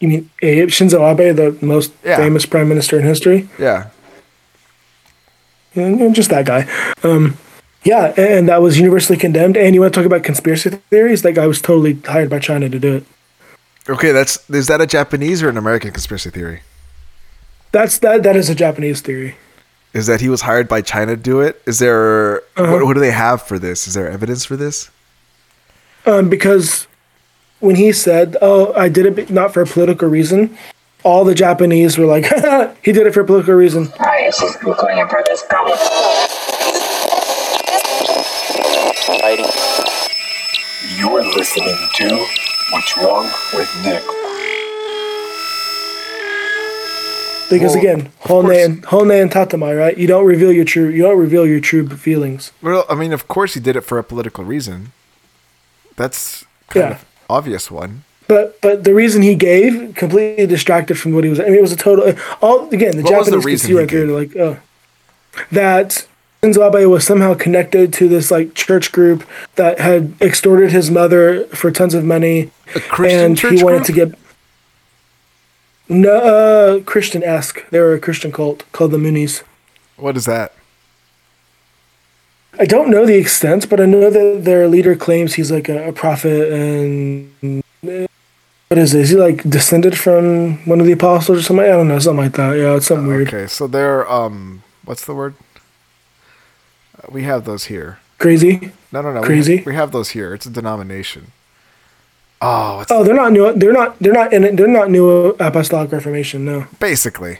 You mean Abe Shinzo Abe, the most Yeah. famous prime minister in history? Yeah. And, and just that guy. Um, yeah, and that was universally condemned. And you want to talk about conspiracy theories? That guy was totally hired by China to do it. Okay, that's is that a Japanese or an American conspiracy theory? That's that. That is a Japanese theory. Is that he was hired by China to do it? Is there Uh-huh. what, what do they have for this? Is there evidence for this? Um, because when he said, "Oh, I did it not for a political reason," all the Japanese were like, "He did it for a political reason." Alright, this is recording in progress. You're listening to What's Wrong with Nick. Because Well, again, of Honne course. and Honne and Tatemae, right? You don't reveal your true. You don't reveal your true feelings. Well, I mean, of course he did it for a political reason. That's kind Yeah. of obvious one. But but the reason he gave completely distracted from what he was. I mean, it was a total. All again, the What the Japanese could see right there, like oh, that Shinzo Abe was somehow connected to this like church group that had extorted his mother for tons of money, A Christian and church he wanted group? to get no uh, Christian esque. They were a Christian cult called the Moonies. What is that? I don't know the extent, but I know that their leader claims he's like a, a prophet and what is it? Is he like descended from one of the apostles or something? I don't know, something like that. Yeah, it's something weird, Okay, so they're um, what's the word? Uh, we have those here. crazy. No, no, no. we Crazy? ha- We, have those here. It's a denomination. Oh, it's Oh, they're not new. They're not. They're not in. They're not new apostolic reformation. No, basically.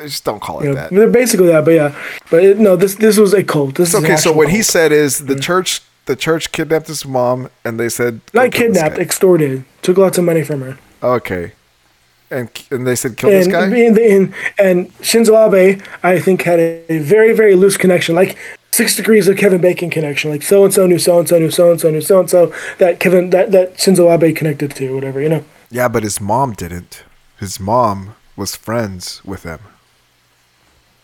Just don't call it that. they're basically that. But yeah, but it, no, this this was a cult. This is Okay, so what he said is the church the church kidnapped his mom and they said not "Go kill this kidnapped, extorted, took lots of money from her. Okay. And and they said kill this and, guy? And, and, and Shinzo Abe, I think, had a very, very loose connection, like six degrees of Kevin Bacon connection. Like so and so knew so and so knew so and so knew so and so that Kevin that that Shinzo Abe connected to, whatever you know. Yeah, but his mom didn't. His mom was friends with him.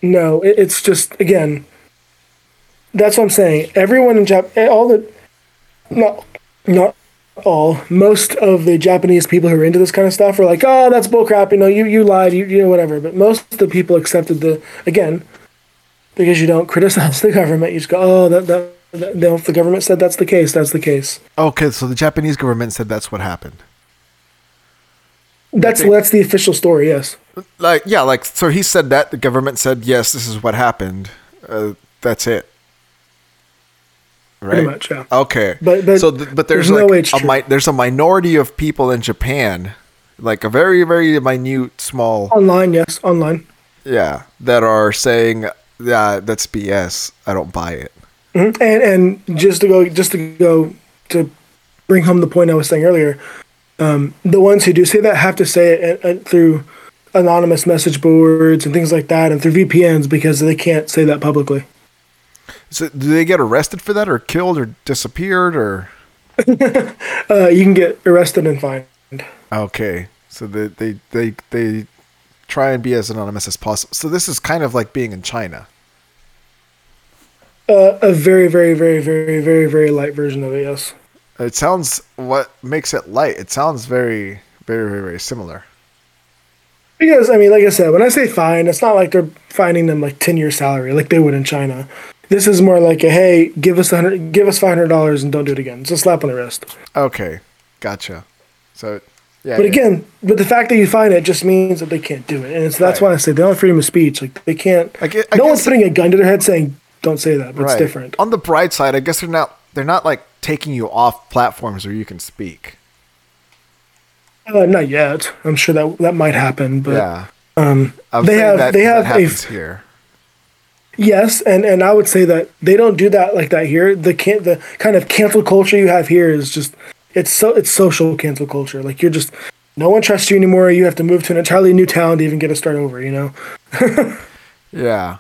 No, it, it's just again. That's what I'm saying. Everyone in Japan, eh, all the, not, not all, most of the Japanese people who are into this kind of stuff are like, oh, that's bullcrap. You know, you you lied. You you know whatever. But most of the people accepted the again, because you don't criticize the government. You just go, oh, that that. that the government said that's the case, that's the case. Okay, so the Japanese government said that's what happened. That's think- that's the official story. Yes. Like yeah, like so he said that the government said yes, this is what happened. Uh, that's it. Right. Pretty much, yeah. Okay. But- but so th- but there's, there's like it's a mi- there's a minority of people in Japan, like a very very minute small Online, yes, online. yeah, that are saying yeah, that's BS. I don't buy it. and and just to go just to go to bring home the point I was saying earlier, um, the ones who do say that have to say it uh, uh, through anonymous message boards and things like that, and through VPNs because they can't say that publicly. So do they get arrested for that or killed or disappeared or Uh, you can get arrested and fined. Okay. So they, they they they try and be as anonymous as possible. So this is kind of like being in China. Uh, a very, very, very, very, very, very light version of it. Yes. It sounds what makes it light. It sounds very very very very similar. Because I mean, like I said, when I say fine, it's not like they're finding them like ten year salary like they would in China. This is more like a hey, give us hundred, give us five hundred dollars and don't do it again. It's a slap on the wrist. Okay. Gotcha. So yeah. But yeah. again, but the fact that you find it just means that they can't do it, and it's, that's Right. why I say they don't have freedom of speech. Like they can't. I gue- I no one's putting a gun to their head saying, "Don't say that." But it's different. On the bright side, I guess they're not they're not like taking you off platforms where you can speak. Uh, not yet. I'm sure that that might happen, but yeah. um, they have that, they have a here. yes, and and I would say that they don't do that like that here. The can the kind of cancel culture you have here is just it's so it's social cancel culture. Like you're just no one trusts you anymore. You have to move to an entirely new town to even get a start over. You know, Yeah.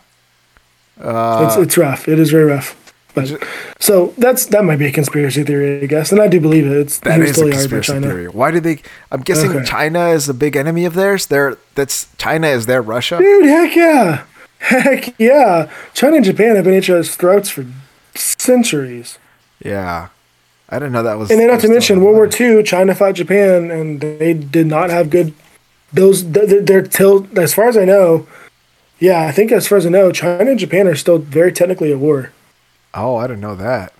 it's it's rough. It is very rough. But so that's that might be a conspiracy theory, I guess, and I do believe it. It's That is a totally by conspiracy China. theory. Why do they? I'm guessing Okay. China is a big enemy of theirs. They're that's China is their Russia. Dude, heck yeah, heck yeah. China and Japan have been each other's throats for centuries, Yeah, I didn't know that was. and then not to mention World War II. China fought Japan, and they did not have good those they're, they're till as far as I know. Yeah, I think as far as I know, China and Japan are still very technically at war. Oh, I didn't know that.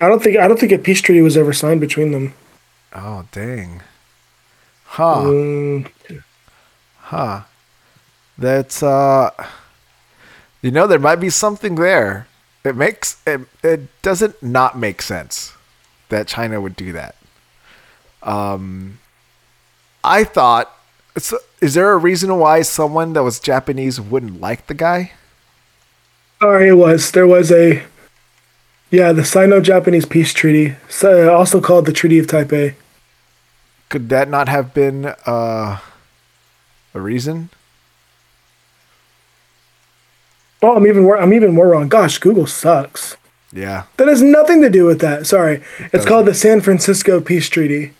I don't think I don't think a peace treaty was ever signed between them. Oh, dang. Huh. Mm, Huh. That's uh you know there might be something there. It makes it, it doesn't not make sense that China would do that. Um I thought so is there a reason why someone that was Japanese wouldn't like the guy? Sorry, it was there was a yeah the Sino-Japanese peace treaty, also called the Treaty of Taipei. Could that not have been uh a reason? Oh, I'm even more I'm even more wrong. Gosh, Google sucks. Yeah. That has nothing to do with that. Sorry, it's called the San Francisco Peace Treaty.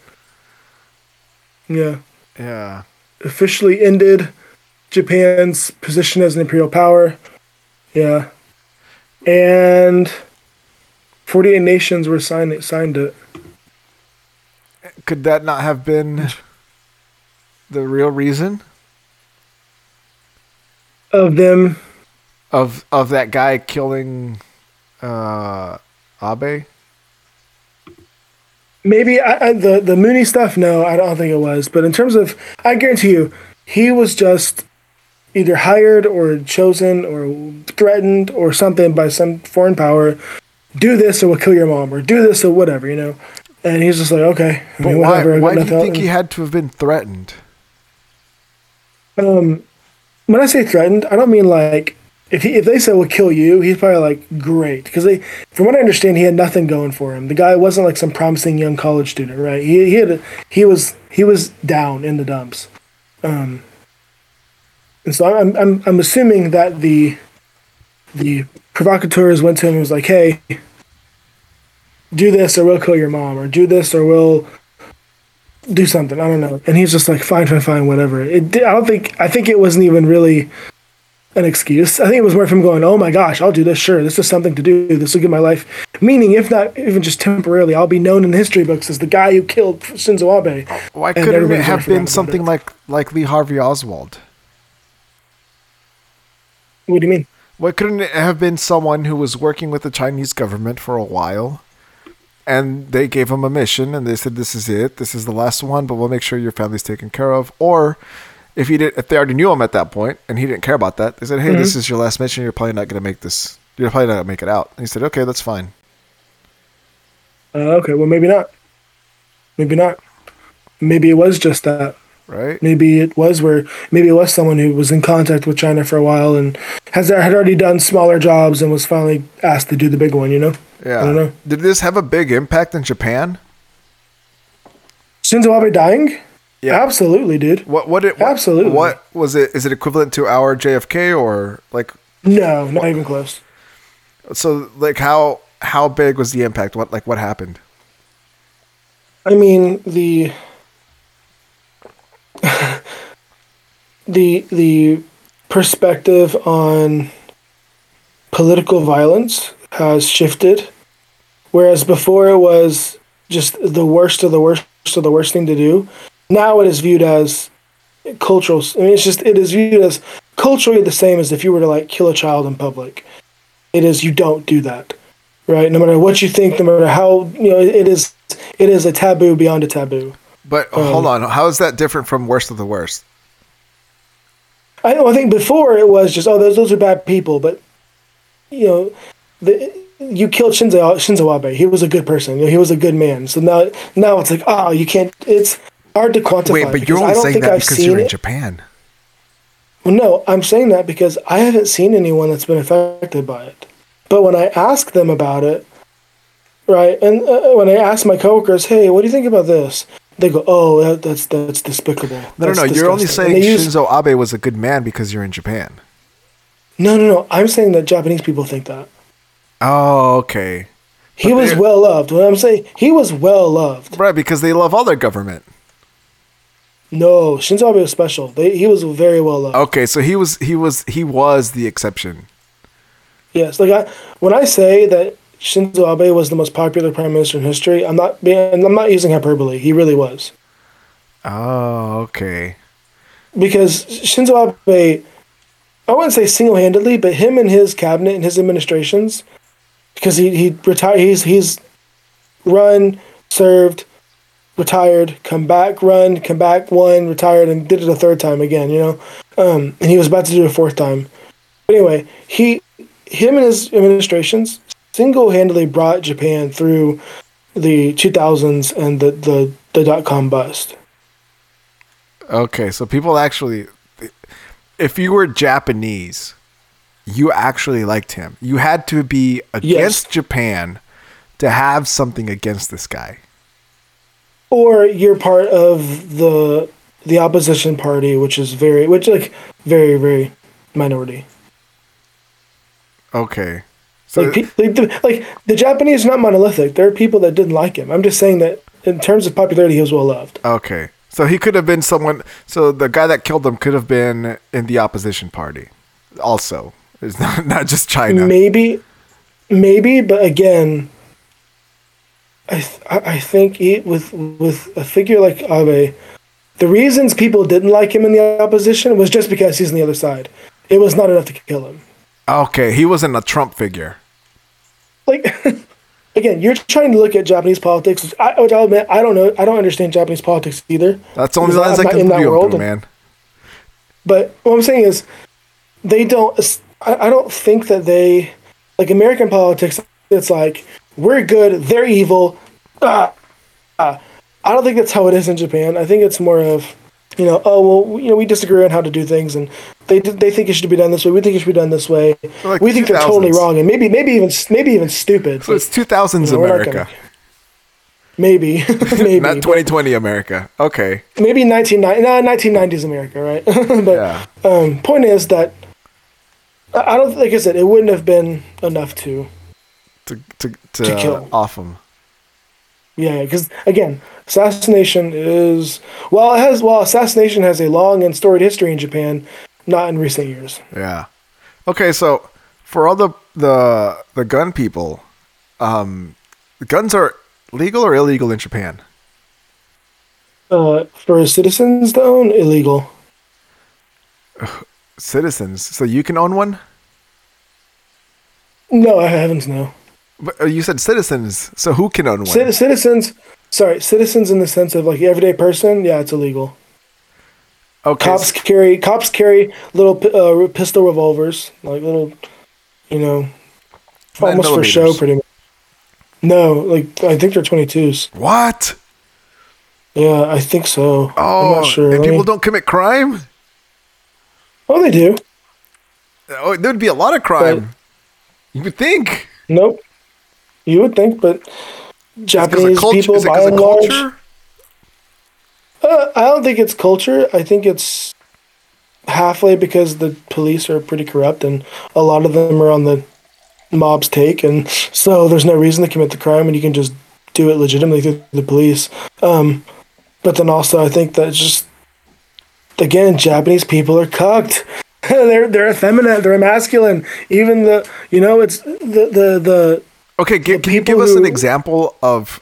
Yeah. Yeah. officially ended Japan's position as an imperial power. Yeah. And 48 nations were signed signed it. Could that not have been the real reason Of them, of of that guy killing uh Abe? maybe I, I, the the Moonie stuff. No, I don't think it was. But in terms of, I guarantee you, he was just either hired or chosen or threatened or something by some foreign power. Do this or we'll kill your mom, or do this or whatever, you know. And he's just like, okay, I But mean, why, whatever. Why do you think he had to have been threatened? Um, when I say threatened, I don't mean like if he, if they said we'll kill you, he's probably like great because they, from what I understand, he had nothing going for him. The guy wasn't like some promising young college student, right? He he had he was he was down in the dumps, um, and so I'm I'm I'm assuming that the the provocateurs went to him and was like, hey. Do this or we'll kill your mom, or do this or we'll do something. I don't know. And he's just like, fine, fine, fine, whatever. It. Did, I don't think. I think it wasn't even really an excuse. I think it was more from going, oh my gosh, I'll do this. Sure, this is something to do. This will give my life meaning. If not even just temporarily, I'll be known in the history books as the guy who killed Shinzo Abe. Why And couldn't it have been something like like Lee Harvey Oswald? What do you mean? Why couldn't it have been someone who was working with the Chinese government for a while, and they gave him a mission, and they said, "This is it. This is the last one, but we'll make sure your family's taken care of." Or if he did, if they already knew him at that point, and he didn't care about that, they said, "Hey, this is your last mission. You're probably not going to make this. You're probably not going to make it out." And he said, "Okay, that's fine." Uh, okay, well maybe not. Maybe not. Maybe it was just that. Right? Maybe it was where maybe it was someone who was in contact with China for a while and has had already done smaller jobs and was finally asked to do the big one. You know. Yeah. I don't know. Did this have a big impact in Japan? Shinzo Abe dying? Yeah, absolutely, dude. What? What? It, what Absolutely. What was it? Is it equivalent to our JFK or like? No, not even close. So like how how big was the impact? What like what happened? I mean the the the perspective on political violence has shifted, whereas before it was just the worst of the worst of the worst thing to do. Now it is viewed as cultural. I mean, it's just it is viewed as culturally the same as if you were to like kill a child in public. It is you don't do that, right? No matter what you think, no matter how you know, it is it is a taboo beyond a taboo. But Um, hold on, how is that different from worst of the worst? I know. I think before it was just oh those those are bad people, but you know, the, you killed Shinzo Shinzo Abe. He was a good person. You know, he was a good man. So now now it's like oh you can't. It's hard to quantify. Wait, but you're only saying that I've because you're in it. Japan. Well, no, I'm saying that because I haven't seen anyone that's been affected by it. But when I ask them about it, right, and uh, when I ask my coworkers, "Hey, what do you think about this?" They go, "Oh, that, that's that's despicable." No, no, That's no. You're only disgusting." And saying use- Shinzo Abe was a good man because you're in Japan. No, no, no. I'm saying that Japanese people think that Oh, okay. he But was well loved. When I'm saying he was well loved, Right, because they love all their government. no, Shinzo Abe was special. They, he was very well loved. Okay, so he was he was he was the exception. Yes, like I, when I say that Shinzo Abe was the most popular prime minister in history, I'm not being, I'm not using hyperbole. He really was. Oh, okay. because Shinzo Abe, I wouldn't say single handedly, but him and his cabinet and his administrations, because he he retired, he's he's run, served, retired, come back, run, come back, won, retired, and did it a third time again. You know, um, and he was about to do it a fourth time. But anyway, he him and his administrations single handedly brought Japan through the 2000s and the the, the dot com bust. Okay, so people actually, if you were Japanese, you actually liked him. You had to be against Japan to have something against this guy. or you're part of the the opposition party, which is very, which like very very minority. Okay, so Like, pe- like, the, like the Japanese are not monolithic. There are people that didn't like him. I'm just saying that in terms of popularity, he was well loved. okay, so he could have been someone. So the guy that killed him could have been in the opposition party. Also, it's not not just China. Maybe, maybe, but again, I th- I I think he, with with a figure like Abe, the reasons people didn't like him in the opposition was just because he's on the other side. It was not enough to kill him. Okay, he wasn't a Trump figure. like again, you're trying to look at Japanese politics. Which I, which I'll admit, I don't know. I don't understand Japanese politics either. That's the only I'm I can in that view world. through, man. But what I'm saying is, they don't. I, I don't think that they like American politics. It's like we're good, they're evil. Ah, ah. I don't think that's how it is in Japan. I think it's more of, you know, oh well, you know, we disagree on how to do things, and they they think it should be done this way. We think it should be done this way. Like we think they're totally wrong, and maybe maybe even maybe even stupid. So it's 2000s You know, America, Maybe, maybe, not 2020 America. Okay, maybe 1990, 1990s America, right? but yeah. um, point is that I don't like I said it wouldn't have been enough to To to to, To uh, kill. off him. yeah because again assassination is well it has well assassination has a long and storied history in Japan, not in recent years. Yeah. Okay, so for all the the the gun people, um, guns are legal or illegal in Japan? Uh, for citizens to own illegal. Citizens, so you can own one. No, I haven't. No, But uh, you said citizens, so who can own one? Cit- citizens. Sorry, citizens in the sense of like everyday person. Yeah, it's illegal. okay, Cops carry cops carry little uh, pistol revolvers, like little, you know, almost for show, pretty much. No, like I think they're twenty twos. what? Yeah, I think so. Oh, I'm not sure. and Let people me- don't commit crime. Oh, they do. Oh, there would be a lot of crime. you would think. Nope. You would think, but Japanese culture, people by it by 'cause of and large. culture? Uh, I don't think it's culture. I think it's halfway because the police are pretty corrupt and a lot of them are on the mob's take, and so there's no reason to commit the crime, and you can just do it legitimately through the police. Um, but then also, I think that just again, Japanese people are cucked. they're they're effeminate. They're masculine. Even the you know it's the the the Okay, the can you give us an example of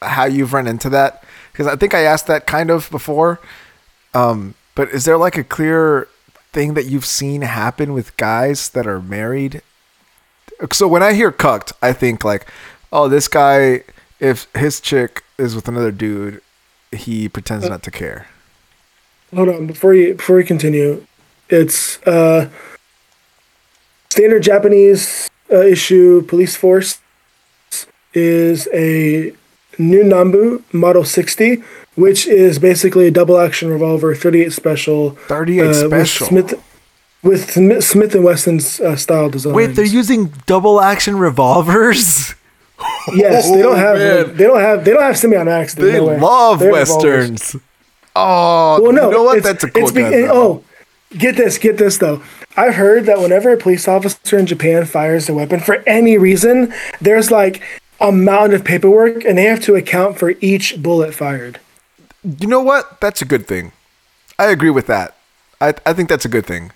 how you've run into that? Because I think I asked that kind of before. Um, but is there like a clear thing that you've seen happen with guys that are married? So when I hear cucked, I think like, oh, this guy, if his chick is with another dude, he pretends not to care. Hold on, before you before we continue, it's uh, standard Japanese uh, issue police force is a new Nambu Model 60, which is basically a double action revolver, 38 special, 38 uh, special. with Smith with Smith, Smith and Wesson's uh, style design. Wait, they're using double action revolvers? yes, they don't have Oh, like, they don't have they don't have semi-automatics. They nowhere. love They're revolvers. westerns. Oh, Well, no, you know what? That's a cool it's be- gun. and- oh, get this, get this though. I've heard that whenever a police officer in Japan fires a weapon for any reason, there's like a of paperwork and they have to account for each bullet fired. You know what? That's a good thing. I agree with that. I, I think that's a good thing.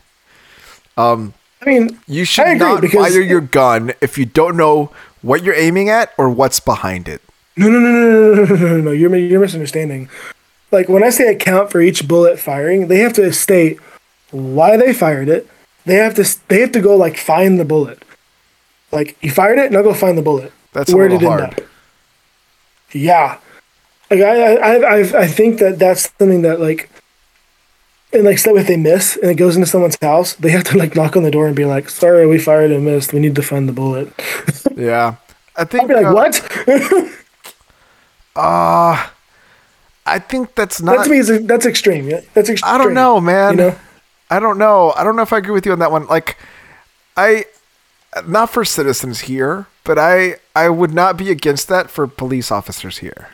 Um, I mean, you should not because fire your gun if you don't know what you're aiming at or what's behind it. No, no, no, no, no, no, no, no. You're, you're misunderstanding. Like, when I say account for each bullet firing, they have to state why they fired it. They have to, they have to go, like, find the bullet. Like, you fired it, now go find the bullet. That's a Where did it hard. end up? Yeah, like I I I I think that that's something that like. And like, so if they miss and it goes into someone's house, they have to like knock on the door and be like, "Sorry, we fired and missed. We need to find the bullet." Yeah. I think I'd be like, uh, "What?" I think that's not that to me is that's extreme. Yeah, that's extreme. I don't know, man. You know? I don't know. I don't know if I agree with you on that one. Like, I, not for citizens here, but I, I would not be against that for police officers here.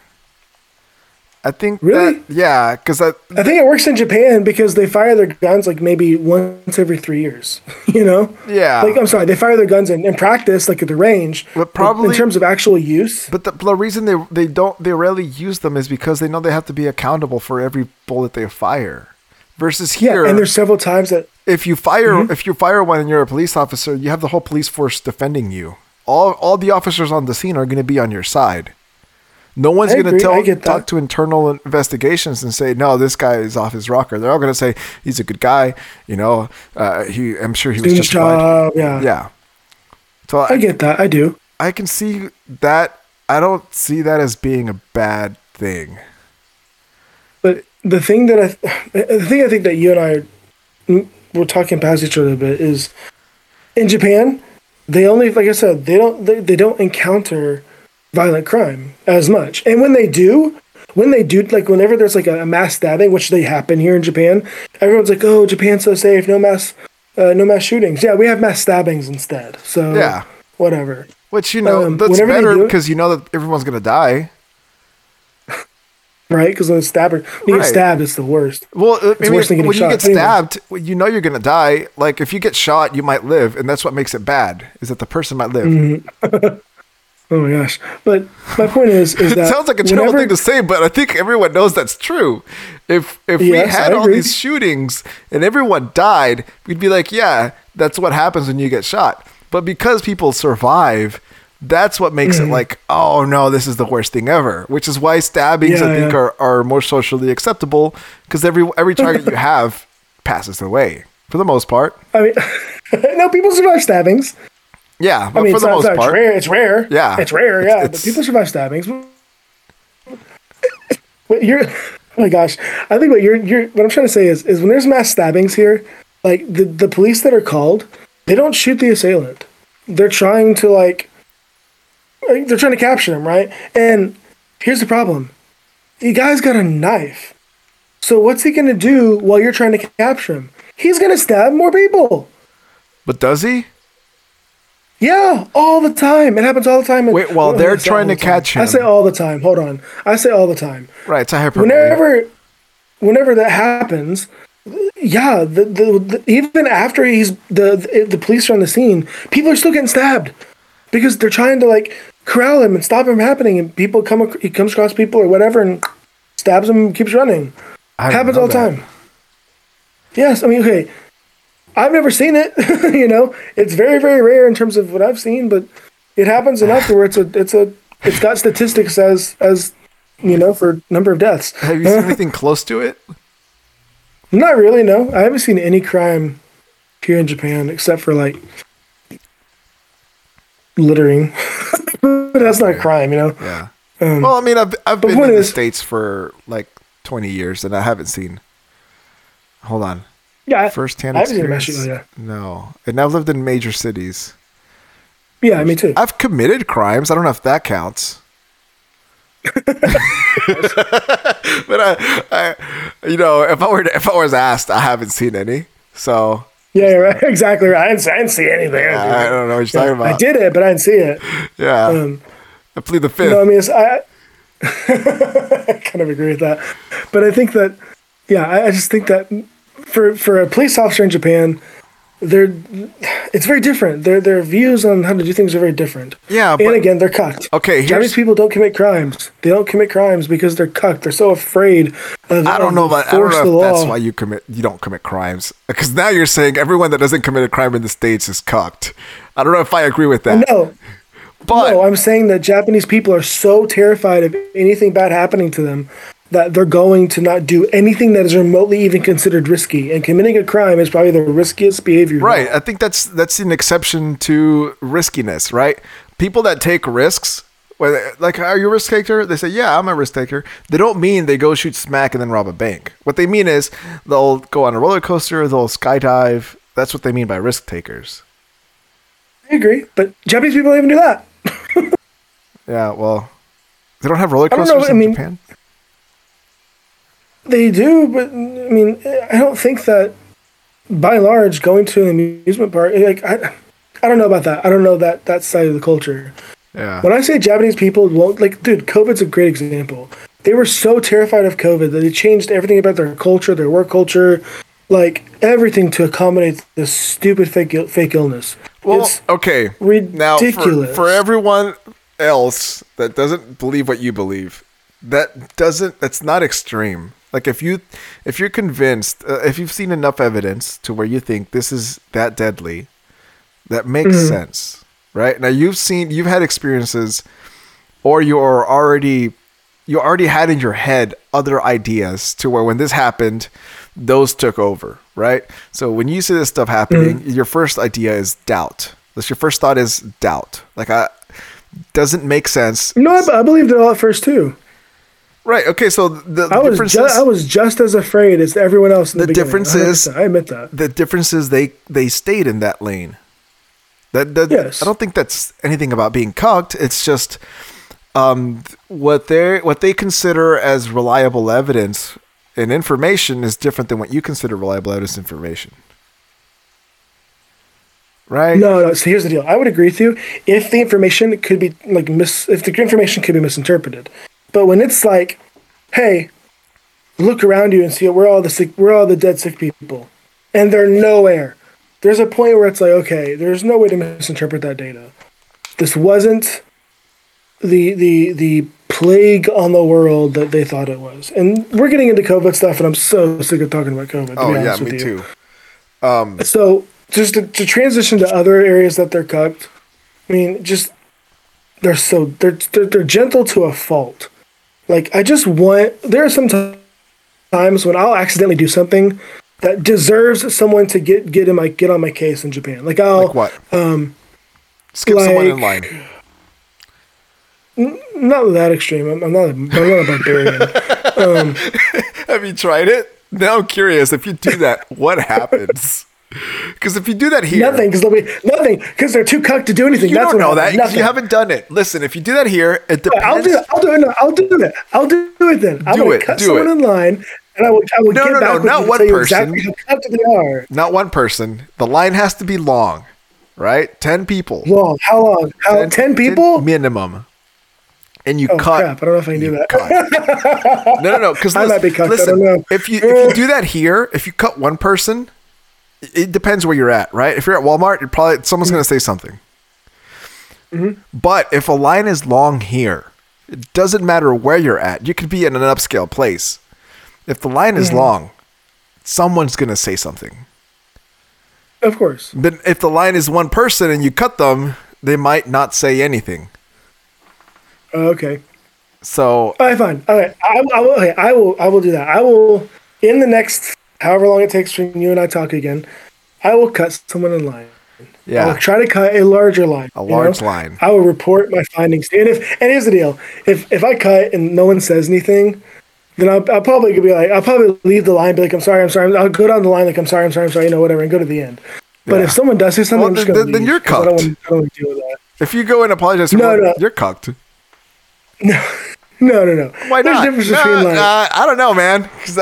I think Really? that, yeah, because I, I think it works in Japan because they fire their guns like maybe once every three years. You know? Yeah. Like I'm sorry, they fire their guns in, in practice, like at the range. But probably- in terms of actual use. but the, the reason they they don't they rarely use them is because they know they have to be accountable for every bullet they fire. Versus here. Yeah, and there's several times that if you fire Mm-hmm. if you fire one and you're a police officer, you have the whole police force defending you. All all the officers on the scene are going to be on your side. No one's going to tell talk to internal investigations and say no, this guy is off his rocker. They're all going to say he's a good guy. You know, uh, he. I'm sure he was doing his justified. job. Yeah. Yeah. So I I, get that. I do. I can see that. I don't see that as being a bad thing. The thing that I, the thing I think that you and I, are, we're talking past each other a bit is, in Japan, they only, like I said, they don't, they, they don't encounter violent crime as much, and when they do, when they do, like whenever there's like a, mass stabbing, which they happen here in Japan, everyone's like, "Oh, Japan's so safe, no mass, uh, no mass shootings." Yeah, we have mass stabbings instead. So Yeah. whatever. Which you know Um, that's better because you know that everyone's going to die. Right? Because when it's stabber, when you Right. get stabbed, it's the worst. Well, I mean, worse than getting when you get stabbed, well, you know you're gonna die. Like if you get shot, you might live, and that's what makes it bad. Is that the person might live? Mm-hmm. Oh my gosh! But my point is, is It sounds like a terrible whenever- thing to say, but I think everyone knows that's true. If if we had all these shootings and everyone died, we'd be like, yeah, that's what happens when you get shot. But because people survive, that's what makes Mm-hmm. it like, oh no, this is the worst thing ever. Which is why stabbings, I think, yeah. are, are more socially acceptable because every every target you have passes away for the most part. I mean, no, people survive stabbings. Yeah, but I mean, for the not, most it's part, rare. It's rare. Yeah. it's rare. Yeah, it's- but people survive stabbings. What you're, oh my gosh! I think what you're, you're, what I'm trying to say is, is when there's mass stabbings here, like the the police that are called, they don't shoot the assailant. They're trying to like, they're trying to capture him, right? And here's the problem: the guy's got a knife. So what's he gonna do while you're trying to capture him? He's gonna stab more people. but does he? Yeah, all the time. It happens all the time. Wait, while Well, they're trying to the catch I say all the time. Hold on. I say all the time. Right, it's a hyperbole. Whenever, whenever that happens, yeah, the, the, the even after he's the, the the police are on the scene, people are still getting stabbed because they're trying to like corral him and stop him from happening, and people come ac- he comes across people or whatever and stabs him and keeps running. I happens all the time. Yes, I mean, okay. I've never seen it. you know, it's very, very rare in terms of what I've seen, but it happens enough to where it's a, it's a, it's got statistics as, as, you know, for number of deaths. Have you seen anything close to it? Not really. No, I haven't seen any crime here in Japan except for like littering. but that's not a crime, you know. Yeah. Um, well, I mean, I've I've been in the is- states for like 20 years, and I haven't seen. Hold on. Yeah, First-hand I haven't seen a mass experience. No, and I've lived in major cities. Yeah, yeah, me too. I've committed crimes. I don't know if that counts. but I, I, you know, if I were to, if I was asked, I haven't seen any. So Yeah, you're right. Exactly right. I didn't, I didn't see anything. I don't know what you're talking about. I did it, but I didn't see it. Yeah, Um, I plead the fifth. No, I mean, I, I kind of agree with that, but I think that, yeah, I, I just think that for for a police officer in Japan, they're it's very different. Their their views on how to do things are very different. Yeah, and but- again, they're cucked. Okay, here's- Japanese people don't commit crimes. They don't commit crimes because they're cucked. They're so afraid of. I don't know about. I don't know if that's why you commit. You don't commit crimes because now you're saying everyone that doesn't commit a crime in the states is cucked. I don't know if I agree with that. No, but no, I'm saying that Japanese people are so terrified of anything bad happening to them that they're going to not do anything that is remotely even considered risky, and committing a crime is probably the riskiest behavior. right I think that's that's an exception to riskiness, right? People that take risks, like are you a risk taker? They say, Yeah, I'm a risk taker. They don't mean they go shoot smack and then rob a bank. What they mean is they'll go on a roller coaster, they'll skydive. That's what they mean by risk takers. I agree, but Japanese people don't even do that. Yeah, well they don't have roller I coasters know, I in mean- Japan. They do, but I mean, I don't think that by and large going to an amusement park, like I, I don't know about that. I don't know that that side of the culture. Yeah. When I say Japanese people won't like, dude, COVID's a great example. They were so terrified of COVID that they changed everything about their culture, their work culture, like everything to accommodate this stupid fake fake illness. Well, it's okay. Now, for, ridiculous. for everyone else that doesn't believe what you believe, that doesn't. That's not extreme. Like if you, if you're convinced, uh, if you've seen enough evidence to where you think this is that deadly, that makes Mm-hmm. sense, right? Now you've seen, you've had experiences, or you're already, you already had in your head other ideas to where when this happened, those took over, right? So when you see this stuff happening, Mm-hmm. your first idea is doubt. That's your first thought is doubt. Like I doesn't make sense. no, I, I believed it all at first too. Right. Okay. So the, the I was difference ju- I was just as afraid as everyone else. In the, The difference is- I admit that. the difference is they they stayed in that lane. That, that Yes. I don't think that's anything about being cucked. It's just um, what they what they consider as reliable evidence and information is different than what you consider reliable evidence information. Right? No, no. So here's the deal. I would agree with you if the information could be like mis, if the information could be misinterpreted. But when it's like, hey, look around you and see we're all the sick, we're all the dead sick people, and they're nowhere. There's a point where it's like, okay, there's no way to misinterpret that data. This wasn't the the the plague on the world that they thought it was. And we're getting into COVID stuff, and I'm so sick of talking about COVID. Oh yeah, me too. Um, so just to, to transition to other areas that they're cucked, I mean, just they're so they're they're, they're gentle to a fault. Like I just want there are some ti- times when I'll accidentally do something that deserves someone to get get in my get on my case in Japan. Like I'll Like what? Um, skip someone in line. like- not that extreme. I'm, I'm not a, I'm not a barbarian. um, Have you tried it? Now I'm curious. If you do that, what happens? Because if you do that here, nothing because they'll be nothing because they're too cucked to do anything. You That's don't know that. 'cause you haven't done it. Listen, if you do that here, it depends. I'll do it. I'll do it. No, I'll do it. I'll do it then. I'm Do it, cut do someone it. in line, and I will. I will No, get no, no, back with not one person. Exactly how they are. Not one person. The line has to be long, right? Ten people. Long. How long? How? Ten, people? minimum. And you oh cut. crap! I don't know if I can do that. no, no, no. Because I might be cucked, listen, if you if you do that here, if you cut one person, it- depends where you're at, right? If you're at Walmart, you're probably someone's going to say something. Mm-hmm. But if a line is long here, it doesn't matter where you're at. You could be in an upscale place. If the line Mm-hmm. is long, someone's going to say something. of course. But if the line is one person and you cut them, they might not say anything. Oh, okay. So All right. Fine. All right. I, I will. Okay. I will. I will do that. I will. In the next, however long it takes for you and I talk again, I will cut someone in line. Yeah. I'll try to cut a larger line. A large line. I will report my findings. And if and here's the deal: if if I cut and no one says anything, then I'll, I'll probably be like, I'll probably leave the line, be like, I'm sorry, I'm sorry. I'll go down the line like, I'm sorry, I'm sorry, I'm sorry, you know, whatever, and go to the end. But Yeah. if someone does say something, Well, I'm just then- gonna then- leave, you're 'cause I don't want I don't want to deal with that. if you go and apologize, to No, no. you're cucked. No, no, no. no. Why There's a difference No, between like, uh, I don't know, man. Because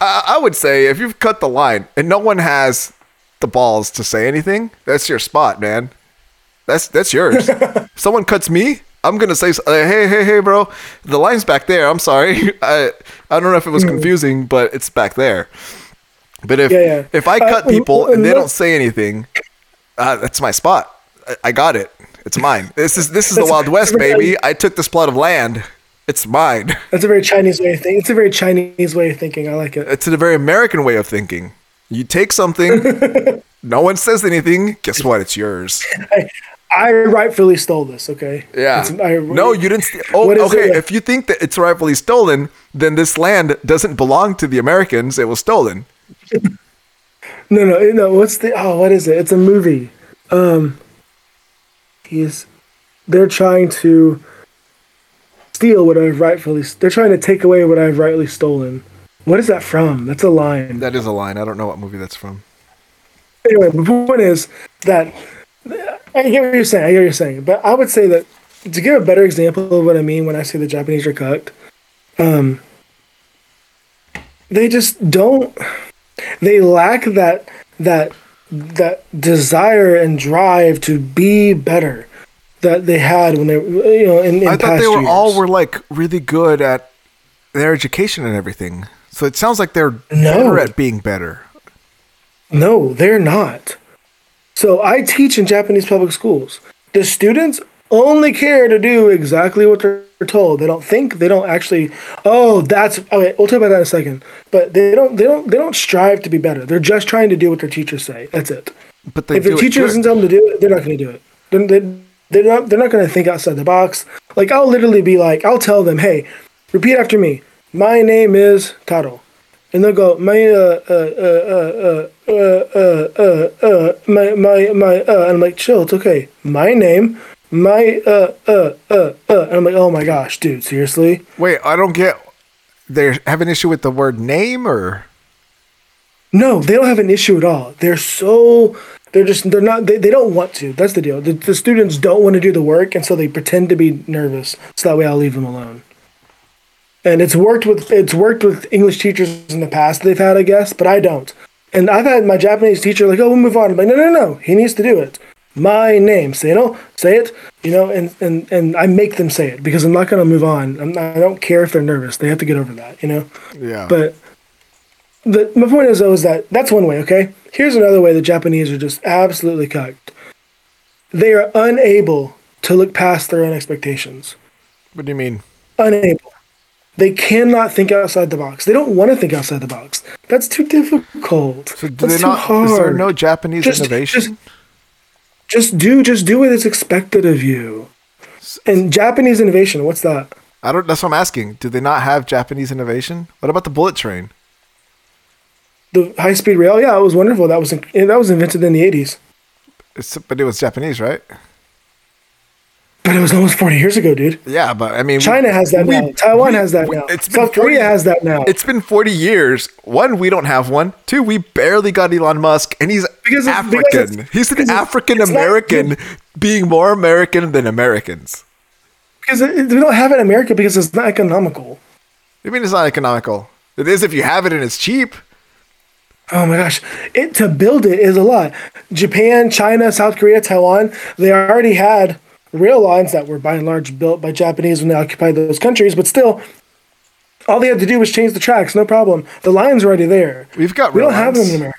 I, I, would say if you've cut the line and no one has the balls to say anything, that's your spot, man. That's that's yours. someone cuts me, I'm gonna say, uh, "Hey, hey, hey, bro, the line's back there." I'm sorry. I I don't know if it was confusing, but it's back there. But if. Yeah, yeah. if I Uh, cut people well, and they don't say anything, uh, that's my spot. I, I got it. It's mine. This is this is the Wild West, baby. I took this plot of land. It's mine. that's a very Chinese way of thinking. It's a very Chinese way of thinking. I like it. It's a very American way of thinking. You take something, no one says anything. Guess what? It's yours. I, I rightfully stole this. Okay. It's- I- no, you didn't. St- oh, okay. it? If you think that it's rightfully stolen, then this land doesn't belong to the Americans. It was stolen. No, no, no. What's the? Oh, what is it? It's a movie. Um, he's. They're trying to steal what I've rightfully. They're trying to take away what I've rightly stolen. What is that from? That's a line. That is a line. I don't know what movie that's from. anyway, the point is that I hear what you're saying. I hear what you're saying, but I would say that to give a better example of what I mean when I say the Japanese are cooked, um, they just don't. They lack that that that desire and drive to be better that they had when they you know in, in I thought they were years. all were like really good at their education and everything. So it sounds like they're No. better at being better. No, they're not. So I teach in Japanese public schools. The students only care to do exactly what they're told. They don't think. They don't actually. Oh, that's okay. We'll talk about that in a second. But they don't. They don't. They don't strive to be better. They're just trying to do what their teachers say. That's it. But they if the teacher good. doesn't tell them to do it, they're not going to do it. They're, they, they're not they're not going to think outside the box. Like I'll literally be like, I'll tell them, hey, repeat after me. My name is Taro, and they'll go my uh uh uh uh uh uh uh, uh my my my uh, and I'm like, chill, it's okay. My name. My uh uh uh uh, and I'm like, oh my gosh, dude, seriously? Wait, I don't get. They have an issue with the word name, or No, they don't have an issue at all. They're so they're just they're not they, they don't want to. That's the deal. The, the students don't want to do the work and so they pretend to be nervous. So that way I'll leave them alone. And it's worked with it's worked with English teachers in the past they've had, I guess, but I don't. And I've had my Japanese teacher like, oh, we'll move on. I'm like, no, no, no, he needs to do it. My name, say no, say it, you know, and, and, and I make them say it because I'm not going to move on. I'm not, I don't care if they're nervous. They have to get over that, you know? yeah. But the my point is though is that that's one way. Okay, here's another way the Japanese are just absolutely cucked. They are unable to look past their own expectations. what do you mean? Unable. They cannot think outside the box. They don't want to think outside the box. That's too difficult. So do That's they too not? hard. Is there no Japanese Just- innovation? just- Just do just do what is expected of you. And Japanese innovation, what's that? I don't. That's what I'm asking. Do they not have Japanese innovation? What about the bullet train? The high speed rail, yeah, it was wonderful. That was that was invented in the eighties, but it was Japanese, right? but it was almost forty years ago, dude. Yeah, but I mean, we- China has that we- now. Taiwan we- has that we- now. It's South Korea 40 has that now. It's been 40 years. One, we don't have one. Two, we barely got Elon Musk, and he's Because it's- because African. it's- he's an African not American being more American than Americans. because it, we don't have it in America because it's not economical. I mean, it's not economical. It is if you have it and it's cheap. Oh my gosh, it to build it is a lot. Japan, China, South Korea, Taiwan, they already had rail lines that were by and large built by Japanese when they occupied those countries, but still, all they had to do was change the tracks, no problem. The lines are already there. We've got We don't have them lines. in America.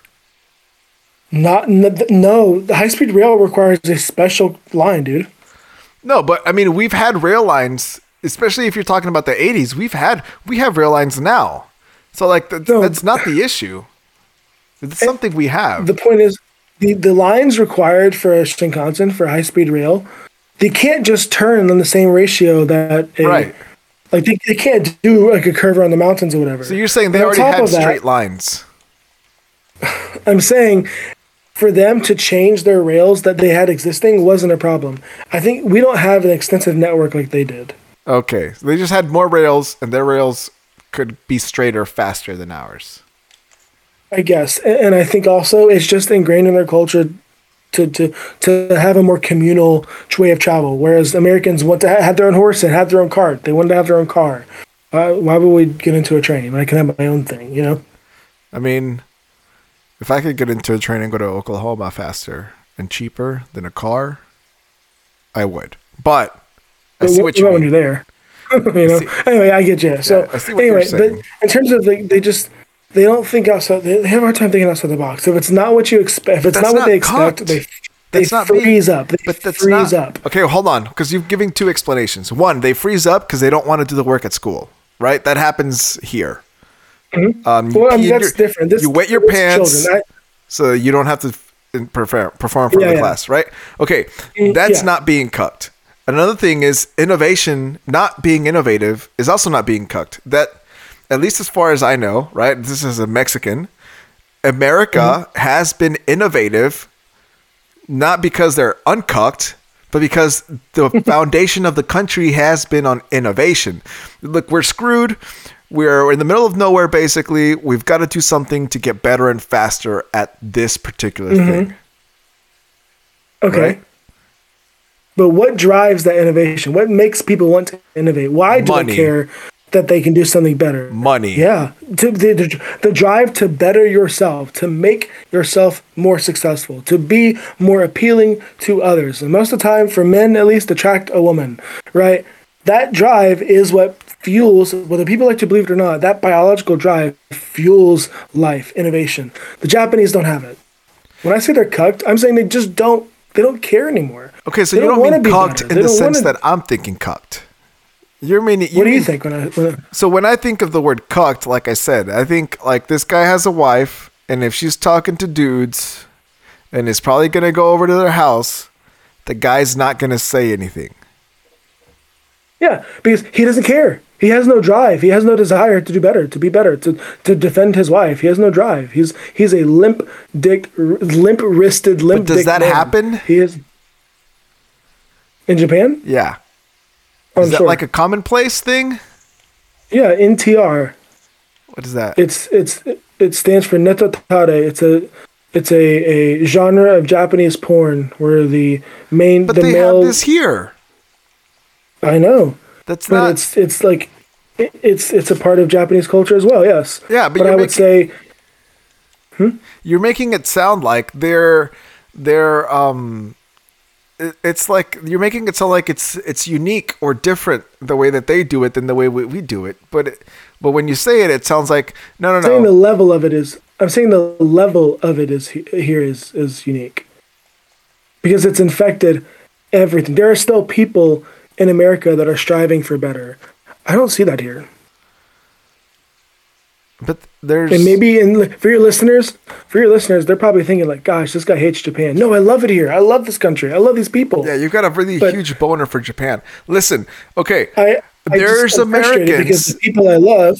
Not no, the high speed rail requires a special line, dude. No, but I mean, we've had rail lines, especially if you're talking about the 80s. We've had we have rail lines now, so like th- No. that's not the issue. It's something we have. The point is, the, the lines required for a Shinkansen for high speed rail, they can't just turn on the same ratio that a, Right. Like they, they can't do like a curve around the mountains or whatever. so you're saying they already had that, straight lines. I'm saying for them to change their rails that they had existing wasn't a problem. I think we don't have an extensive network like they did. Okay, so they just had more rails, and their rails could be straighter faster than ours. I guess, and, I think also it's just ingrained in their culture to to to have a more communal way of travel. Whereas Americans want to ha- have their own horse and have their own cart. They wanted to have their own car. Uh, why would we get into a train? I can have my own thing, you know. I mean, if I could get into a train and go to Oklahoma faster and cheaper than a car, I would. But I But see what, what you what when mean. you're there. you know. see- anyway, I get you. So Yeah, I see what you're anyway, but in terms of like, they just they don't think outside. They, have a hard time thinking outside the box. If it's not what you expect, if it's That's not what not they expect, cooked. they they That's not freeze up. They But that's freeze not, up. Okay, hold on, because you're giving two explanations. One, they freeze up because they don't want to do the work at school, right? That happens here. Um, Well, I mean, that's your- different. This, you wet your pants, Children. so you don't have to. perform perform for Yeah, the yeah. class, right? Okay, Mm, that's yeah. not being cucked. Another thing is innovation, not being innovative, is also not being cucked. That, at least as far as I know, right? This is a Mexican. America Mm-hmm. has been innovative, not because they're uncucked, but because the foundation of the country has been on innovation. Look, we're screwed. We're in the middle of nowhere, basically. We've got to do something to get better and faster at this particular Mm-hmm. thing. Okay. Right. But what drives that innovation? What makes people want to innovate? Why do Money. they care that they can do something better? Money. Yeah. To, the, the, the drive to better yourself, to make yourself more successful, to be more appealing to others. And most of the time, for men at least, attract a woman, right? That drive is what fuels, whether people like to believe it or not, that biological drive fuels life, innovation. The Japanese don't have it. When I say they're cucked, I'm saying they just don't. They don't care anymore. Okay, so They you don't, wanna mean be cucked in They the sense wanna- that I'm thinking cucked. You're meaning. What do you think when I? When I So when I think of the word cucked, like I said, I think like this guy has a wife, and if she's talking to dudes, and is probably gonna go over to their house, the guy's not gonna say anything. Yeah, because he doesn't care. He has no drive. He has no desire to do better, to be better, to to defend his wife. He has no drive. He's he's a limp dick, limp wristed, limp. does dick that man. happen? He is in Japan. Yeah. I'm Is that sure. like a commonplace thing? yeah, NTR. What is that? It's it's it stands for netorare. It's a it's a, a genre of Japanese porn where the main but the they male. have this here. I know. That's but not. it's it's like it, it's it's a part of Japanese culture as well. Yes. Yeah, but but I you're would making- say you're making it sound like they're they're um it's like you're making it sound like it's it's unique or different the way that they do it than the way we, we do it but it, but when you say it it sounds like no no no. I'm saying the level of it is I'm saying the level of it is here is is unique because it's infected everything. There are still people in America that are striving for better. I don't see that here. But there's And maybe in for your listeners, for your listeners, they're probably thinking like, "Gosh, this guy hates Japan." No, I love it here. I love this country. I love these people. yeah you've got a really But- huge boner for Japan listen okay I, I there's frustrated because Americans the people I love.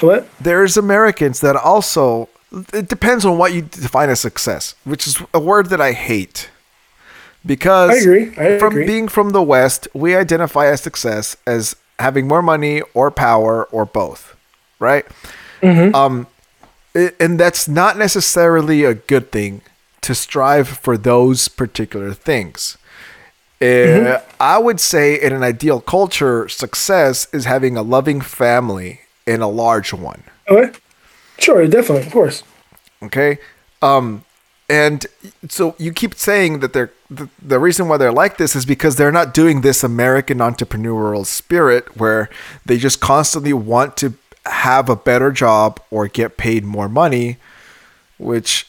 What? there's Americans that also it depends on what you define as success, which is a word that I hate. Because I agree. I from agree. being from the West, we identify as success as having more money or power or both, right? Mm-hmm. Um, and that's not necessarily a good thing to strive for those particular things. Uh, Mm-hmm. I would say in an ideal culture, success is having a loving family and a large one. Okay. Sure, definitely, of course. Okay. Um, and so you keep saying that they're the, the reason why they're like this is because they're not doing this American entrepreneurial spirit where they just constantly want to have a better job or get paid more money, which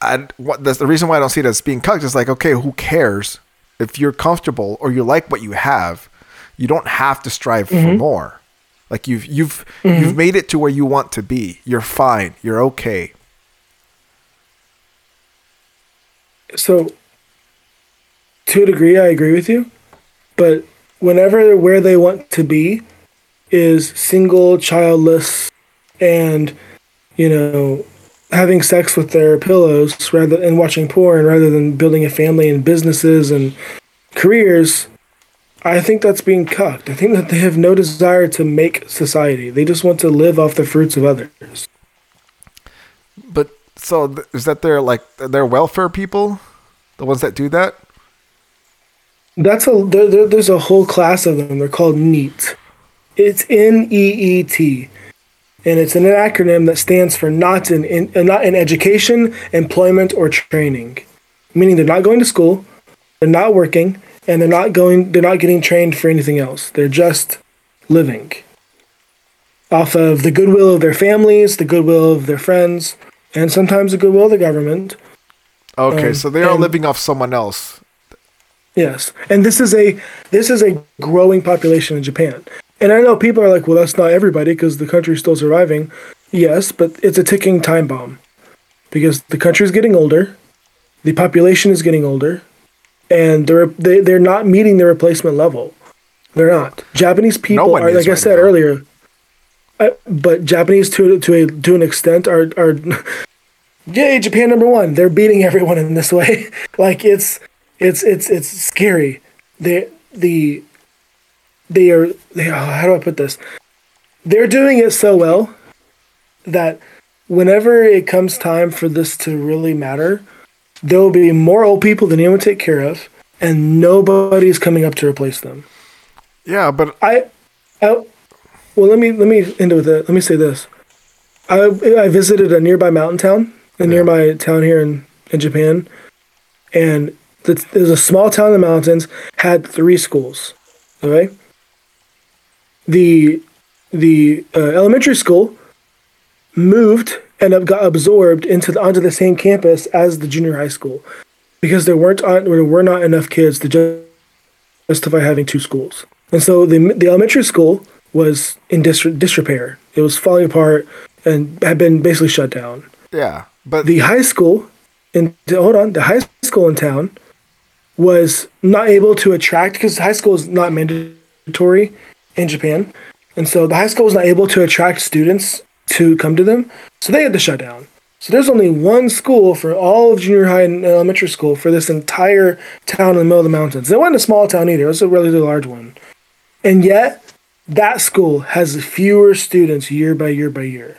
I what that's the reason why I don't see it as being cucked is like okay, who cares if you're comfortable or you like what you have, you don't have to strive for mm-hmm. more. Like you've you've mm-hmm. you've made it to where you want to be. You're fine. You're okay. So, to a degree, I agree with you. But whenever where they want to be is single, childless, and you know, having sex with their pillows rather and watching porn rather than building a family and businesses and careers, I think that's being cucked. I think that they have no desire to make society. They just want to live off the fruits of others. But so th- is that their like their welfare people, the ones that do that? That's a there, there- there's a whole class of them. They're called NEET. It's N E E T, and it's an acronym that stands for not in, in uh, not in education, employment, or training. Meaning they're not going to school, they're not working, and they're not going. They're not getting trained for anything else. They're just living off of the goodwill of their families, the goodwill of their friends, and sometimes the goodwill of the government. Okay, Um, so they are and- living off someone else. Yes, and this is a this is a growing population in Japan. And I know people are like, "Well, that's not everybody because the country's still surviving." Yes, but it's a ticking time bomb because the country's getting older, the population is getting older, and they're they, they're not meeting the replacement level. They're not. Japanese people one are like I said now. earlier. Uh, but Japanese to to a to an extent are are yay Japan number one. They're beating everyone in this way. like it's it's it's it's scary. They the they are they oh, how do I put this? They're doing it so well that whenever it comes time for this to really matter, there will be more old people than anyone to take care of, and nobody's coming up to replace them. Yeah, but I, I well, let me let me end with it. Let me say this. I I visited a nearby mountain town, a nearby town here in in Japan, and th- there's a small town in the mountains had three schools. Okay. The the uh, elementary school moved and got absorbed into the, onto the same campus as the junior high school because there weren't on, there were not enough kids to justify having two schools. And so the the elementary school was in dis- disrepair. It was falling apart and had been basically shut down. yeah, but The high school in hold on, the high school in town was not able to attract because high school is not mandatory in Japan, and so the high school was not able to attract students to come to them, so they had to shut down. So there's only one school for all of junior high and elementary school for this entire town in the middle of the mountains. It wasn't a small town either; it was a relatively large one, and yet that school has fewer students year by year by year.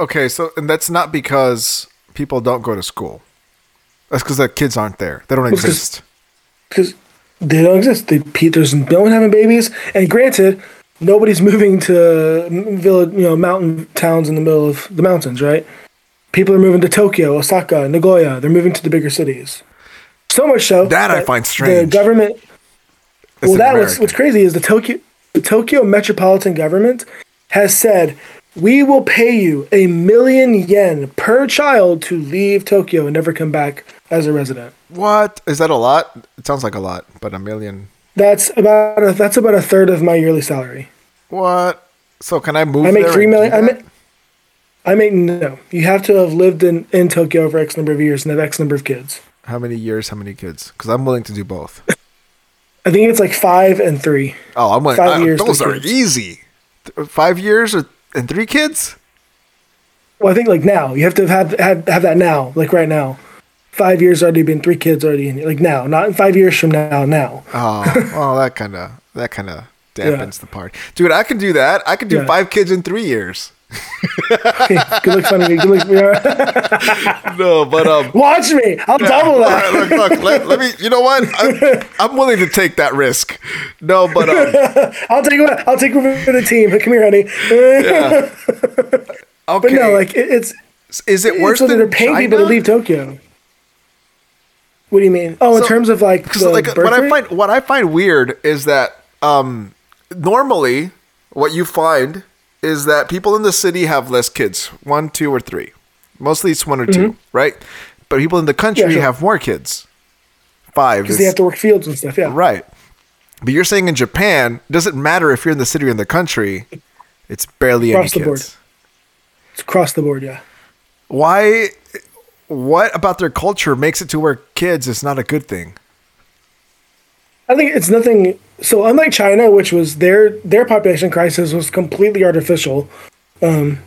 okay, so and that's not because people don't go to school. That's because the kids aren't there. They don't 'cause- exist. because they don't exist. They, pe- there's no one having babies, and granted, nobody's moving to village, you know, mountain towns in the middle of the mountains, right? People are moving to Tokyo, Osaka, Nagoya. They're moving to the bigger cities. So much so That I find strange. The government. Well, that what's, what's crazy is the Tokyo the Tokyo metropolitan government has said we will pay you a million yen per child to leave Tokyo and never come back as a resident. What is that? A lot? It sounds like a lot, but a million. That's about a, that's about a third of my yearly salary. What? So can I move? I make three million. I make, I make no. You have to have lived in, in Tokyo for X number of years and have X number of kids. How many years? How many kids? Because I'm willing to do both. I think it's like five and three. Oh, I'm like Five I- years, Those are kids. easy. Five years or, and three kids. Well, I think like now you have to have have have that now, like right now. Five years already been three kids already in like now, not in five years from now. Now, Oh, well, that kind of that kind of dampens the party, dude. I can do that. I can do Yeah. five kids in three years. okay, good look funny. Good look. yeah. No, but um. Watch me. I'll double that. right, look, look, let, let me. You know what? I'm, I'm willing to take that risk. No, but um, I'll take. I'll take for the team. But come here, honey. Yeah. Okay. But no, like it, it's is it worse it's than they're paying China? people to leave Tokyo. What do you mean? Oh, in terms of like the like what I find what I find weird is that um, normally what you find is that people in the city have less kids, one, two, or three. Mostly it's one or two, right? But people in the country Mm-hmm. Yeah, sure. have more kids. Five. because they have to work fields and stuff. Yeah, Right. But you're saying in Japan, doesn't matter if you're in the city or in the country, it's barely Across any the board. kids. it's across the board. Yeah. Why? What about their culture makes it to where kids is not a good thing? I think it's nothing. So unlike China, which was their their population crisis was completely artificial, um,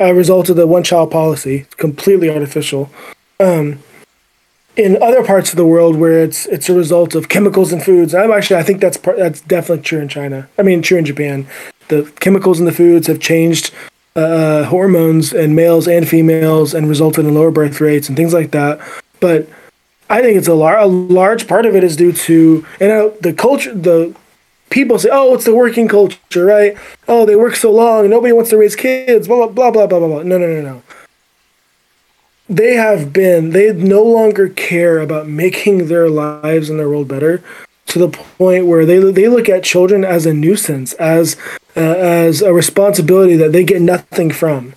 a result of the one child policy, completely artificial. Um, in other parts of the world where it's it's a result of chemicals and foods, I'm actually I think that's part, that's definitely true in China. I mean, true in Japan. The chemicals in the foods have changed uh, hormones in males and females and resulted in lower birth rates and things like that. But I think it's a, lar- a large part of it is due to you know the culture. The people say, "Oh, it's the working culture, right? Oh, they work so long, nobody wants to raise kids." Blah blah blah blah blah. blah. No no no no. They have been. They no longer care about making their lives and their world better, to the point where they they look at children as a nuisance, as uh, as a responsibility that they get nothing from.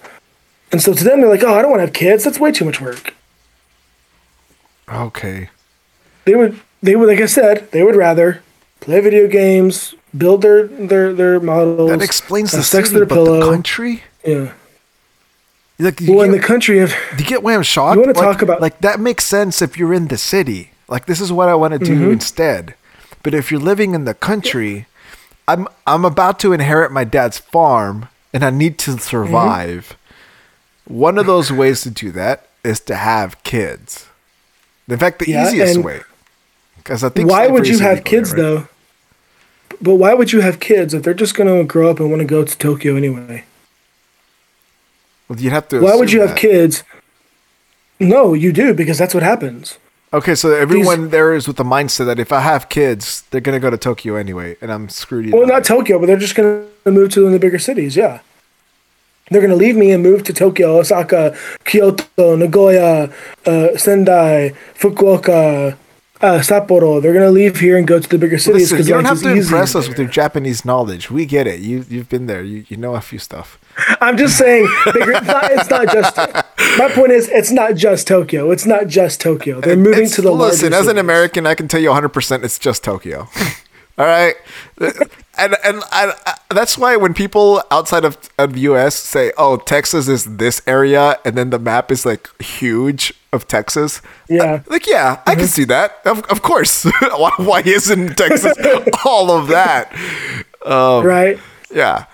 And so to them, they're like, "Oh, I don't want to have kids. That's way too much work." Okay. they would they would like I said they would rather play video games, build their their their models. That explains the sex city, their but pillow. the country. Yeah, Like, you, Well, in the country of do you get why I'm shocked? You wanna Like- talk about- like that makes sense if you're in the city. Like this is what I want to do Mm-hmm. instead. But if you're living in the country, I'm I'm about to inherit my dad's farm and I need to survive. One of those ways to do that is to have kids. In fact, the Yeah, easiest way. Because I think why would you have kids right? though? But why would you have kids if they're just going to grow up and want to go to Tokyo anyway? Well, you'd have to. Why would you have kids? No, you do because that's what happens. Okay, so everyone there is with the mindset that if I have kids, they're gonna go to Tokyo anyway, and I'm screwed. Well, not Tokyo, but they're just going to move to the bigger cities. Yeah, they're going to leave me and move to Tokyo, Osaka, Kyoto, Nagoya, uh, Sendai, Fukuoka, uh, Sapporo. They're going to leave here and go to the bigger cities Listen, you don't have to impress us with your Japanese knowledge. We get it. You you've been there. You you know a few stuff. I'm just saying, bigger, it's, not, it's not just. My point is, it's not just Tokyo. It's not just Tokyo. They're moving It's- to the listen. As an. American, I can tell you 100. percent It's just Tokyo. All right, and and I, I, that's why when people outside of, of the U.S. say, "Oh, Texas is this area," and then the map is like huge of Texas. Yeah. I- like yeah, I can see that. Of, of course. why, why isn't Texas all of that? Um, right? Yeah.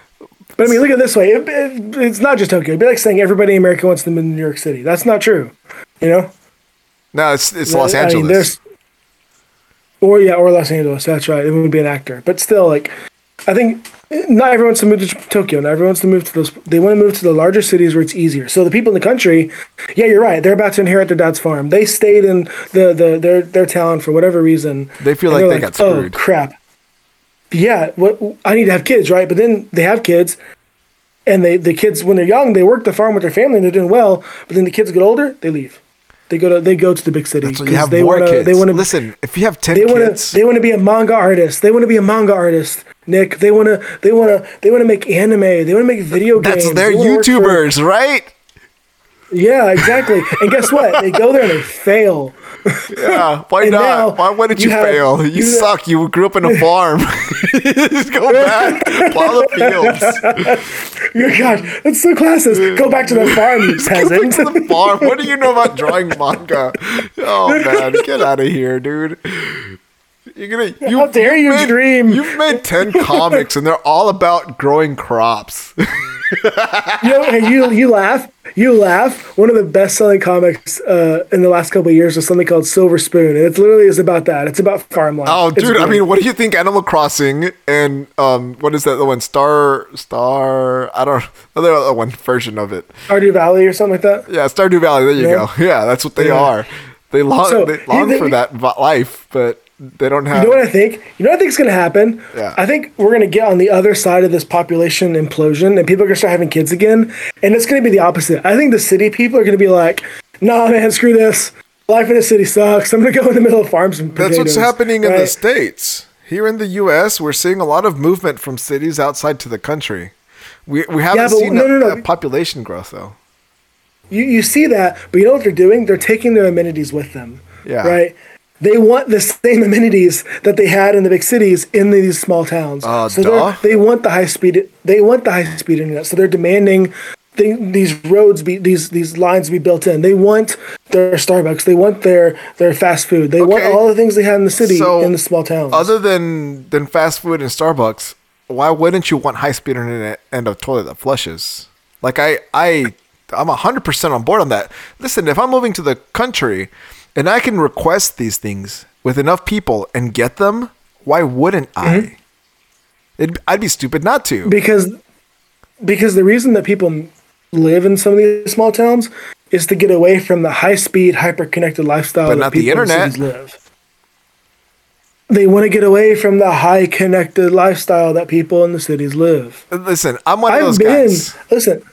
But I mean, look at it this way. It, it, it's not just Tokyo. It'd be like saying everybody in America wants to live in New York City. That's not true. You know? No, it's it's Los I mean, Angeles. there's- or yeah, or Los Angeles. That's right. It would be an actor, but still, like, I think not everyone wants to move to Tokyo. Not everyone wants to move to those. They want to move to the larger cities where it's easier. So the people in the country, yeah, you're right. They're about to inherit their dad's farm. They stayed in the, the their their town for whatever reason. They feel like they got Oh screwed." crap! Yeah, what I need to have kids, right? But then they have kids, and they the kids when they're young they work the farm with their family and they're doing well. But then the kids get older, they leave. They go to they go to the big city have they more wanna, kids. They want to Listen, if you have ten they want kids, to they want to be a manga artist. They want to be a manga artist. Nick, they want to they want to they want to make anime. They want to make video games. that's wanna work for- YouTubers, right? Yeah, exactly. And guess what? They go there and they fail. Yeah. Why And not? Why, why did you, you have- fail? You, you- suck. You grew up in a farm. Just go back, plow the fields. Oh gosh, that's so classist. Go back to the farm, you Go back peasant. to the farm. What do you know about drawing manga? Oh man, get out of here, dude. You're gonna. You, How dare you made- dream? You've made ten comics, and they're all about growing crops. you know, hey, you you laugh, you laugh. One of the best-selling comics uh, in the last couple of years was something called Silver Spoon, and it literally is about that. It's about farm life. Oh, It's dude! I mean, what do you think? Animal Crossing and um, what is that? The one Star Star? I don't. know. The one version of it. Stardew Valley or something like that. Yeah, Stardew Valley. There you Yeah. go. Yeah, that's what they Yeah. are. They long, So, they long you- for that life, but they don't have. You know what I think? You know what I think is going to happen? Yeah. I think we're going to get on the other side of this population implosion and people are going to start having kids again. And it's going to be the opposite. I think the city people are going to be like, nah, man, screw this. Life in the city sucks. I'm going to go in the middle of farms and That's what's potatoes," happening in the states. Here in the U.S., we're seeing a lot of movement from cities outside to the country. We we haven't but seen no, a, no, no. a population growth though. You, you see that, but you know what they're doing? They're taking their amenities with them. Yeah. Right? They want the same amenities that they had in the big cities in these small towns. Uh, so duh. they're- want the high speed. They want the high speed internet. So they're demanding th- these roads be these these lines be built in. They want their Starbucks. They want their their fast food. They want all the things they had in the city So, in the small towns. Other than than fast food and Starbucks, why wouldn't you want high speed internet and a toilet that flushes? Like I I I'm hundred percent on board on that. Listen, if I'm moving to the country and I can request these things with enough people and get them, why wouldn't Mm-hmm. I? It'd, I'd be stupid not to. because because the reason that people live in some of these small towns is to get away from the high speed, hyper connected lifestyle But that not the people in internet. cities live. They want to get away from the high connected lifestyle that people in the cities live. Listen, I'm one of I've those been guys. listen.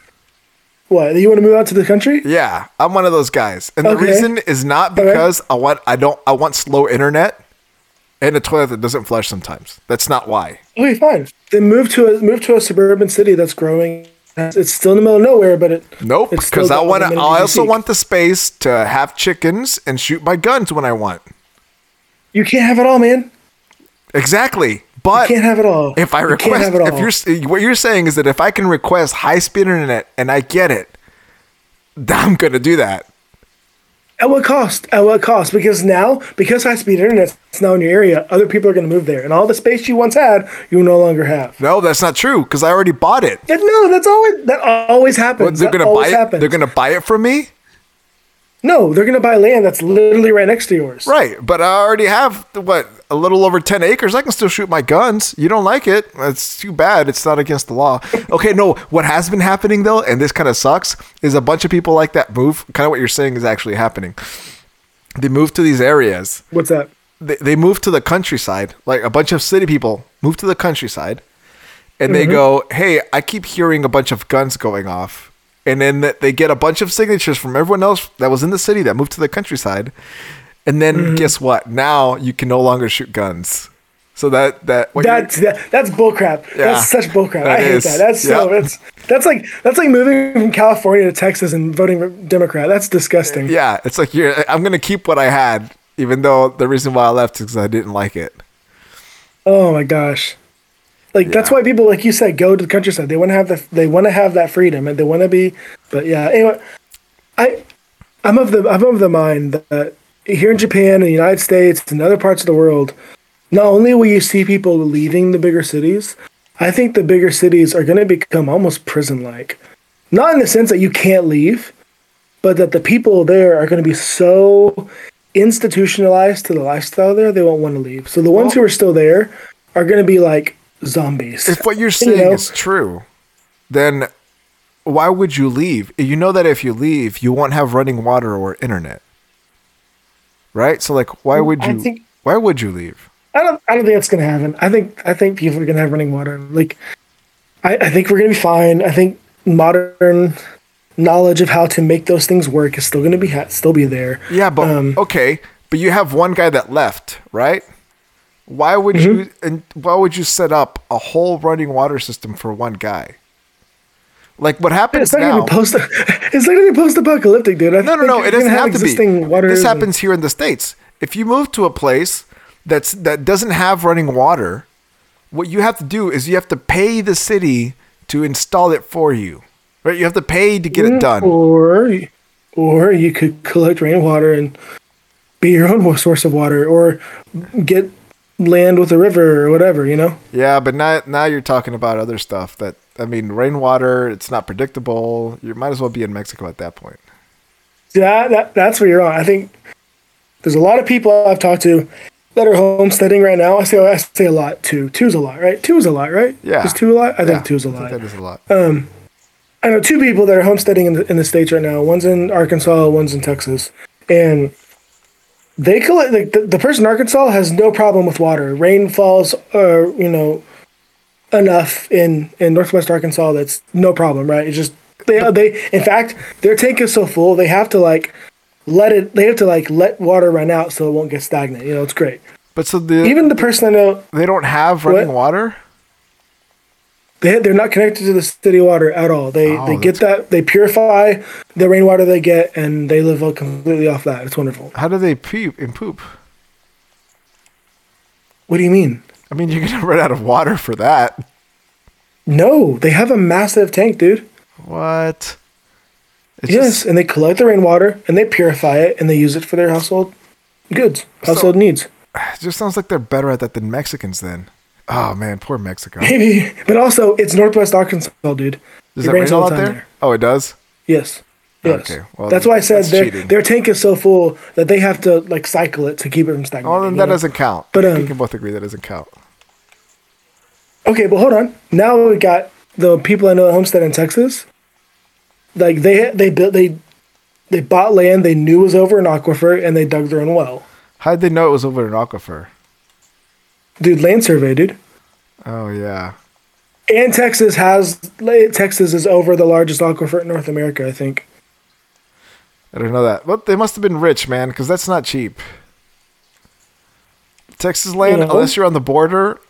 What you want to move out to the country? Yeah, I'm one of those guys, and the reason is not because I want I don't I want slow internet and a toilet that doesn't flush sometimes. That's not why. Okay, fine. Then move to a move to a suburban city that's growing. It's still in the middle of nowhere, but it Nope, because I want to. I also seek. want the space to have chickens and shoot my guns when I want. You can't have it all, man. Exactly, but You can't have it all. if I You request, can't have it if you're what you're saying is that if I can request high speed internet and I get it, I'm gonna do that. At what cost? At what cost? Because now, because high speed internet is now in your area, other people are going to move there, and all the space you once had, you no longer have. No, that's not true because I already bought it. Yeah, no, that's always that always happens. What, they're gonna buy it. happens. They're gonna buy it from me. No, they're going to buy land that's literally right next to yours. Right, but I already have what a little over ten acres. I can still shoot my guns. You don't like it? It's too bad. It's not against the law. Okay, no. What has been happening though, and this kind of sucks, is a bunch of people like that move. Kind of what you're saying is actually happening. They move to these areas. What's that? They they move to the countryside. Like a bunch of city people move to the countryside, and they mm-hmm. go, "Hey, I keep hearing a bunch of guns going off." And then they get a bunch of signatures from everyone else that was in the city that moved to the countryside. And then mm-hmm. guess what? Now you can no longer shoot guns. So that that That's that, that's bullcrap. Yeah, that's such bullcrap. I hate is. that. That's so. That's that's like that's like moving from California to Texas and voting Democrat. That's disgusting. yeah, it's like you're. I'm gonna keep what I had, even though the reason why I left is because I didn't like it. Oh my gosh. Like that's why people, like you said, go to the countryside. They want to have the they want to have that freedom and they want to be. But yeah, anyway, I I'm of the I'm of the mind that here in Japan and the United States and other parts of the world, not only will you see people leaving the bigger cities, I think the bigger cities are going to become almost prison like. Not in the sense that you can't leave, but that the people there are going to be so institutionalized to the lifestyle there, they won't want to leave. So the ones who are still there are going to be like zombies. If what you're saying know? is true, then why would you leave? You know that if you leave, you won't have running water or internet, right? So like, why would you? think- why would you leave? I don't. I don't think that's going to happen. I think. I think people are going to have running water. Like, I, I think we're going to be fine. I think modern knowledge of how to make those things work is still going to be ha- still be there. Yeah, but Um, okay, but you have one guy that left, right? Why would Mm-hmm. you and why would you set up a whole running water system for one guy? Like what happens It's not now? going to be post. It's not going to be post-apocalyptic, dude. I No, no, no. It doesn't gonna have to be. Water This happens here in the states. If you move to a place that's that doesn't have running water, what you have to do is you have to pay the city to install it for you. Right? You have to pay to get it done. Or, or you could collect rainwater and be your own source of water, or get land with a river or whatever. You know. Yeah, but now now you're talking about other stuff that I mean, rainwater. It's not predictable. You might as well be in Mexico at that point. Yeah, that, that's where you're on. I think there's a lot of people I've talked to that are homesteading right now. I say I say a lot. Two, two's a lot, right? Two is a lot, right? Yeah. is two a lot? I Yeah, think two's a I think lot. that is a lot. Um, I know two people that are homesteading in the, in the states right now. One's in Arkansas, one's in Texas, and they collect. Like, the, the person in Arkansas has no problem with water. Rain falls, uh, you know, enough in in northwest Arkansas that's no problem, right? It's just they they. In fact, their tank is so full they have to like let it. They have to like let water run out so it won't get stagnant. You know, it's great. but so the Even the person I know, they don't have running What? water. They they're not connected to the city water at all. They Oh, they get that they purify the rainwater they get and they live completely off that. It's wonderful. How do they poop and poop? What do you mean? I mean, you're gonna run out of water for that. No, they have a massive tank, dude. What? It's yes, just- and they collect the rainwater and they purify it and they use it for their household goods, household needs. it just sounds like they're better at that than Mexicans. Then. Oh man, poor Mexico. Maybe, but also it's Northwest Arkansas, dude. Does it that rain all time there? there. Oh, it does. Yes. Yes. Okay, well, that's why I said their cheating. their tank is so full that they have to like cycle it to keep it from stagnating. Well, then that know? doesn't count. But, we um, can both agree that doesn't count. Okay, but hold on. Now we got the people I know at Homestead in Texas. Like they they built they they bought land they knew was over an aquifer and they dug their own well. How would they know it was over an aquifer? Dude, land survey, dude. Oh yeah. And Texas has Texas is over the largest aquifer in North America, I think. I don't know that. But they must have been rich, man, because that's not cheap. Texas land, know? unless you're on the border,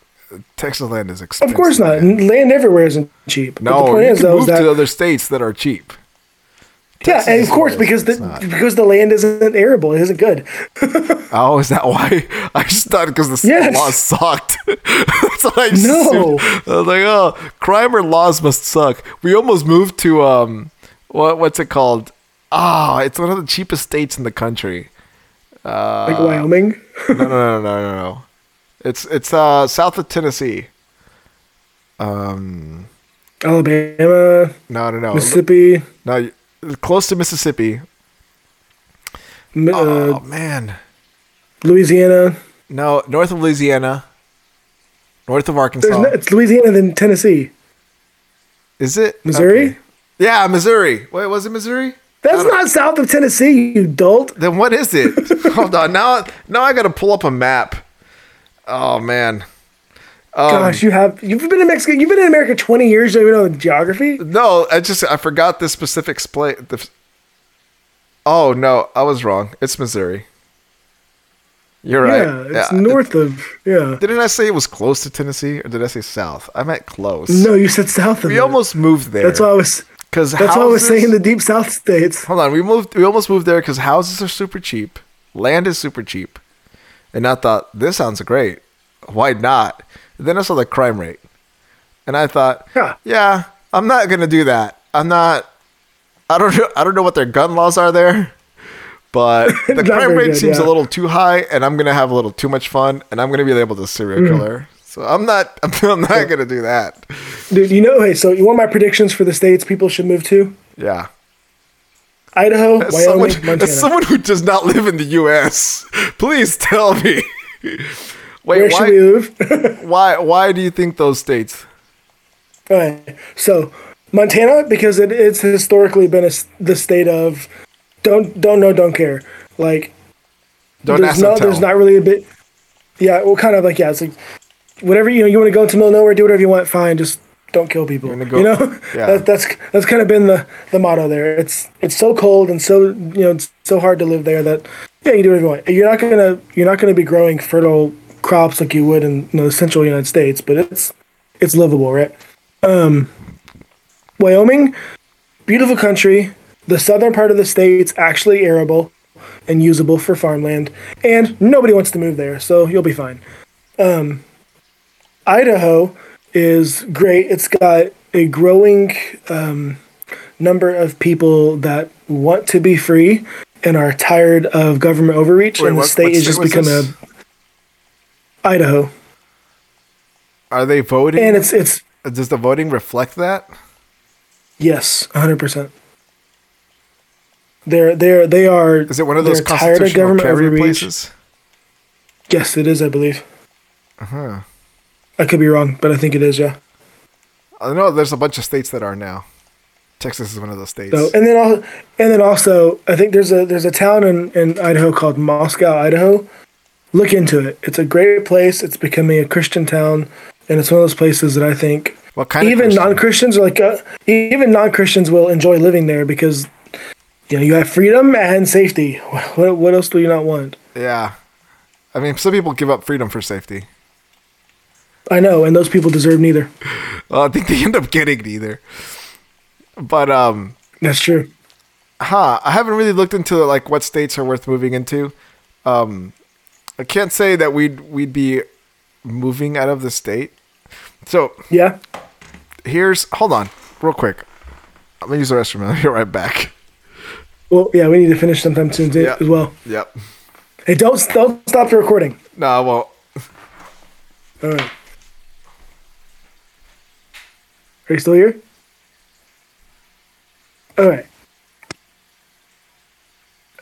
Texas land is expensive. Of course not. man. Land everywhere isn't cheap. But No, the point you is can though move is that to other states that are cheap. Yeah, Texas and of course because the not. because the land isn't arable, it isn't good. Oh, is that why? I just thought because the Yes. laws sucked. That's what I No. assumed. I was like, oh, crime or laws must suck. We almost moved to um, what what's it called? Oh, it's one of the cheapest states in the country. like Wyoming. No, no, no, no, no, no. It's it's uh south of Tennessee. Um, Alabama, no, no, no, Mississippi, no. Close to Mississippi. Mi- Oh uh, man, Louisiana. no, north of Louisiana, north of Arkansas. No, it's Louisiana then Tennessee. Is it Missouri? Okay. Yeah, Missouri. Wait, was it Missouri? That's not south of Tennessee, you dolt. Then what is it? Hold on. Now, now I got to pull up a map. Oh man. Um, Gosh, you have you've been in Mexico. You've been in America twenty years. You don't even know the geography. No, I just I forgot the specific split. The, oh no, I was wrong. It's Missouri. You're right. Yeah, it's north of yeah. Didn't I say it was close to Tennessee, or did I say south? I meant close. No, you said south of we it. almost moved there. That's why I was. because That's why I was saying the deep south states. Hold on, we moved. We almost moved there because houses are super cheap, land is super cheap, and I thought this sounds great. Why not? Then I saw the crime rate, and I thought, Huh. yeah, I'm not gonna do that. I'm not. I don't know. I don't know what their gun laws are there, but the crime rate good, seems yeah. a little too high, and I'm gonna have a little too much fun, and I'm gonna be labeled a serial Mm-hmm. killer. So I'm not. I'm not gonna do that. Dude, you know, hey, so you want my predictions for the states people should move to? Yeah. Idaho, As Wyoming, someone, Montana. as someone who does not live in the U.S., please tell me. Wait, Where should why, we move? why? Why do you think those states? Okay, so Montana because it, it's historically been a the state of don't don't know don't care like Don't there's ask no there's not really a bit yeah well kind of like yeah it's like whatever you know you want to go into middle nowhere do whatever you want fine just don't kill people go- you know Yeah. that, that's that's kind of been the the motto there it's it's so cold and so you know it's so hard to live there that yeah you do whatever you want you're not gonna you're not gonna be growing fertile crops like you would in you know the central United States but it's it's livable right? Um Wyoming beautiful country. The southern part of the state's actually arable and usable for farmland and nobody wants to move there so you'll be fine. Um, idaho is great. It's got a growing um, number of people that want to be free and are tired of government overreach Wait, and the what- state has just become this? a idaho Are they voting? and it's it's Does the voting reflect that? yes 100% they're they're they are Is it one of those tired of government overreach places? yes it is i believe Uh-huh. i could be wrong but i think it is yeah I know there's a bunch of states that are now. Texas is one of those states. So and then al- and then also I think there's a there's a town in, in Idaho called Moscow, Idaho. Look into it. It's a great place. It's becoming a Christian town, and it's one of those places that I think what kind even non Christians are like uh, even non Christians will enjoy living there because you know you have freedom and safety. What what else do you not want? Yeah. I mean, some people give up freedom for safety. I know, and those people deserve neither. Well, I think they end up getting neither. But um, That's true. huh? I haven't really looked into like what states are worth moving into. Um, I can't say that we'd we'd be moving out of the state. So Yeah. here's hold on, real quick. I'm gonna use the restroom. I'll be right back. Well, yeah, we need to finish sometime soon Yeah. as well. Yep. Hey, don't don't stop the recording. No, I won't. All right. Are you still here? All right.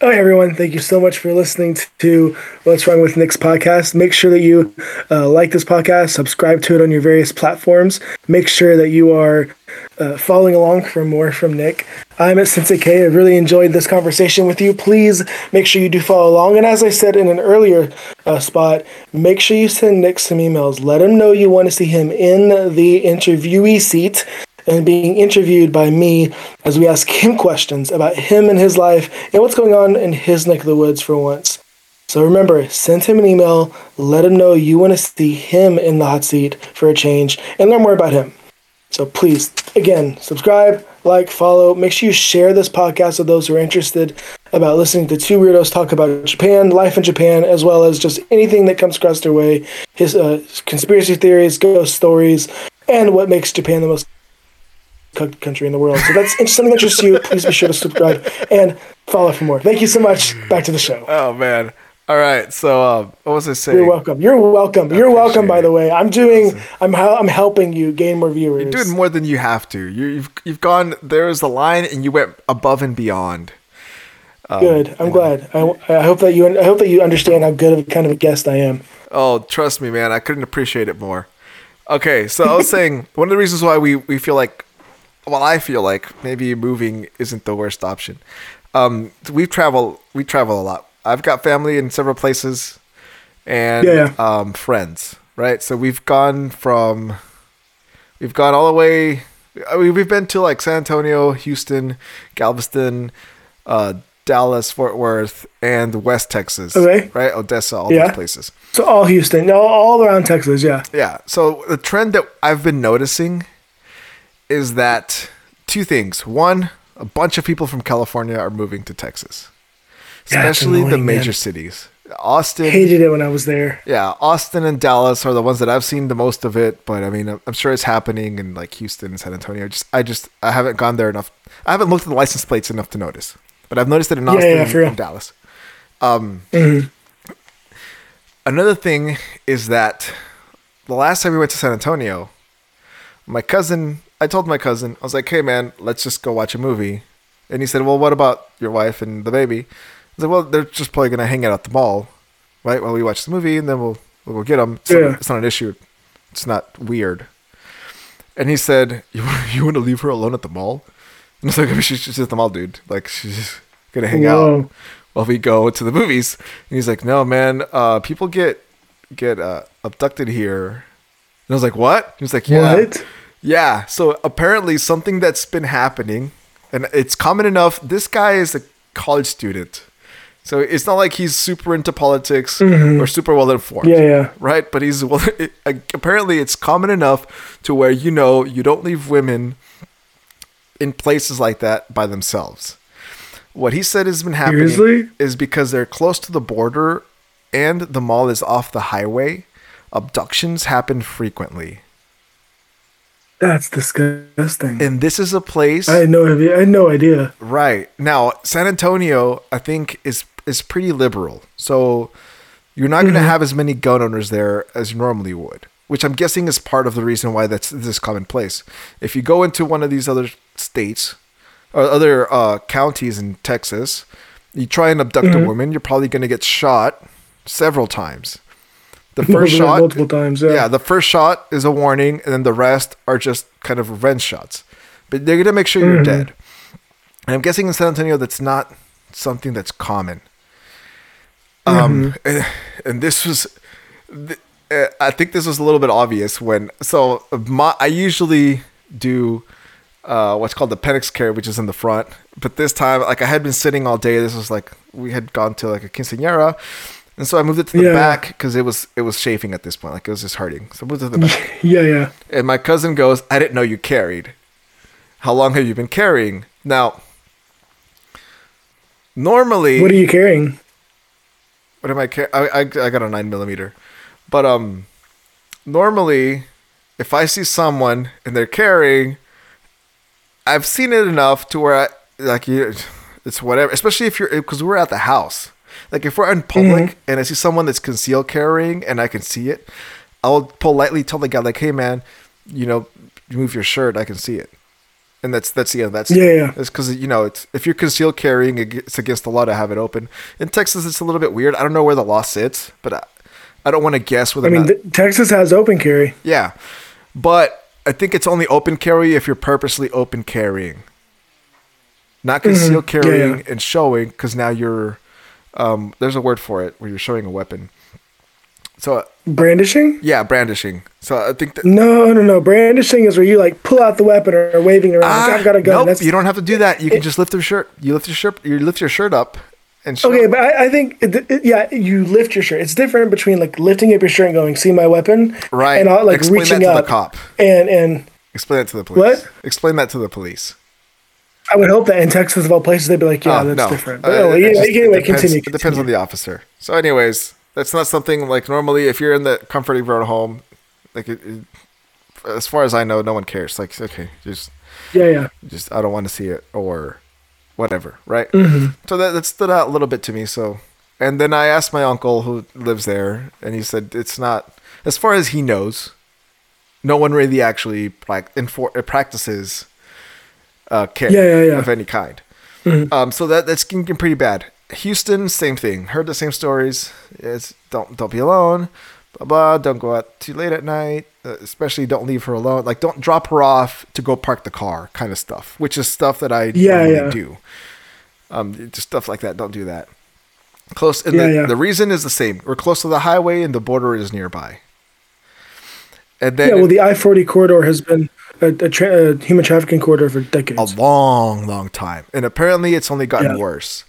All right, everyone. Thank you so much for listening to What's Wrong with Nick's podcast. Make sure that you uh, like this podcast, subscribe to it on your various platforms. Make sure that you are uh, following along for more from Nick. I'm at Sensei K. I really enjoyed this conversation with you. Please make sure you do follow along. And as I said in an earlier uh, spot, make sure you send Nick some emails. Let him know you want to see him in the interviewee seat and being interviewed by me as we ask him questions about him and his life and what's going on in his neck of the woods for once. So remember, send him an email, let him know you want to see him in the hot seat for a change, and learn more about him. So please, again, subscribe, like, follow. Make sure you share this podcast with those who are interested about listening to two weirdos talk about Japan, life in Japan, as well as just anything that comes across their way. His uh, conspiracy theories, ghost stories, and what makes Japan the most country in the world. So that's if something that interests you. Please be sure to subscribe and follow for more. Thank you so much. Back to the show. Oh man. All right. So uh, what was I saying? You're welcome. You're welcome. You're welcome. By the way, I'm doing. I'm I'm helping you gain more viewers. You're doing more than you have to. You, you've you've gone. There's a line, and you went above and beyond. Good. I'm glad. I, I hope that you I hope that you understand how good of a kind of a guest I am. Oh, trust me, man. I couldn't appreciate it more. Okay, so I was saying one of the reasons why we, we feel like, well, I feel like maybe moving isn't the worst option. Um, we travel we travel a lot. I've got family in several places, and Yeah, um, friends. Right, so we've gone from, we've gone all the way. I mean, we've been to like San Antonio, Houston, Galveston, uh, Dallas, Fort Worth, and West Texas. Okay. right, Odessa, all Yeah. those places. So all Houston, all, all around Texas. Yeah. Yeah. So the trend that I've been noticing is that two things. One, a bunch of people from California are moving to Texas, Yeah, especially the major man. cities. Austin, Hated it when I was there. yeah, Austin and Dallas are the ones that I've seen the most of it. But I mean, I'm- sure it's happening in like Houston and San Antonio. Just, I just, I haven't gone there enough. I haven't looked at the license plates enough to notice. But I've noticed it in Austin yeah, for real. and Dallas. Um, Another thing is that the last time we went to San Antonio, my cousin, I told my cousin, I was like, hey man, let's just go watch a movie. And he said, well, what about your wife and the baby? I was like, well, they're just probably going to hang out at the mall, right? While we watch the movie and then we'll, we'll go get them. It's, Yeah. not, it's not an issue. It's not weird. And he said, you, you want to leave her alone at the mall? And I was like, I mean, she's just at the mall, dude. Like, she's going to hang out Whoa. while we go to the movies. And he's like, no, man, uh, people get get uh, abducted here. And I was like, what? He was like, yeah. What? Yeah. So apparently something that's been happening, and it's common enough. This guy is a college student. So it's not like he's super into politics or super well informed. Mm-hmm. Yeah, yeah. Right? But he's well, it, apparently it's common enough to where you know you don't leave women in places like that by themselves. What he said has been happening Seriously? is because they're close to the border and the mall is off the highway. Abductions happen frequently. That's disgusting. And this is a place I had no idea. I had no idea. Right. Now, San Antonio, I think, is is pretty liberal. So you're not going to mm-hmm. have as many gun owners there as you normally would, which I'm guessing is part of the reason why that's this commonplace. If you go into one of these other states or other uh, counties in Texas, you try and abduct a mm-hmm. woman, you're probably going to get shot several times. The first shot, multiple times. Yeah. yeah, the first shot is a warning, and then the rest are just kind of revenge shots. But they're gonna make sure you're dead. And I'm guessing in San Antonio that's not something that's common. Um, and, and this was, th- uh, I think this was a little bit obvious when. So my, I usually do uh, what's called the appendix carry, which is in the front. But this time, like I had been sitting all day. This was like we had gone to like a quinceañera, and so I moved it to the Yeah. back because it was it was chafing at this point. Like it was just hurting. So I moved it to the back. yeah, yeah. And my cousin goes, I didn't know you carried. How long have you been carrying? Now, normally, What are you carrying? what am I, car- I, I, I got a nine millimeter, but um, normally, if I see someone and they're carrying, I've seen it enough to where I like you, it's whatever. Especially if you're because we're at the house. Like if we're in public and I see someone that's concealed carrying and I can see it, I'll politely tell the guy like, "Hey man, you know, move your shirt. I can see it." And that's that's yeah that's Yeah, yeah. It's because you know it's if you're concealed carrying, it's against the law to have it open. In Texas, it's a little bit weird. I don't know where the law sits, but I, I don't want to guess whether I mean, not. Texas has open carry. Yeah, but I think it's only open carry if you're purposely open carrying, not concealed Mm-hmm. Yeah, carrying yeah. and showing. Because now you're um, there's a word for it where you're showing a weapon. So Brandishing? yeah, brandishing. So I think that. No, no, no. Brandishing is where you like pull out the weapon or waving around. like, I've got a gun. Ah, Nope, That's you don't have to do that. You can just lift your shirt. You lift your shirt. You lift your shirt up and show. Okay, but I, I think, it, it- yeah, you lift your shirt. It's different between like lifting up your shirt and going, "See my weapon," Right. And uh, like Explain that reaching to the cop. and and Explain that to the police. What? Explain that to the police. I would hope that in Texas of all places they'd be like, "Yeah, Oh, that's no. different." Uh, But anyway, it yeah, just- anyway, depends, continue. It depends on the officer. So, anyways, that's not something like normally if you're in the comfort of your own home, like it, it, as far as I know, no one cares. Like, okay, just Yeah, yeah. just I don't want to see it or whatever, right? Mm-hmm. So that that stood out a little bit to me. So, and then I asked my uncle who lives there, and he said it's not as far as he knows. No one really actually enfor- uh, practices uh, care Yeah, yeah, yeah. of any kind. Um, so that that's getting pretty bad. Houston, same thing. Heard the same stories. It's don't don't be alone. Blah blah. Don't go out too late at night. Uh, especially don't leave her alone. Like don't drop her off to go park the car, kind of stuff. Which is stuff that I Yeah, yeah. do. Um, just stuff like that. Don't do that. Close. And Yeah, the, yeah. the reason is the same. We're close to the highway, and the border is nearby. And then Yeah, well, the I 40 corridor has been a, a, tra- a human trafficking corridor for decades. a long, long time, and apparently it's only gotten Yeah. worse.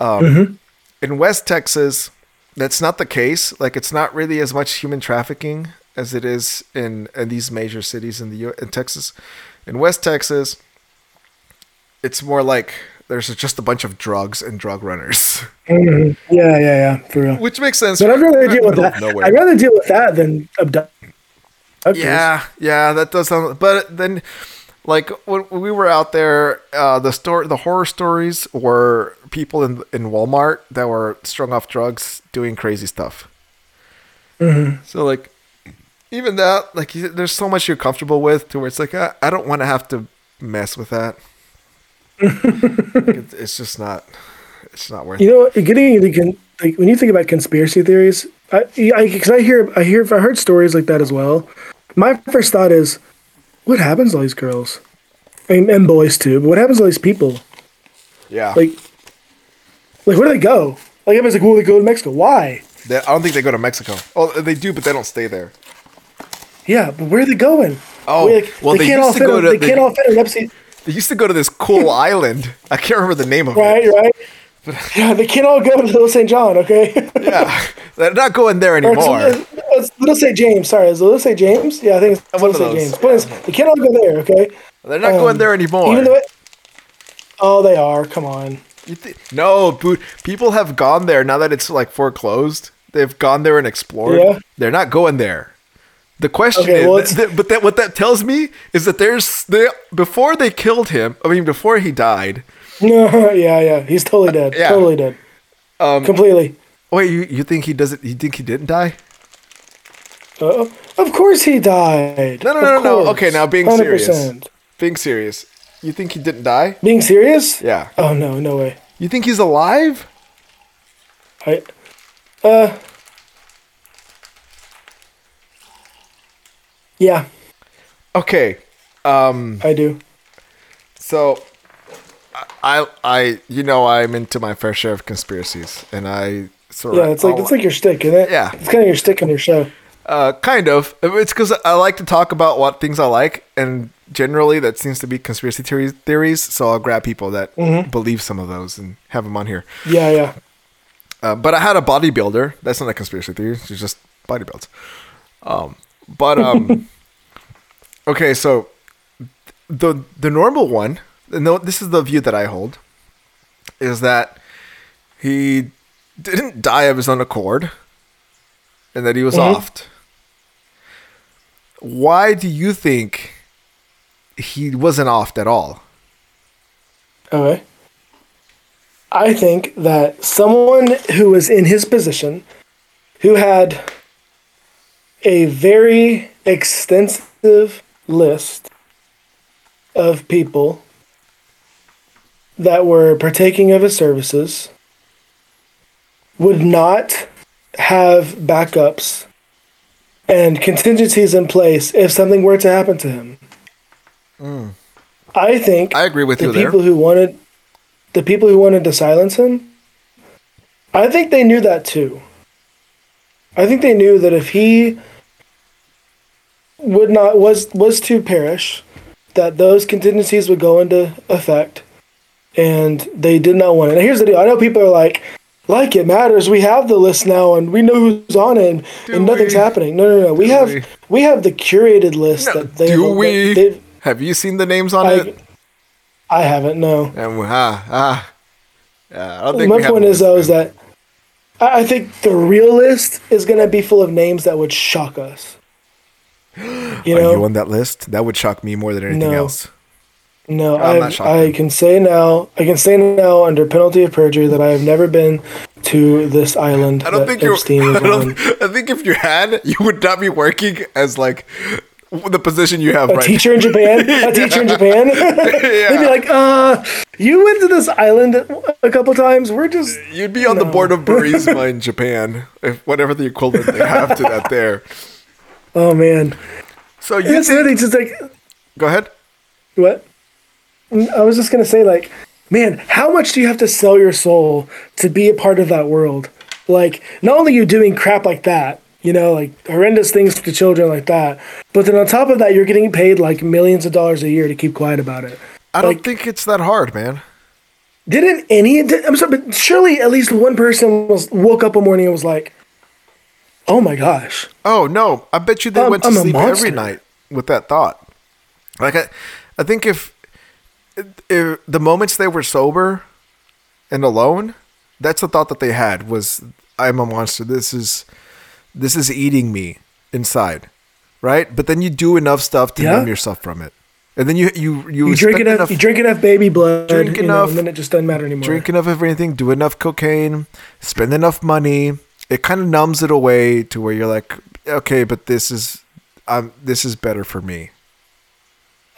Um, In West Texas, that's not the case. Like, it's not really as much human trafficking as it is in, in these major cities in the U- in Texas. In West Texas, it's more like there's just a bunch of drugs and drug runners, Yeah, yeah, yeah, for real. which makes sense. But I'd rather deal with that. I'd rather deal with that than abduct. Yeah, yeah, that does sound. But then, like when we were out there, uh, the story, the horror stories were people in in Walmart that were strung off drugs, doing crazy stuff. Mm-hmm. So like, even that, like, there's so much you're comfortable with, to where it's like, I, I don't want to have to mess with that. Like, it's, it's just not. It's not worth. You know, getting into con- like when you think about conspiracy theories, I, I, cause I hear, I hear, I heard stories like that as well. My first thought is, what happens to all these girls? Mean, and boys too. But what happens to all these people? Yeah, Like, like where do they go? Like everybody's like, well, they go to Mexico. Why? They- I don't think they go to Mexico. Oh, they do, but they don't stay there. Yeah, but where are they going? Oh, Like, well, they can't used all fit. to- they they- can't all fit in upstate. They used to go to this cool island. I can't remember the name of Right, it. Right, right. Yeah, they can't all go to Little St. John. Okay. Yeah, they're not going there anymore. it's, it's Little St. James. Sorry, is Little St. James? Yeah, I think it's One Little St. James. But they can't all go there. Okay. They're not going Um, there anymore. Even though it, oh, they are. Come on. You thi- no, boo- people have gone there now that it's like foreclosed. They've gone there and explored. Yeah. They're not going there. The question Okay, well, is, it's- th- but that what that tells me is that there's they before they killed him. I mean, before he died. No, yeah, yeah. He's totally dead. Yeah. Totally dead. Um, Completely. wait, you you think he doesn't? You think he didn't die? Uh, of course he died. No, no, no, no, no. Okay, now being 100%. serious. Being serious, you think he didn't die? Being serious? Yeah. Oh no, no way. You think he's alive? I, uh, yeah, Okay. Um. I do. So, I, I, you know, I'm into my fair share of conspiracies, and I sort of, Yeah, it's like it's like your stick, isn't it? Yeah. it's kind of your stick on your show. uh, kind of. It's because I like to talk about what things I like, and generally that seems to be conspiracy theories. Theories. So I'll grab people that Mm-hmm. believe some of those and have them on here. Yeah, yeah. Uh, but I had a bodybuilder. That's not a conspiracy theory. She's just bodybuilds. Um, but um, okay, so the the normal one, no, this is the view that I hold, is that he didn't die of his own accord, and that he was mm-hmm. offed. Why do you think he wasn't offed at all? Okay. I think that someone who was in his position, who had a very extensive list of people that were partaking of his services, would not have backups and contingencies in place if something were to happen to him. I think I agree with the you there. people who wanted the people who wanted to silence him i think they knew that too i think they knew that if he would not was was to perish that those contingencies would go into effect and they did not want it now here's the deal i know people are like like it matters we have the list now and we know who's on it and, and nothing's we? happening no no no we Do have we? we have the curated list that they Do we? they've- Have you seen the names on I, it? I haven't no And ah ah. Yeah, I don't think my point is though is that I I think the real list is going to be full of names that would shock us. You man. Are you on that list? That would shock me more than anything No. else. No, I. I can say now. I can say now under penalty of perjury that I have never been to this island. I don't think you're. Epstein I, don't. I think if you had, you would not be working as like the position you have A right. teacher in Japan. A teacher in Japan. They'd be like, "Uh, you went to this island a couple times. We're just You'd be on the board of Burisma in Japan, if whatever the equivalent they have to that there. oh man." So you It's think, just like go ahead. what? I was just gonna say like, man, how much do you have to sell your soul to be a part of that world? Like, not only you doing crap like that, you know, like horrendous things to children like that, but then on top of that, you're getting paid like millions of dollars a year to keep quiet about it. I don't think it's that hard, man. Didn't any? Did, I'm sorry, but surely at least one person was woke up one morning and was like, "Oh my gosh, Oh no, I bet you they I'm- went to I'm sleep every night with that thought. Like I, I think if, the moments they were sober and alone, that's the thought that they had was, "I'm a monster. This is, this is eating me inside." Right, but then you do enough stuff to Yeah. numb yourself from it, and then you you you, you drink spend enough, you drink enough baby blood, Drink you know, enough- and then it just doesn't matter anymore." drink enough of anything, do enough cocaine, spend enough money. It kind of numbs it away to where you're like, okay, but this is, um, this is better for me.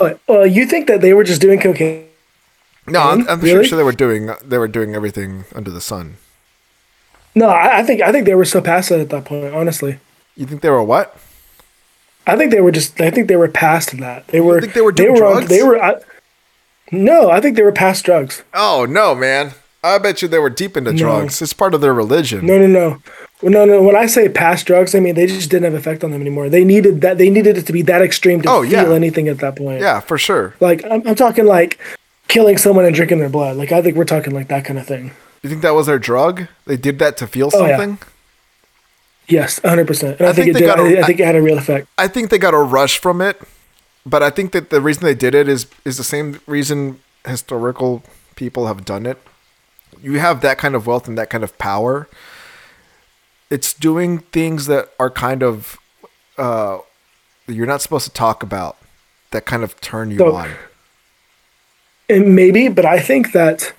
But, well, you think that they were just doing cocaine? No, I'm, I'm sure, Really? sure they were doing they were doing everything under the sun. No, I, I think I think they were so past it at that point. Honestly, You think they were what? I think they were just. I think they were past that. They were. think they were doing on- drugs? they were. I, no, I think they were past drugs. Oh no, man! I bet you they were deep into No. drugs. It's part of their religion. No, no, no. Well, no, no. When I say past drugs, I mean they just didn't have effect on them anymore. They needed that. They needed it to be that extreme to Oh, feel yeah. anything at that point. Yeah, for sure. Like I'm, I'm talking like killing someone and drinking their blood. Like I think we're talking like that kind of thing. You think that was their drug? They did that to feel Oh, yeah. something. Yes, 100. percent And I, I think, think it they did. got a- I, I think it had a real effect. I think they got a rush from it, but I think that the reason they did it is is the same reason historical people have done it. You have that kind of wealth and that kind of power. It's doing things that are kind of uh, you're not supposed to talk about that kind of turn you So- on. And maybe, but I think that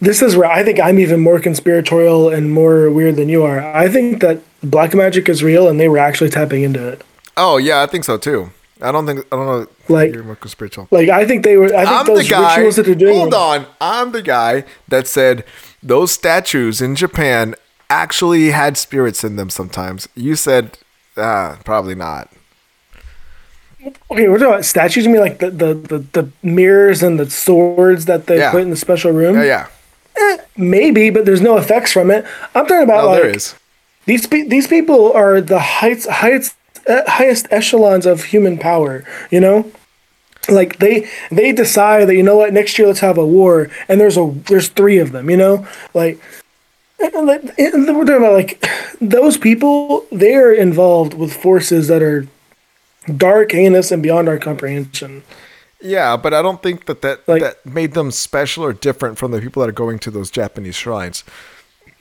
this is where I think I'm even more conspiratorial and more weird than you are. I think that black magic is real and they were actually tapping into it. Oh yeah, I think so too. I don't think I don't know. Like- you're more spiritual. Like I think they were. I think I'm those the guy. rituals that they're doing. Hold on, I'm the guy that said those statues in Japan actually had spirits in them. Sometimes you said, ah, probably not. Okay, we're talking about statues. You mean like the the, the, the mirrors and the swords that they Yeah. put in the special room? Yeah, yeah. Maybe, but there's no effects from it. I'm talking about No, like there is. these pe- these people are the heights uh, Uh, highest echelons of human power. You know, like they they decide that you know what next year let's have a war, and there's a there's three of them. You know, like. we're talking about like those people. They are involved with forces that are dark, heinous, and beyond our comprehension. Yeah, but I don't think that that, Like- that made them special or different from the people that are going to those Japanese shrines.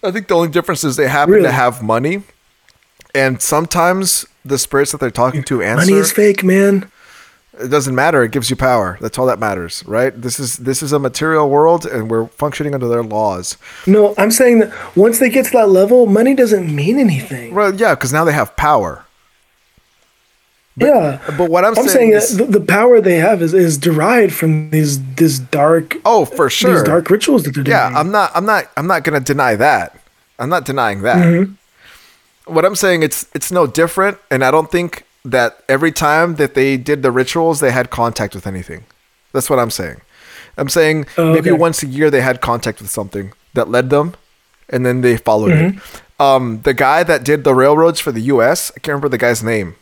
I think the only difference is they happen Really? to have money, and sometimes the spirits that they're talking to answer. Money is fake, man. it doesn't matter. It gives you power. That's all that matters, right? This is this is a material world, and we're functioning under their laws. No, I'm saying that once they get to that level, money doesn't mean anything. Well, yeah, because now they have power. yeah. But what I'm, saying is I'm saying, saying is, the, the power they have is, is derived from these this dark oh, for sure, these dark rituals that they're doing. Yeah, I'm not. I'm not. I'm not going to deny that. I'm not denying that. Mm-hmm. What I'm saying it's it's no different, and I don't think that every time that they did the rituals, they had contact with anything. That's what I'm saying. I'm saying Oh, maybe okay. once a year they had contact with something that led them, and then they followed Mm-hmm. it. Um, the guy that did the railroads for the U.S. I can't remember the guy's name,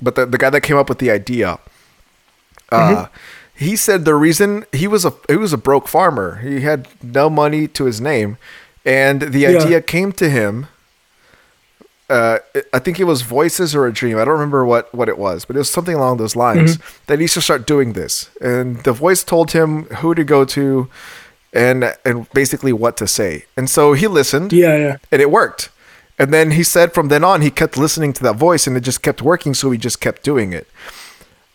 but the, the guy that came up with the idea. Uh, Mm-hmm. he said the reason he was a he was a broke farmer. He had no money to his name, and the Yeah. idea came to him. Uh, I think it was voices or a dream. I don't remember what what it was, but it was something along those lines. That he should start doing this, and the voice told him who to go to, and and basically what to say. And so he listened, yeah, yeah. and it worked. And then he said from then on he kept listening to that voice, and it just kept working. So he just kept doing it.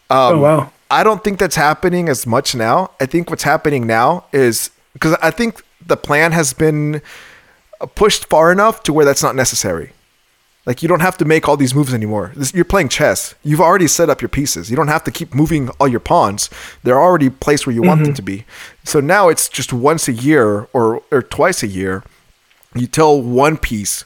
Um, oh wow. I don't think that's happening as much now. I think what's happening now is because I think the plan has been pushed far enough to where that's not necessary. Like you don't have to make all these moves anymore. This, you're playing chess. You've already set up your pieces. You don't have to keep moving all your pawns. They're already placed where you want them mm-hmm. to be. So now it's just once a year or or twice a year, you tell one piece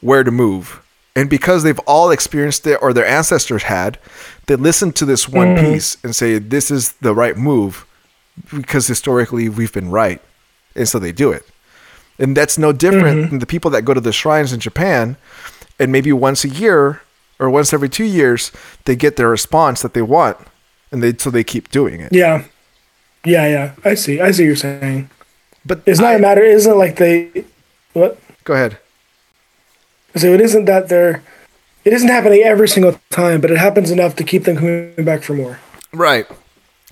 where to move. And because they've all experienced it or their ancestors had, they listen to this one mm-hmm. piece and say this is the right move because historically we've been right. And so they do it. And that's no different mm-hmm. than the people that go to the shrines in Japan and maybe once a year or once every two years they get their response that they want and they so they keep doing it. Yeah. Yeah, yeah. I see. I see what you're saying. But It's not I- a matter. It isn't like they. What? Go ahead. So it isn't that they're. It isn't happening every single time, but it happens enough to keep them coming back for more. Right.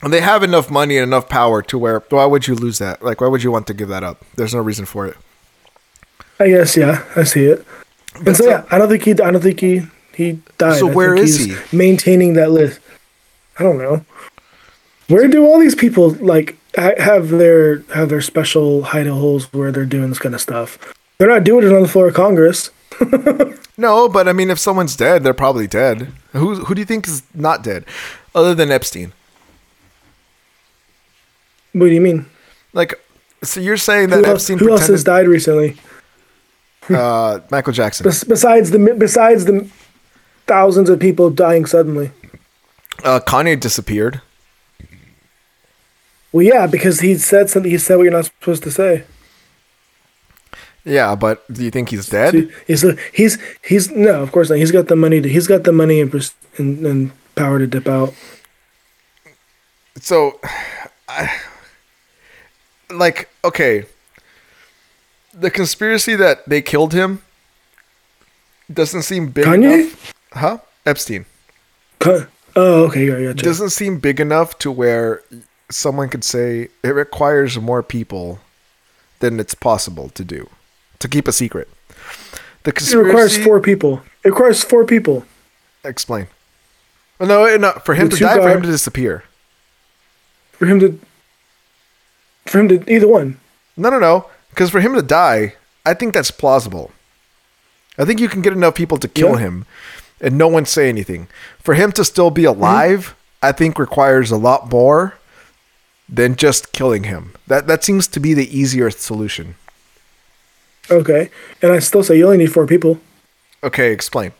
And they have enough money and enough power to where why would you lose that? Like why would you want to give that up? There's no reason for it. I guess. Yeah, I see it. And so, yeah, I don't think he. I don't think he. He died. So I where is he's he? Maintaining that list. I don't know. Where do all these people like have their have their special hidey holes where they're doing this kind of stuff? They're not doing it on the floor of Congress. No, but I mean if someone's dead, they're probably dead. Who who do you think is not dead? Other than Epstein. What do you mean? Like so you're saying that Who, else, Epstein who else has died recently? Uh, Michael Jackson. Bes- besides the besides the thousands of people dying suddenly. Uh, Kanye disappeared. Well, yeah, because he said something. He said what you're not supposed to say. Yeah, but do you think he's dead? He's he's he's no, of course not. He's got the money to. He's got the money and and, and power to dip out. So, I, like, okay, the conspiracy that they killed him doesn't seem big Kanye? enough. Huh? Epstein Cu- Oh, okay, yeah, gotcha. doesn't seem big enough to where someone could say it requires more people than it's possible to do to keep a secret. The It conspiracy requires four people. It requires four people. Explain. Oh, no, no, for him The to die, for him to disappear. for him to for him to either one. No, no, no. Because for him to die, I think that's plausible. I think you can get enough people to kill Yeah. him and no one say anything. For him to still be mm-hmm. alive, I think requires a lot more than just killing him. That that seems to be the easier solution. Okay, and I still say you only need four people. Okay, explain.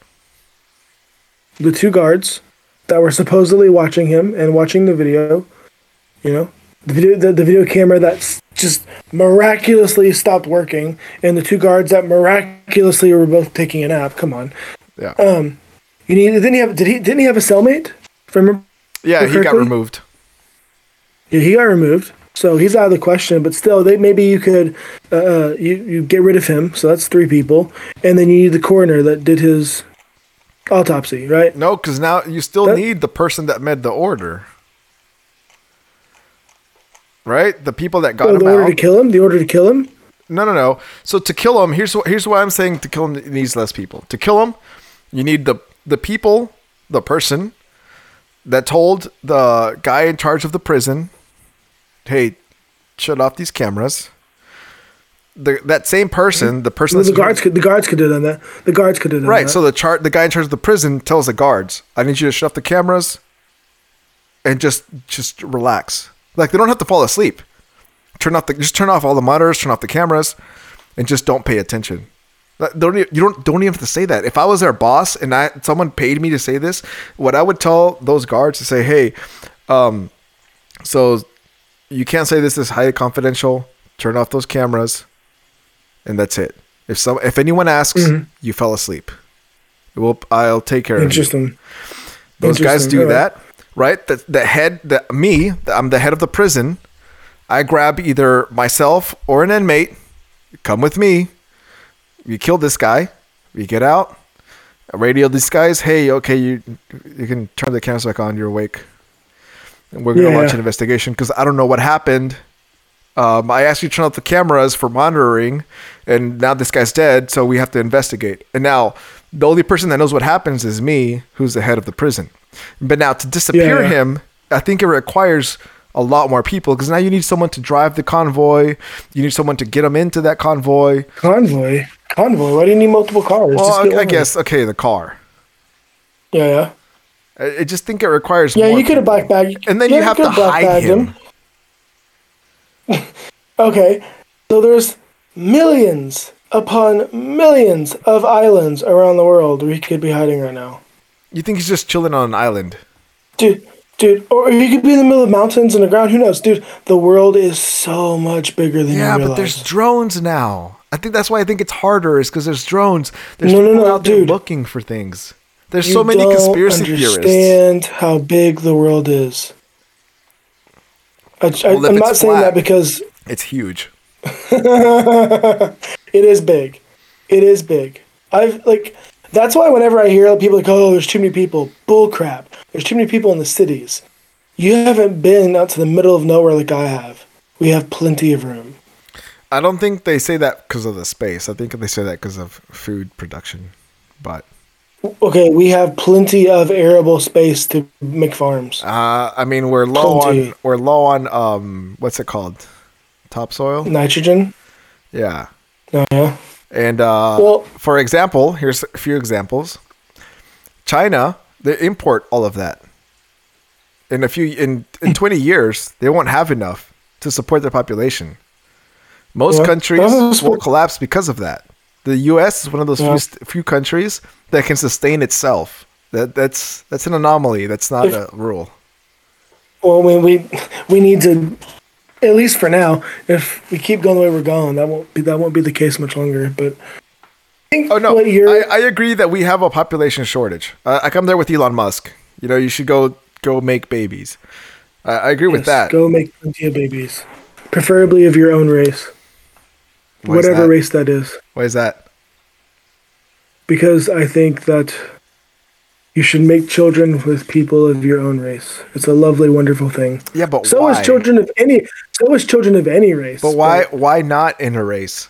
The two guards that were supposedly watching him and watching the video. You know, the video the, the video camera that's just miraculously stopped working, and the two guards that miraculously were both taking a nap. Come on, Yeah. Um, you need didn't he have did he didn't he have a cellmate? If I remember yeah, he got removed. Yeah, he got removed, so he's out of the question. But still, they maybe you could uh, you you get rid of him. So that's three people, and then you need the coroner that did his autopsy, right? No, because now you still That- need the person that made the order. Right? The people that got Oh, him the order out. to kill him. The order to kill him. No, no, no. So to kill him, here's what here's why I'm saying to kill him needs less people. To kill him, you need the the people, the person that told the guy in charge of the prison, "Hey, shut off these cameras." The that same person, the person Well, the guards could. The guards could done that. The guards could have done right. So the chart, the guy in charge of the prison tells the guards, "I need you to shut off the cameras and just just relax. Like they don't have to fall asleep. Turn off the just turn off all the monitors, turn off the cameras, and just don't pay attention. Don't you don't don't even have to say that. If I was their boss and I someone paid me to say this, what I would tell those guards to say, "Hey, um, so you can't say this is highly confidential. Turn off those cameras, and that's it. If some if anyone asks, you fell asleep. Well, I'll take care of you. Interesting. Those guys do that, right? The, the head, the, me, I'm the head of the prison. I grab either myself or an inmate. Come with me. You kill this guy. We get out. I radio these guys. Hey, okay, you you can turn the cameras back on. You're awake. And we're gonna Yeah. launch an investigation because I don't know what happened. Um, I asked you to turn off the cameras for monitoring, and now this guy's dead, so we have to investigate. And now the only person that knows what happens is me, who's the head of the prison. But now to disappear Yeah. him, I think it requires a lot more people because now you need someone to drive the convoy. You need someone to get them into that convoy. Convoy, convoy. Why do you need multiple cars? Well, I, I guess okay, the car. Yeah, yeah. I, I just think it requires. Yeah, you could have bag. and then yeah, you have to could hide bagged him. Okay, so there's millions upon millions of islands around the world where he could be hiding right now. You think he's just chilling on an island? Dude, dude, or he could be in the middle of mountains underground. Who knows, dude? The world is so much bigger than you, Yeah, you but there's drones now. I think that's why I think it's harder is because there's drones. There's No, no, people no, out there looking for things. There's You so many conspiracy theorists. understand how big the world is. I, I, Well, if I'm it's not saying flat- that because It's huge. it is big. It is big. I've like that's why whenever I hear people like, "Oh, there's too many people," bull crap. There's too many people in the cities. You haven't been out to the middle of nowhere like I have. We have plenty of room. I don't think they say that because of the space. I think they say that because of food production. But Okay, we have plenty of arable space to make farms. uh, I mean, we're low Plenty. on we're low on um what's it called? Topsoil. Nitrogen. Yeah. Oh, yeah. And uh, Well- for example, here's a few examples. China, they import all of that. In a few in in 20 years, they won't have enough to support their population. Most Yeah. countries will collapse because of that. The U.S. is one of those Yeah. few, few countries that can sustain itself. That that's that's an anomaly. That's not If- a rule. Well, we we we need to, at least for now. If we keep going the way we're going, that won't be that won't be the case much longer. But I think Oh no, I, I agree that we have a population shortage. I, I come there with Elon Musk. You know, you should go go make babies. I, I agree with that. Go make plenty of babies, preferably of your own race, Why whatever that? race that is. Why is that? Because I think that you should make children with people of your own race. It's a lovely, wonderful thing. Yeah, but So why? is children of any. So is children of any race. But why? Why not in a race?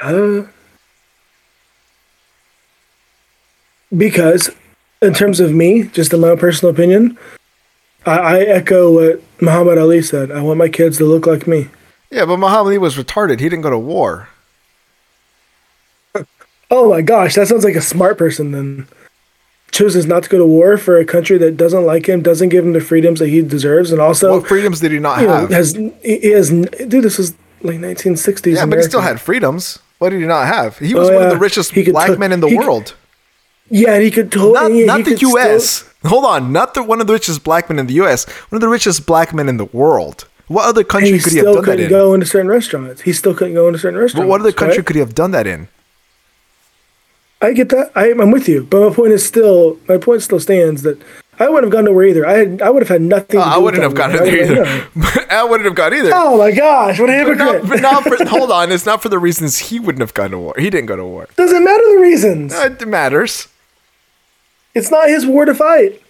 Uh, because, in terms of me, just in my own personal opinion, I, I echo what Muhammad Ali said. I want my kids to look like me. Yeah, but Muhammad Ali was retarded. He didn't go to war. Oh my gosh, that sounds like a smart person then. Chooses not to go to war for a country that doesn't like him, doesn't give him the freedoms that he deserves, and also what freedoms did he not you know, have? has he has dude. This is like 1960s. yeah, but he still had freedoms. What did he not have? He oh, was Oh, one of the richest He black to- men in the he could- world. Yeah, and he could totally. Not, not the could still- U.S. Hold on, not the one of the richest black men in the U.S. One of the richest black men in the world. What other country he could he have still done that couldn't go into certain restaurants. He still couldn't go into certain restaurants. But what other country right? could he have done that in? I get that. I, I'm with you, but my point is still my point still stands that I wouldn't have gone nowhere either. I had, I would have had nothing. Oh, to do I wouldn't have gone war. I there would've either. no. I wouldn't have gone either. Oh my gosh, what a But hypocrite! not, but not for, hold on, it's not for the reasons he wouldn't have gone to war. He didn't go to war. Doesn't matter the reasons. Uh, it matters. It's not his war to fight.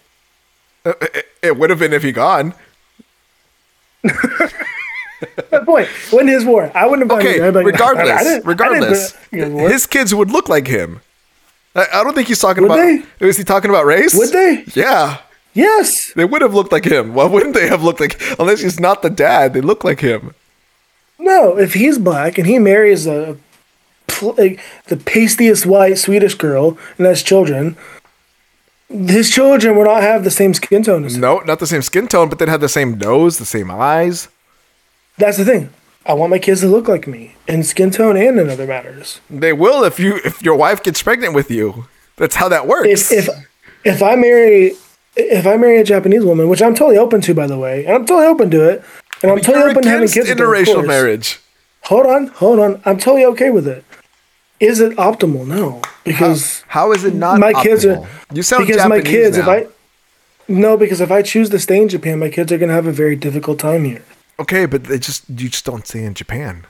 Uh, it, it would have been if he gone. My point. When his war, I wouldn't have gone. Okay, either. Like, regardless, I didn't- I didn't regardless, go to war. his kids would look like him. I, don't think he's talking Would about. Was he talking about race? Would they? Yeah, Yes. they would have looked like him. Why wouldn't they have looked like? Unless he's not the dad, they look like him. No, if he's black and he marries a like, the pastiest white Swedish girl and has children, his children will not have the same skin tone as him. No, not the same skin tone, but they'd have the same nose, the same eyes. That's the thing. I want my kids to look like me in skin tone and in other matters. They will if you if your wife gets pregnant with you. That's how that works. If if if I marry if I marry a Japanese woman, which I'm totally open to, by the way, and I'm totally open to it, and I'm totally open to having kids. with her, of interracial course. marriage. Hold on, hold on. I'm totally okay with it. Is it optimal? No, because How is it not? my kids are You sound because Japanese my kids. now. If I no, because if I choose to stay in Japan, my kids are gonna have a very difficult time here. Okay, but they just you just don't stay in Japan.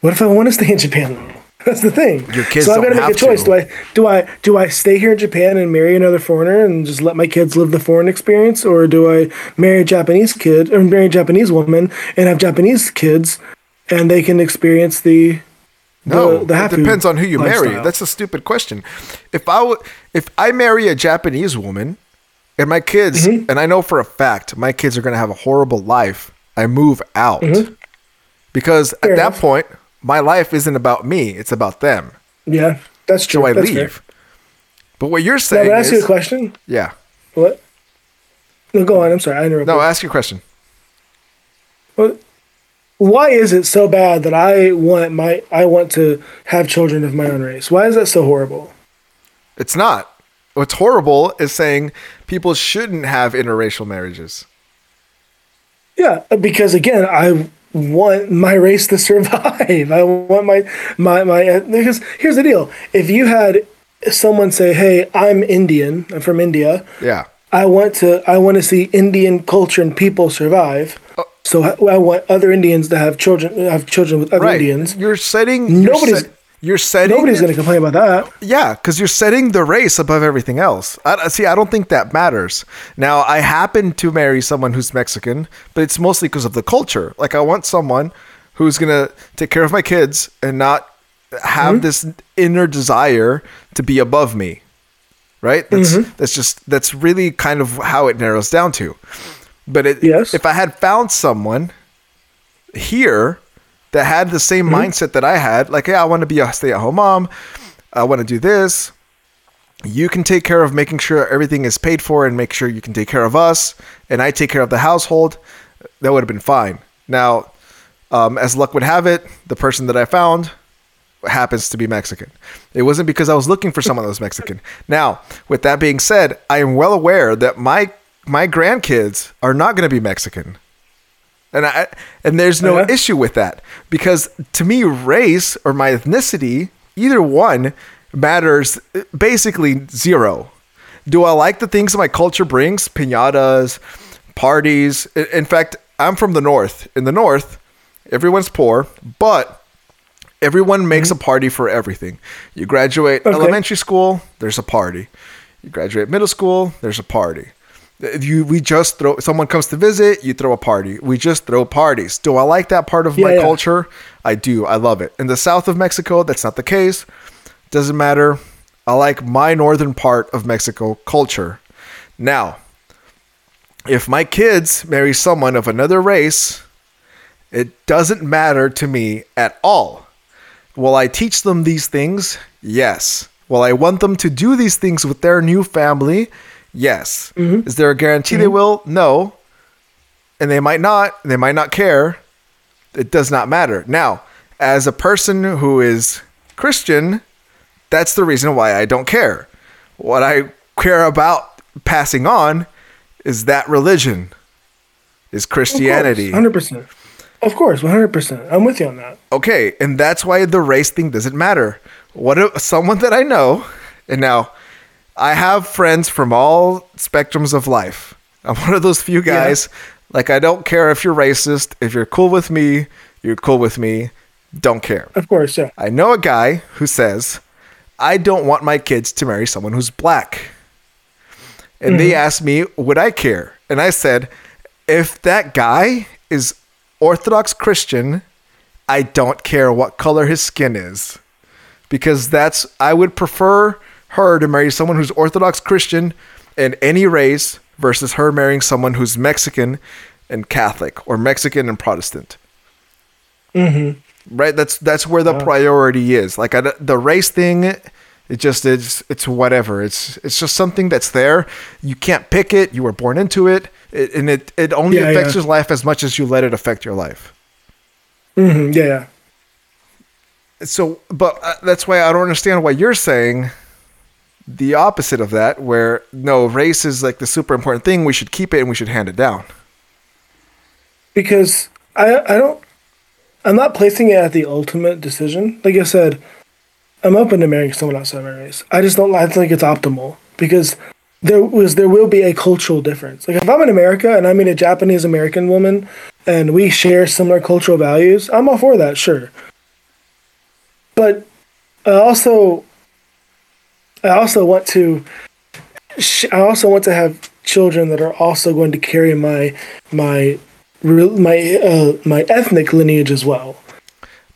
What if I want to stay in Japan? though? That's the thing. Your kids so I've got to make a choice. to. Do I do I do I stay here in Japan and marry another foreigner and just let my kids live the foreign experience, or do I marry a Japanese kid or marry a Japanese woman and have Japanese kids, and they can experience the No, the, the it depends on who you marry. That's a stupid question. If I w- if I marry a Japanese woman, and my kids, mm-hmm. and I know for a fact my kids are going to have a horrible life, I move out. Mm-hmm. Because Fair at that point, my life isn't about me, it's about them. Yeah, that's true. So I That's leave. fair. But what you're Now, saying but ask you a question. yeah. What? No, go on. I'm sorry. I interrupted. No, ask your question. What- Why is it so bad that I want my I want to have children of my own race? Why is that so horrible? It's not. What's horrible is saying people shouldn't have interracial marriages. Yeah, because again, I want my race to survive. I want my my my because here's the deal. If you had someone say, "Hey, I'm Indian. I'm from India. Yeah. I want to I want to see Indian culture and people survive." Oh. So I want other Indians to have children have children with other Right. Indians. You're setting. You're, Nobody's- set- you're setting. Nobody's going to complain about that. Yeah, because you're setting the race above everything else. I, see, I don't think that matters. Now, I happen to marry someone who's Mexican, but it's mostly because of the culture. Like, I want someone who's gonna take care of my kids and not have Mm-hmm. this inner desire to be above me. Right? That's Mm-hmm. that's just that's really kind of how it narrows down to. But it, Yes. if I had found someone here that had the same Mm-hmm. mindset that I had, like, yeah, I want to be a stay at home mom, I want to do this. You can take care of making sure everything is paid for and make sure you can take care of us, and I take care of the household. That would have been fine. Now, um, as luck would have it, the person that I found happens to be Mexican. It wasn't because I was looking for someone that was Mexican. Now, with that being said, I am well aware that my my grandkids are not going to be Mexican. And I and there's no Yeah. issue with that because to me race or my ethnicity, either one matters uh, basically zero. Do I like the things that my culture brings? Piñatas, parties. In fact, I'm from the north. In the north, everyone's poor, but everyone makes mm-hmm. a party for everything. You graduate Okay. elementary school, there's a party. You graduate middle school, there's a party. You we just throw someone comes to visit, you throw a party. We just throw parties. Do I like that part of my Yeah, yeah. culture? I do. I love it. In the south of Mexico, that's not the case. Doesn't matter. I like my northern part of Mexico culture. Now, if my kids marry someone of another race, it doesn't matter to me at all. Will I teach them these things? Yes. Will I want them to do these things with their new family? Yes. Mm-hmm. Is there a guarantee they mm-hmm. will? No. And they might not. They might not care. It does not matter. Now, as a person who is Christian, that's the reason why I don't care. What I care about passing on is that religion, is Christianity. Hundred percent. Of course, one hundred percent. I'm with you on that. Okay, and that's why the race thing doesn't matter. What if someone that I know, and now I have friends from all spectrums of life. I'm one of those few guys. Like I don't care if you're racist. If you're cool with me, you're cool with me. Don't care. Of course, yeah. I know a guy who says, I don't want my kids to marry someone who's black. And they mm-hmm. asked me, would I care? And I said, if that guy is Orthodox Christian, I don't care what color his skin is. Because that's, I would prefer her to marry someone who's Orthodox Christian and any race versus her marrying someone who's Mexican and Catholic or Mexican and Protestant. Right? That's that's where the priority is. Like I, the race thing it just is it's whatever. It's it's just something that's there. You can't pick it. You were born into it, it and it it only Yeah, affects yeah. your life as much as you let it affect your life. Hmm yeah, yeah. so but uh, that's why i don't understand why you're saying the opposite of that where no race is like the super important thing we should keep it and we should hand it down because I I don't I'm not placing it at the ultimate decision. Like I said, I'm open to marrying someone outside my race. I just don't I think it's optimal because there was there will be a cultural difference. Like if I'm in America and I meet a Japanese American woman and we share similar cultural values, I'm all for that, sure. But I also I also want to sh- I also want to have children that are also going to carry my my real my uh, my ethnic lineage as well.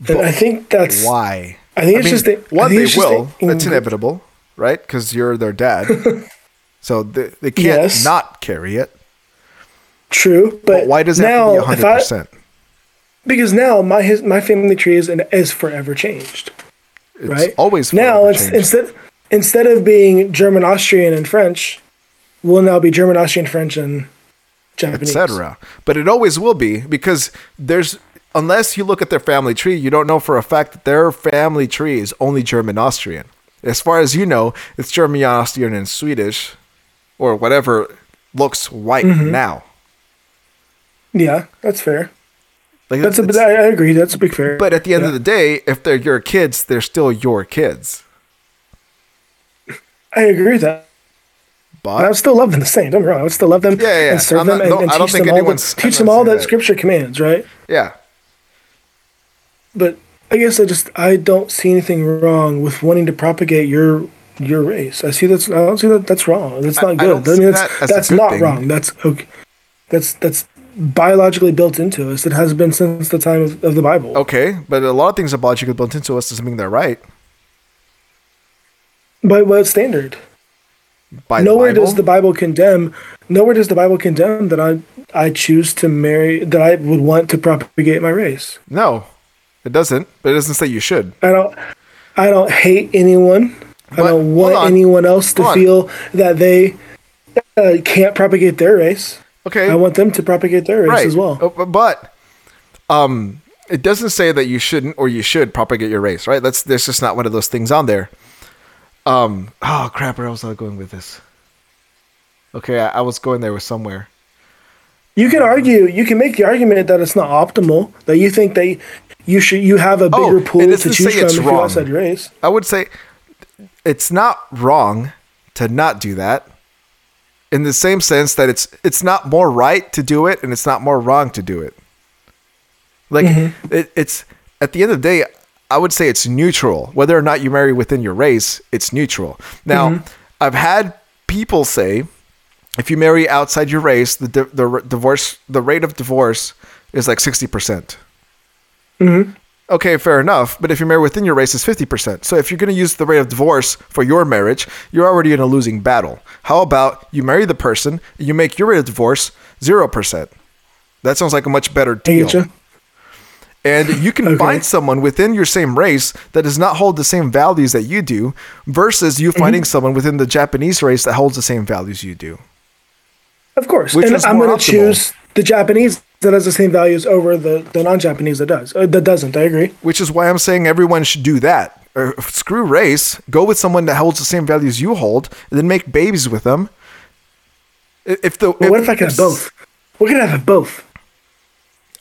And I think that's why I think it's just a- I one they it's just will a- that's inevitable right because you're their dad So they, they can't Yes. not carry it. True, but, But why does it now, have to be if 100%? because now my his, my family tree is is forever changed. It's right? always now it's changed. instead instead of being German, Austrian, and French, will now be German, Austrian, French, and Japanese. etc. But it always will be because there's unless you look at their family tree, you don't know for a fact that their family tree is only German Austrian. As far as you know, it's German Austrian and Swedish or whatever looks white Mm-hmm. now. Yeah, that's fair. Like That's a I agree. That's a big fair. but at the end Yeah. of the day, if they're your kids, they're still your kids. I agree with that. And I But would still love them the same. Don't get me wrong. I would still love them Yeah, yeah, yeah. and serve I'm them not- and, and teach them all the, teach them all that, that. scripture commands, right? yeah, But I guess I just I don't see anything wrong with wanting to propagate your your race. I see that's I don't see that that's wrong. That's not I good. I, see mean, that that's a that's not thing. wrong. That's okay. That's that's biologically built into us. It has been since the time of, of the Bible. okay. But a lot of things you could built into us doesn't mean they're right. By what standard? By nowhere does the Bible condemn. Nowhere does the Bible condemn that I I choose to marry that I would want to propagate my race. no, it doesn't. But it doesn't say you should. I don't I don't hate anyone. I don't want anyone else to feel that they uh, can't propagate their race. Okay, I want them to propagate their race as well. Uh, But um, it doesn't say that you shouldn't or you should propagate your race, right? That's there's just not one of those things on there. Um. Oh crap! Where was I going with this? Okay, I, I was going there with somewhere. You can argue, you can make the argument that it's not optimal. That you think that you should you have a Oh, bigger it pool to choose from if wrong. outside race. I would say it's not wrong to not do that. In the same sense that it's it's not more right to do it and it's not more wrong to do it. Like Mm-hmm. it, it's at the end of the day, I would say it's neutral. Whether or not you marry within your race, it's neutral. Now, Mm-hmm. I've had people say if you marry outside your race, the di- the r- divorce the rate of divorce is like sixty percent. Okay, fair enough. But if you marry within your race, it's 50%. So if you're going to use the rate of divorce for your marriage, you're already in a losing battle. How about you marry the person, you make your rate of divorce 0%? That sounds like a much better deal. And you can Okay. find someone within your same race that does not hold the same values that you do versus you Mm-hmm. finding someone within the Japanese race that holds the same values you do. Of course. Which and I'm going to choose the Japanese that has the same values over the, the non-Japanese that does. Uh, that doesn't. I agree. Which is why I'm saying everyone should do that. Or screw race. Go with someone that holds the same values you hold, and then make babies with them. If the But what if I could have both? Could I have both?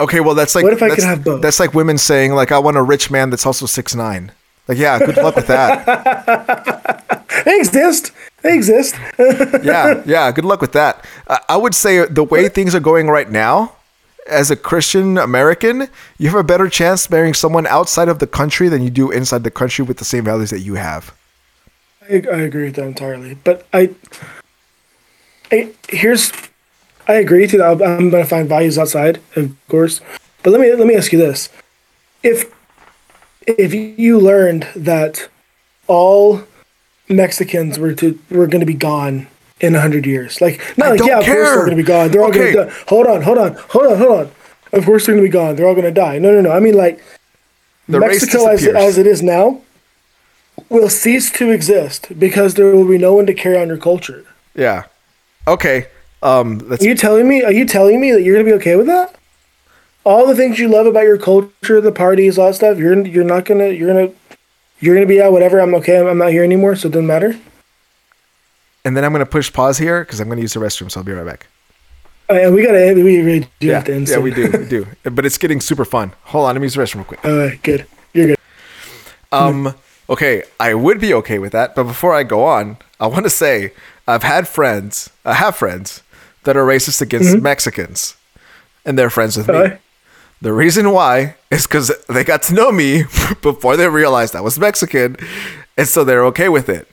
Okay, well that's like What if I could that's- have both? That's like women saying like I want a rich man that's also six nine. Like yeah, good luck with that. They exist. They exist. yeah, yeah, good luck with that. I I would say the way things are going right now, as a Christian American, you have a better chance marrying someone outside of the country than you do inside the country with the same values that you have. I, I agree with that entirely. But I, I here's, I agree to that. I'm going to find values outside, of course. But let me let me ask you this: if if you learned that all Mexicans were to were going to be gone in hundred years, like not I like yeah, of course they're going to be gone. They're all Okay. going to die. Hold on, hold on, hold on, hold on. Of course they're going to be gone. They're all going to die. No, no, no. I mean like The Mexico as, as it is now will cease to exist because there will be no one to carry on your culture. Yeah. Okay. Um. That's Are you telling me? Are you telling me that you're gonna be okay with that? All the things you love about your culture, the parties, all that stuff. You're you're not gonna you're gonna you're gonna be out whatever. I'm okay. I'm, I'm not here anymore, so it doesn't matter. and then I'm gonna push pause here because I'm gonna use the restroom. So I'll be right back. Uh, and we gotta we really do Yeah. have to end. Yeah, we do. We do. But it's getting super fun. Hold on. Let me use the restroom real quick. All right, good. You're good. Um, okay, I would be okay with that, but before I go on, I want to say I've had friends, I have friends that are racist against Mexicans, and they're friends with me. The reason why is because they got to know me before they realized I was Mexican, and so they're okay with it.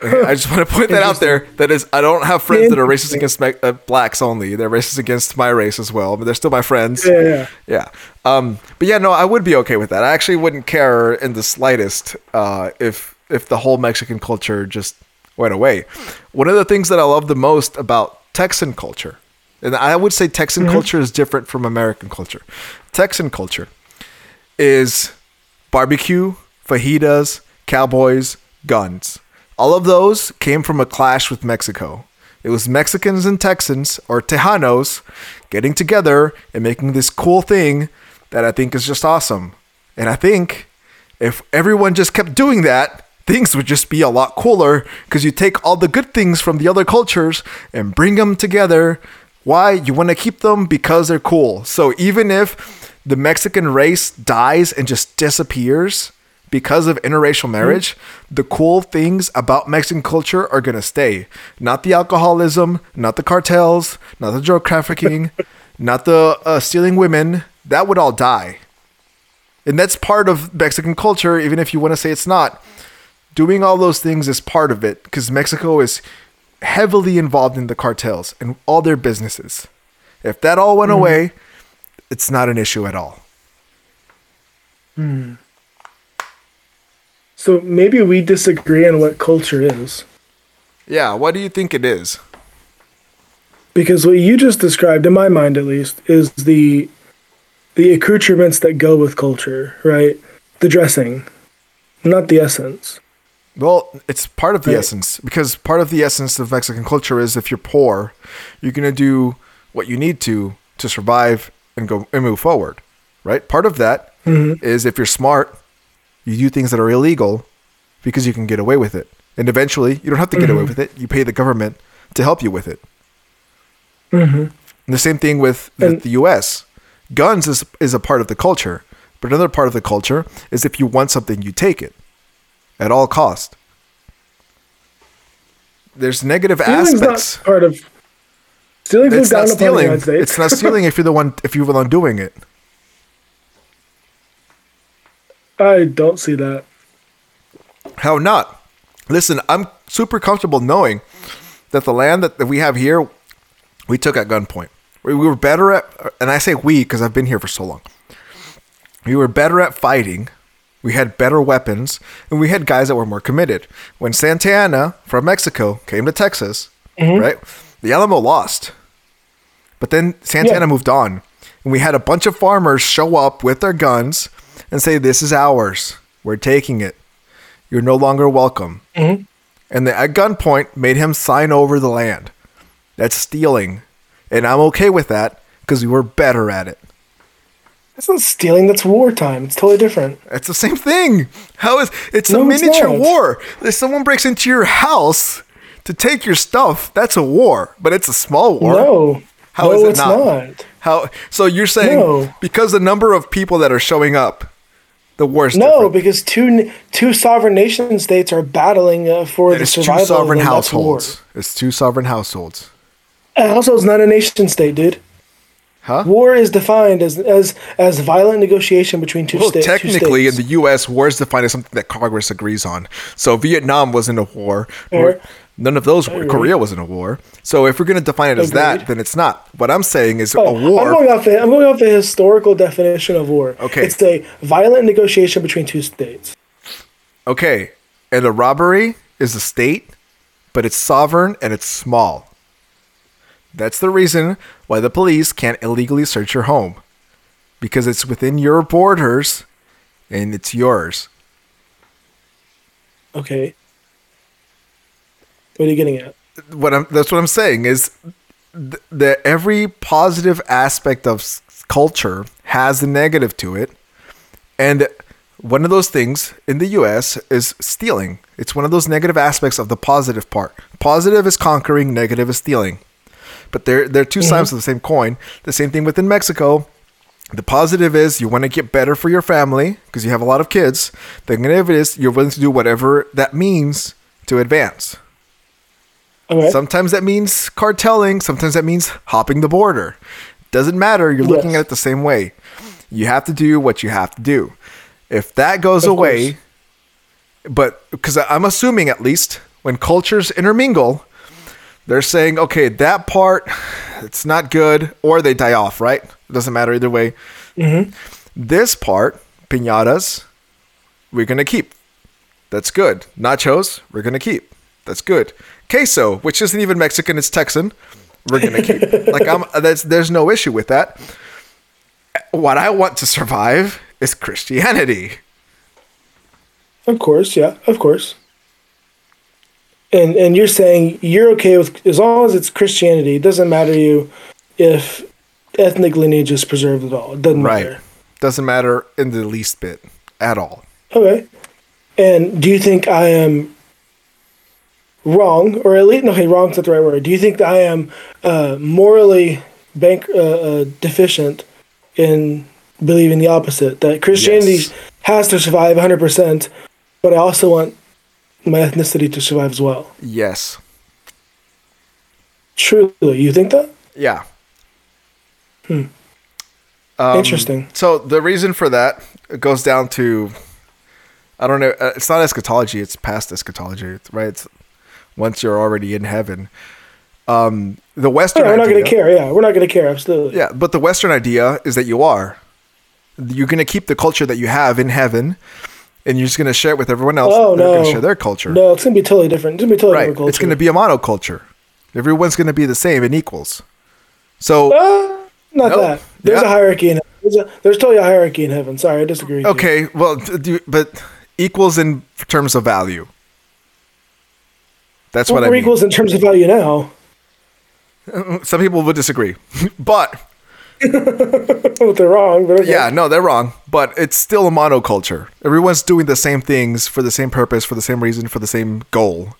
I just want to point that out there. That is, I don't have friends that are racist against me- uh, blacks only. They're racist against my race as well, but they're still my friends. Yeah, yeah. Yeah. Um, but yeah, no, I would be okay with that. I actually wouldn't care in the slightest uh, if if the whole Mexican culture just went away. One of the things that I love the most about Texan culture, and I would say Texan mm-hmm. culture is different from American culture. Texan culture is barbecue, fajitas, cowboys, guns. All of those came from a clash with Mexico. It was Mexicans and Texans, or Tejanos, getting together and making this cool thing that I think is just awesome. And I think if everyone just kept doing that, things would just be a lot cooler because you take all the good things from the other cultures and bring them together. Why? You want to keep them because they're cool. So even if the Mexican race dies and just disappears because of interracial marriage, the cool things about Mexican culture are going to stay. Not the alcoholism, not the cartels, not the drug trafficking, not the uh, stealing women. That would all die. And that's part of Mexican culture, even if you want to say it's not. Doing all those things is part of it because Mexico is heavily involved in the cartels and all their businesses. If that all went mm-hmm. away, it's not an issue at all. Hmm. So maybe we disagree on what culture is. Yeah, what do you think it is? Because what you just described, in my mind at least, is the the accoutrements that go with culture, right? The dressing, not the essence. Well, it's part of the Right. essence because part of the essence of Mexican culture is if you're poor, you're gonna do what you need to to survive and go and move forward, right? Part of that mm-hmm. is if you're smart, you do things that are illegal because you can get away with it, and eventually you don't have to get away mm-hmm. with it. You pay the government to help you with it. Mm-hmm. And the same thing with the, And- the U.S. Guns is is a part of the culture, but another part of the culture is if you want something, you take it at all cost. There's negative Stealing's aspects. not part of stealing It's not stealing. It's not stealing if you're the one if you're the one doing it. I don't see that. How not? Listen, I'm super comfortable knowing that the land that, that we have here, we took at gunpoint. We, we were better at, and I say we because I've been here for so long. We were better at fighting. We had better weapons, and we had guys that were more committed. When Santa Anna from Mexico came to Texas, mm-hmm. right? The Alamo lost, but then Santa Anna Yeah. moved on, and we had a bunch of farmers show up with their guns and say, "This is ours. We're taking it. You're no longer welcome." Mm-hmm. And the, at gunpoint made him sign over the land. That's stealing, and I'm okay with that because we were better at it. That's not stealing. That's wartime. It's totally different. It's the same thing. How is it's a No, it's miniature not. war? If someone breaks into your house to take your stuff, that's a war, but it's a small war. No. How no, is it it's not? not. How? So you're saying No. because the number of people that are showing up, the is No, different. because two two sovereign nation states are battling uh, for the It's two survival sovereign of them. That's war. households. It's two sovereign households. A it's not a nation state, dude. Huh? War is defined as as as violent negotiation between two Well, states. technically, two in the U.S., war is defined as something that Congress agrees on. So Vietnam wasn't a war. Or none of those were. Korea wasn't a war. So if we're going to define it as that, then it's not. What I'm saying is Oh, a war. I'm going off the I'm going off the historical definition of war. Okay. it's a violent negotiation between two states. Okay, and a robbery is a state, but it's sovereign and it's small. That's the reason why the police can't illegally search your home. Because it's within your borders and it's yours. Okay. What are you getting at? What I'm that's what I'm saying is th- that every positive aspect of s- culture has a negative to it. And one of those things in the US is stealing. It's one of those negative aspects of the positive part. Positive is conquering, negative is stealing. But they're they're 2 sides of the same coin. The same thing within Mexico. The positive is you want to get better for your family because you have a lot of kids. The negative is you're willing to do whatever that means to advance. Okay. Sometimes that means cartelling. Sometimes that means hopping the border. Doesn't matter. You're looking at it the same way. You have to do what you have to do. If that goes Of away, course. but because I'm assuming at least when cultures intermingle, they're saying, okay, that part, it's not good, or they die off, right? It doesn't matter either way. Mm-hmm. This part, pinatas, we're going to keep. That's good. Nachos, we're going to keep. That's good. Queso, which isn't even Mexican, it's Texan. We're gonna keep like I'm. That's there's no issue with that. What I want to survive is Christianity. Of course, yeah, of course. And and you're saying you're okay with as long as it's Christianity. It doesn't matter to you if ethnic lineage is preserved at all. It doesn't Right. matter. Doesn't matter in the least bit at all. Okay. And do you think I am wrong, or at least okay, wrong's not the right word? Do you think that I am uh, morally bank uh, uh, deficient in believing the opposite? That Christianity Yes. has to survive 100, percent but I also want my ethnicity to survive as well. Yes. Truly, you think that? Yeah. Um, Interesting. So the reason for that goes down to, I don't know. Uh, it's not eschatology. It's past eschatology, right? It's once you're already in heaven. Um, the Western. Yeah, we're not going to care. Yeah, we're not going to care. Absolutely. Yeah, but the Western idea is that you are. You're going to keep the culture that you have in heaven, and you're just going to share it with everyone else. Oh They're no. going to share their culture. No, it's going to be totally different. It's going to be totally right. different culture. It's going to be a monoculture. Everyone's going to be the same and equals. So Uh, not Nope. that. There's Yeah. a hierarchy in there's, a, there's totally a hierarchy in heaven. Sorry, I disagree. with you. okay, well, do, but equals in terms of value. That's Well, what I mean. equals in terms of value now. Some people would disagree, but If they're wrong, but okay. yeah, no, they're wrong. But it's still a monoculture. Everyone's doing the same things for the same purpose, for the same reason, for the same goal.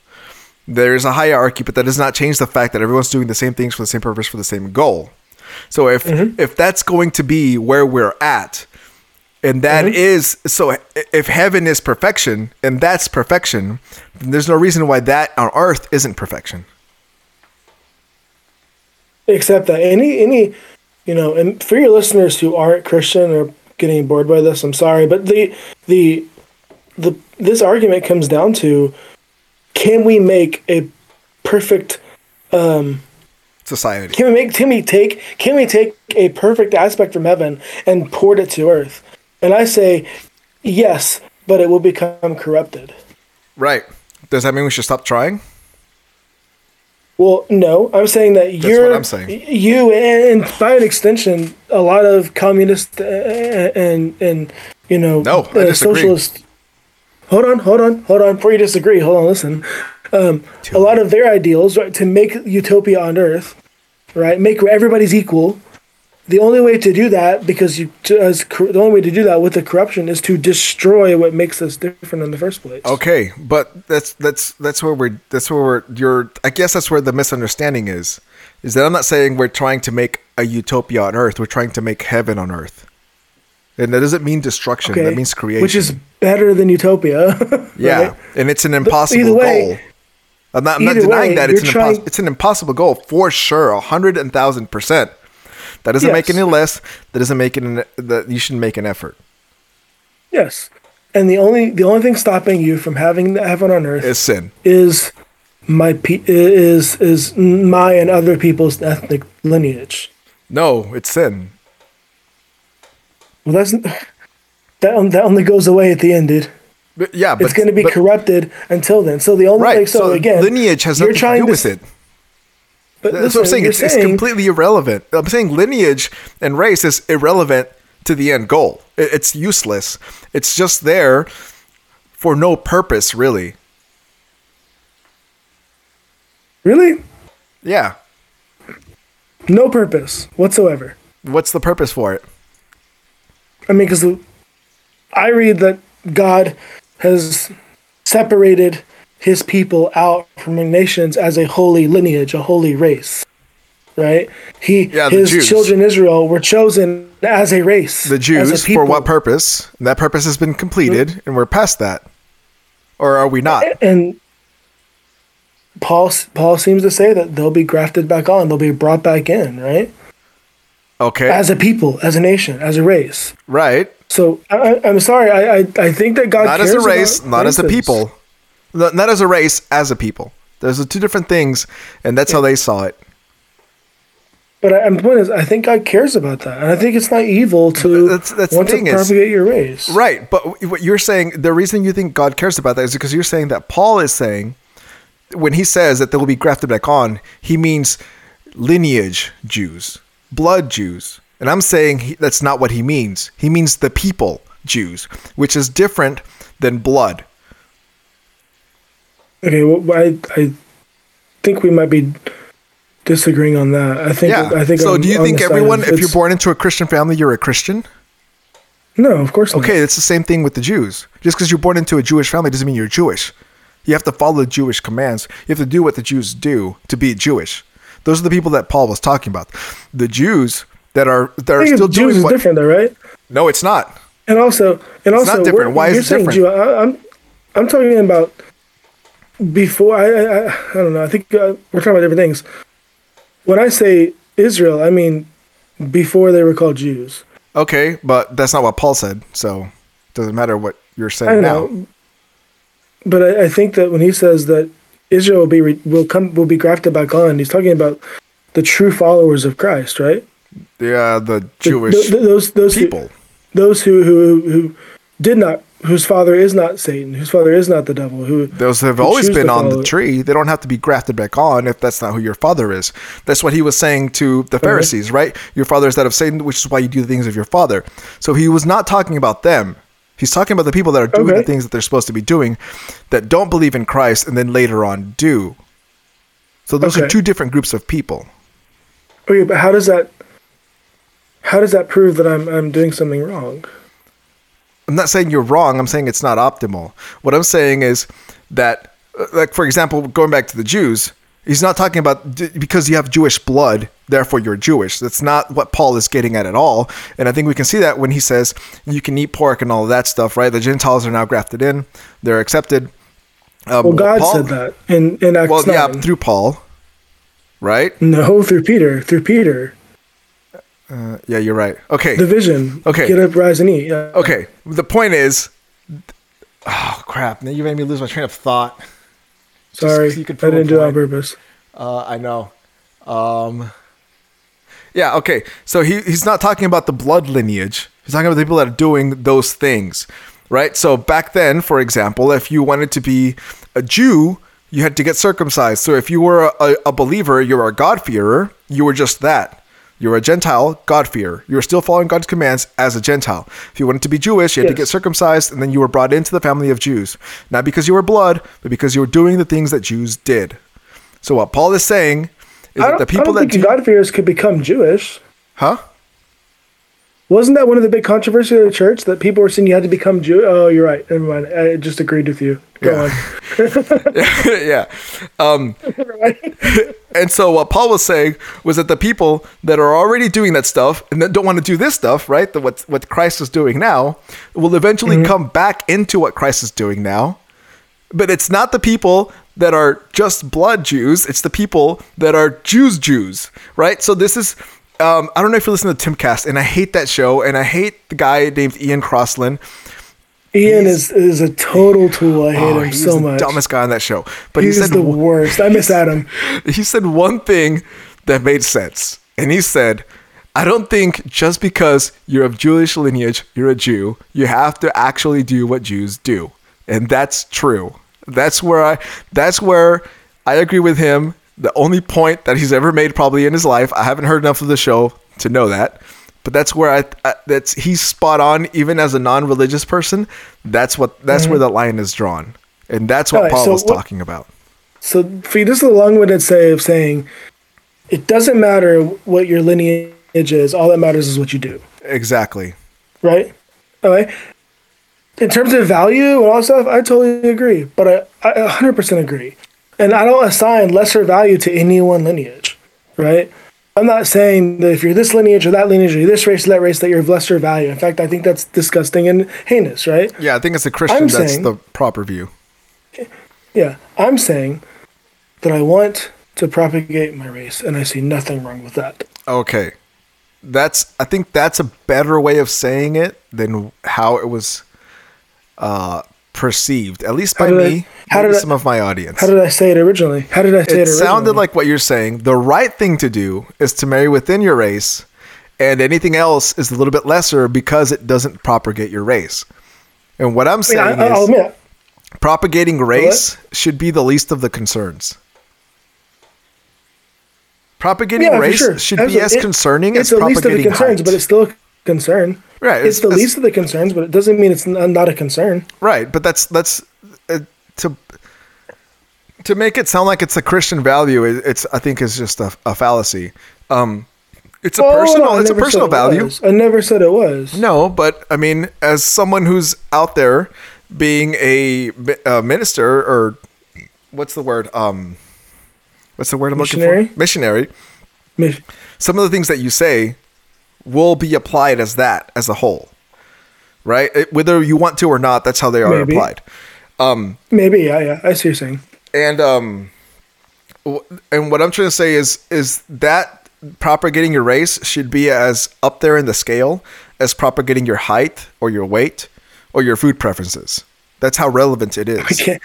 There's a hierarchy, but that does not change the fact that everyone's doing the same things for the same purpose, for the same goal. So if mm-hmm. if that's going to be where we're at, and that mm-hmm. is so, if heaven is perfection and that's perfection, then there's no reason why that on earth isn't perfection. Except that any any, you know, and for your listeners who aren't Christian or getting bored by this, I'm sorry, but the the the this argument comes down to can we make a perfect um, Society. Can we make can we take can we take a perfect aspect from heaven and port it to earth? And I say yes, but it will become corrupted. Right. Does that mean we should stop trying? Well, no, I'm saying that you're what I'm saying. you and by an extension, a lot of communist uh, and and you know No, uh, socialist. Hold on, hold on, hold on. Before you disagree, hold on, listen. Um, a lot of their ideals, right, to make utopia on Earth, right, make everybody's equal. The only way to do that, because you, to, as cor- the only way to do that with the corruption is to destroy what makes us different in the first place. Okay, but that's that's that's where we're that's where we're you're I guess that's where the misunderstanding is. Is that I'm not saying we're trying to make a utopia on earth, we're trying to make heaven on earth. And that doesn't mean destruction, that means creation. which is better than utopia. yeah, right? and it's an impossible either way- goal. I'm not, I'm not denying way, that it's an, impos- it's an impossible goal for sure, a hundred and thousand percent. That doesn't make Yes. any less. That doesn't make it an, that you shouldn't make an effort. Yes, and the only the only thing stopping you from having the heaven on earth is sin. is my pe- is is my and other people's ethnic lineage. No, it's sin. Well, that's that on- that only goes away at the end, dude. But yeah, but It's going to be but- corrupted until then. So the only Right. like, so, so again, lineage has nothing to do with to- it. But That's listen, what I'm saying. It's, it's completely irrelevant. I'm saying lineage and race is irrelevant to the end goal. It's useless. It's just there for no purpose, really. really Yeah. no purpose whatsoever. What's the purpose for it? I mean, because I read that God has separated his people out from the nations as a holy lineage, a holy race. Right? He Yeah, his Jews. children Israel were chosen as a race. The Jews, for what purpose? And that purpose has been completed, and we're past that. Or are we not? And Paul Paul seems to say that they'll be grafted back on, they'll be brought back in, right? Okay. As a people, as a nation, as a race. right. So I, I'm sorry, I, I I think that God Not as a race, not as a people. Not as a race, as a people. Those are two different things, and that's how they saw it. But I, my point is, I think God cares about that, and I think it's not evil to That's- that's the want to is- propagate your race. Right, but what you're saying, the reason you think God cares about that is because you're saying that Paul is saying when he says that they will be grafted back on, he means lineage Jews, blood Jews. And I'm saying he, that's not what he means. He means the people Jews, which is different than blood. Okay, well, I I think we might be disagreeing on that. I think Yeah. I think. so I'm do you think everyone, if you're born into a Christian family, you're a Christian? No, of course not. Okay, it's the same thing with the Jews. Just because you're born into a Jewish family doesn't mean you're Jewish. You have to follow the Jewish commands. You have to do what the Jews do to be Jewish. Those are the people that Paul was talking about. The Jews that are that are still Jews doing is what. different though, right? No, it's not. And also, and It's also, not different. Why is it different? Jew, I, I'm, I'm talking about before. I, I, I, don't know. I think uh, we're talking about different things. When I say Israel, I mean before they were called Jews. Okay, but that's not what Paul said. So it doesn't matter what you're saying now. know, but I, I think that when he says that Israel will be re, will come will be grafted back on, he's talking about the true followers of Christ, right? Yeah, the The- Jewish th- those those who- people. those who who who did not, whose father is not Satan, whose father is not the devil, who Those have who always been on the tree. They don't have to be grafted back on if that's not who your father is. That's what he was saying to the Pharisees, right? Your father is that of Satan, which is why you do the things of your father. So he was not talking about them. He's talking about the people that are doing Okay. the things that they're supposed to be doing that don't believe in Christ and then later on do. So those are two different groups of people. Okay, but how does that how does that prove that I'm I'm doing something wrong? I'm not saying you're wrong. I'm saying it's not optimal. What I'm saying is that, uh, like, for example, going back to the Jews, he's not talking about because you have Jewish blood, therefore you're Jewish. That's not what Paul is getting at at all. And I think we can see that when he says you can eat pork and all of that stuff, right? The Gentiles are now grafted in, they're accepted. Um, Well, God Paul- said that in in Acts Well, yeah, through Paul, right? no, through Peter, through Peter, Yeah, you're right. Okay. the vision. Okay. get up, rise, and eat. Yeah. Okay. The point is, oh crap! Now you made me lose my train of thought. Sorry, you could I didn't do it on purpose. Uh, I know. Um, yeah, okay. So he, he's not talking about the blood lineage. He's talking about the people that are doing those things, right? So back then, for example, if you wanted to be a Jew, you had to get circumcised. So if you were a, a believer, you were a God-fearer, you were just that. You were a Gentile, God-fearer. You were still following God's commands as a Gentile. If you wanted to be Jewish, you had to get circumcised, and then you were brought into the family of Jews. Not because you were blood, but because you were doing the things that Jews did. So what Paul is saying is that the people I don't that think do, God-fearers could become Jewish. huh? Wasn't that one of the big controversies of the church that people were saying you had to become Jew? Oh, you're right. Never mind. I just agreed with you. Go on. yeah. Um, and so what Paul was saying was that the people that are already doing that stuff and that don't want to do this stuff, right? The, what what Christ is doing now, will eventually Mm-hmm. come back into what Christ is doing now. But it's not the people that are just blood Jews. It's the people that are Jews Jews, right? So this is. Um, I don't know if you listen to Timcast, and I hate that show, and I hate the guy named Ian Crossland. Ian is is a total tool. I hate Oh, him he's so the much. dumbest guy on that show. But He's he said the worst. I miss Adam. he said one thing that made sense. And he said, I don't think just because you're of Jewish lineage, you're a Jew, you have to actually do what Jews do. And that's true. That's where I that's where I agree with him. The only point that he's ever made probably in his life. I haven't heard enough of the show to know that. But that's where I, I that's he's spot on even as a non-religious person. That's what that's where mm-hmm. the line is drawn. And that's what Alright, Paul so was what- talking about. So for you, this is a long-winded say of saying it doesn't matter what your lineage is. All that matters is what you do. Exactly. right? All right. In terms of value and all that stuff, I totally agree. But I, I 100% agree. And I don't assign lesser value to any one lineage, right? I'm not saying that if you're this lineage or that lineage or this race or that race that you're of lesser value. In fact, I think that's disgusting and heinous, right? Yeah, I think as a Christian, I'm that's saying- the proper view. Yeah. I'm saying that I want to propagate my race, and I see nothing wrong with that. Okay, that's. I think that's a better way of saying it than how it was uh, perceived, at least by did I- me. how did I- some of my audience. How did I say it originally? How did I say it, it originally? It sounded like what you're saying. The right thing to do is to marry within your race, and anything else is a little bit lesser because it doesn't propagate your race. And what I'm I mean, saying I, I'll is, admit, Propagating race should be the least of the concerns. Propagating Yeah, race sure. should be Absolutely. as It- concerning it's as of the propagating concerns, height. but it's still a concern. Right, It's, it's- the it's- least of the concerns, but it doesn't mean it's n- not a concern. Right, but that's that's uh, to to make it sound like it's a Christian value. It, it's I think is just a, a fallacy. Um, it's a Oh, personal. no, it's a personal it value. was. I never said it was. No, but I mean, as someone who's out there being a, a minister or what's the word? Um, what's the word I'm looking Missionary? for? Missionary. Mis- Some of the things that you say will be applied as that as a whole, right? It- whether you want to or not, that's how they are Maybe. applied. Um, Maybe, yeah, yeah. I see what you're saying. and um w- and what i'm trying to say is is that propagating your race should be as up there in the scale as propagating your height or your weight or your food preferences that's how relevant it is. I can't.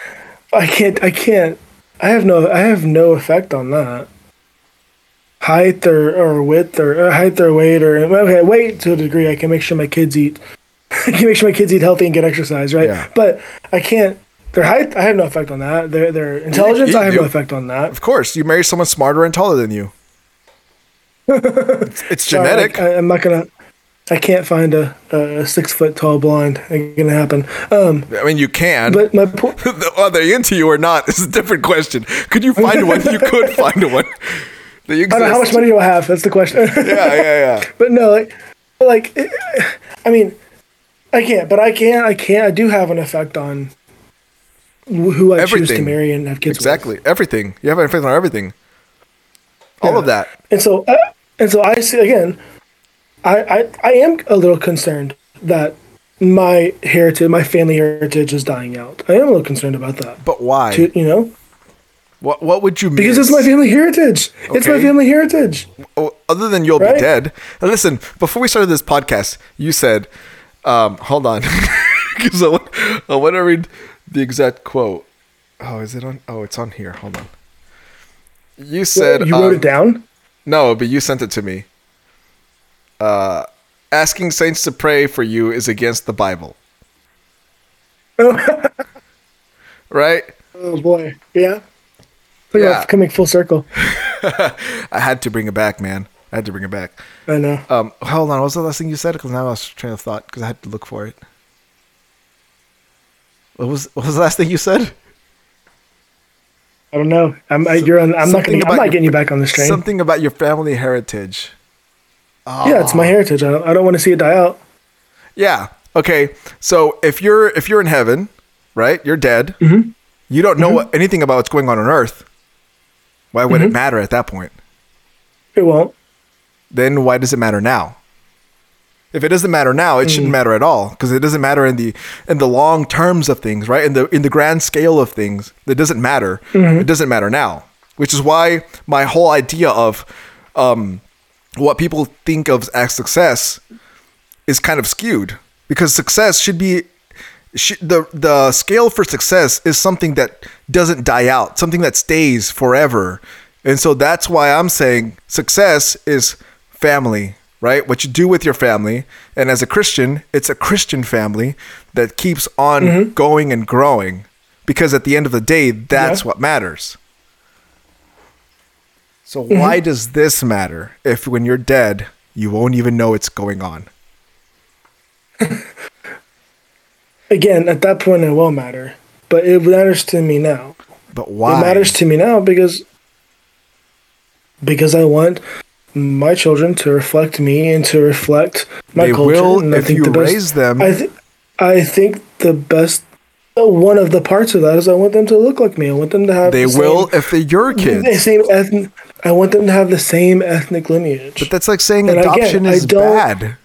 I can't. I can't. I have no. I have no effect on that. Height or, or width or uh, height or weight or okay, weight to a degree. I can make sure my kids eat. I can make sure my kids eat healthy and get exercise, right? Yeah. But I can't. Their height, I have no effect on that. Their their intelligence, you I have do. no effect on that. of course you marry someone smarter and taller than you it's, it's Sorry, genetic I, I'm not gonna. I can't find a, a six foot tall blonde. Ain't gonna happen. Um, I mean you can but my po- are they into you or not is a different question could you find one you could find one They I don't know how much money do I have. That's the question. yeah yeah yeah But no, like, like, I mean, I can't. But I can't. I can't. I do have an effect on who I choose to marry and have kids with. exactly everything you have an effect on everything all of that And so, uh, and so I see again. I, I I am a little concerned that my heritage, my family heritage, is dying out. I am a little concerned about that. but why To, you know, What what would you mean? because it's my family heritage. It's my family heritage. Oh, other than you'll be dead. Now listen, before we started this podcast, you said, um, hold on, because I, want- I want to read the exact quote. Oh, is it on? Oh, it's on here. Hold on. You said you wrote um, it down. No, but you sent it to me. Uh, asking saints to pray for you is against the Bible. right? Oh boy, yeah. Look Yeah. coming full circle. I had to bring it back, man. I had to bring it back. I know. Um, hold on. What was the last thing you said? Because now I was train of thought because I had to look for it. What was what was the last thing you said? I don't know. I'm I, you're on. I'm not gonna. I'm not your- getting you back on this train. Something about your family heritage. Yeah, it's my heritage. I don't, I don't want to see it die out. Yeah. Okay. So if you're if you're in heaven, right? You're dead. Mm-hmm. You don't know what, anything about what's going on on Earth. Why would it Mm-hmm. matter at that point? It won't. Then why does it matter now? If it doesn't matter now, it Mm. shouldn't matter at all because it doesn't matter in the in the long terms of things, right? In the in the grand scale of things, it doesn't matter. Mm-hmm. It doesn't matter now, which is why my whole idea of um, what people think of as success is kind of skewed because success should be sh- the the scale for success is something that doesn't die out, something that stays forever. And so that's why I'm saying success is family, right? What you do with your family. And as a Christian, it's a Christian family that keeps on mm-hmm. going and growing because at the end of the day, that's Yeah. what matters. So mm-hmm. why does this matter if when you're dead, you won't even know it's going on? Again, at that point, it won't matter. But it matters to me now. But why? It matters to me now because because I want my children to reflect me and to reflect my They culture. will and I if think you the best- raise them. I th- I think the best. One of the parts of that is I want them to look like me. I want them to have. They the will Same, if they're your the kids. same ethnic. I want them to have the same ethnic lineage. But that's like saying And again, adoption I is bad.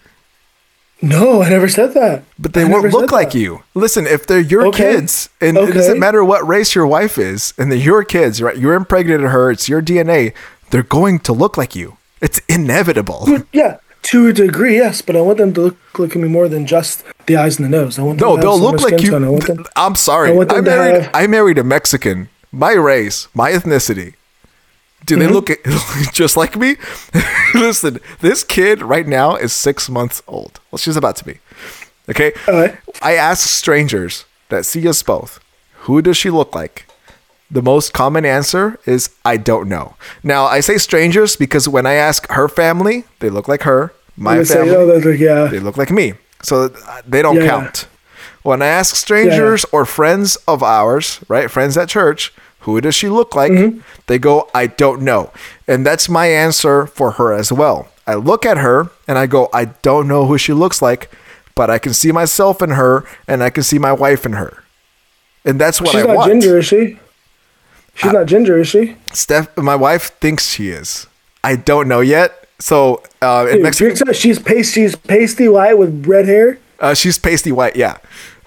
No, I never said that. But they I won't look like that. you. Listen, if they're your Okay. kids, and it doesn't matter what race your wife is, and they're your kids, right? You're impregnated her, it's your DNA, they're going to look like you. It's inevitable. Yeah, to a degree, yes. But I want them to look like me more than just the eyes and the nose. I want them No, to they'll look like skin tone. I you. them- I'm sorry. I I, married have- I married a Mexican. My race, my ethnicity. Do Mm-hmm. they look at, just like me? Listen, this kid right now is six months old. Well, she's about to be. Okay. Right. I ask strangers that see us both, Who does she look like? The most common answer is I don't know. Now I say strangers because when I ask her family, they look like her. My You say, family, oh, yeah. they look like me. So uh, they don't Yeah. count. When I ask strangers or friends of ours, right, friends at church, who does she look like? Mm-hmm. They go, I don't know. And that's my answer for her as well. I look at her and I go, I don't know who she looks like, but I can see myself in her and I can see my wife in her. And that's what She's I want. She's not ginger, is she? She's not ginger, is she? Steph, my wife thinks she is. I don't know yet. So uh, in Dude, Mexico, she's pasty, she's pasty white with red hair. uh, she's pasty white. Yeah.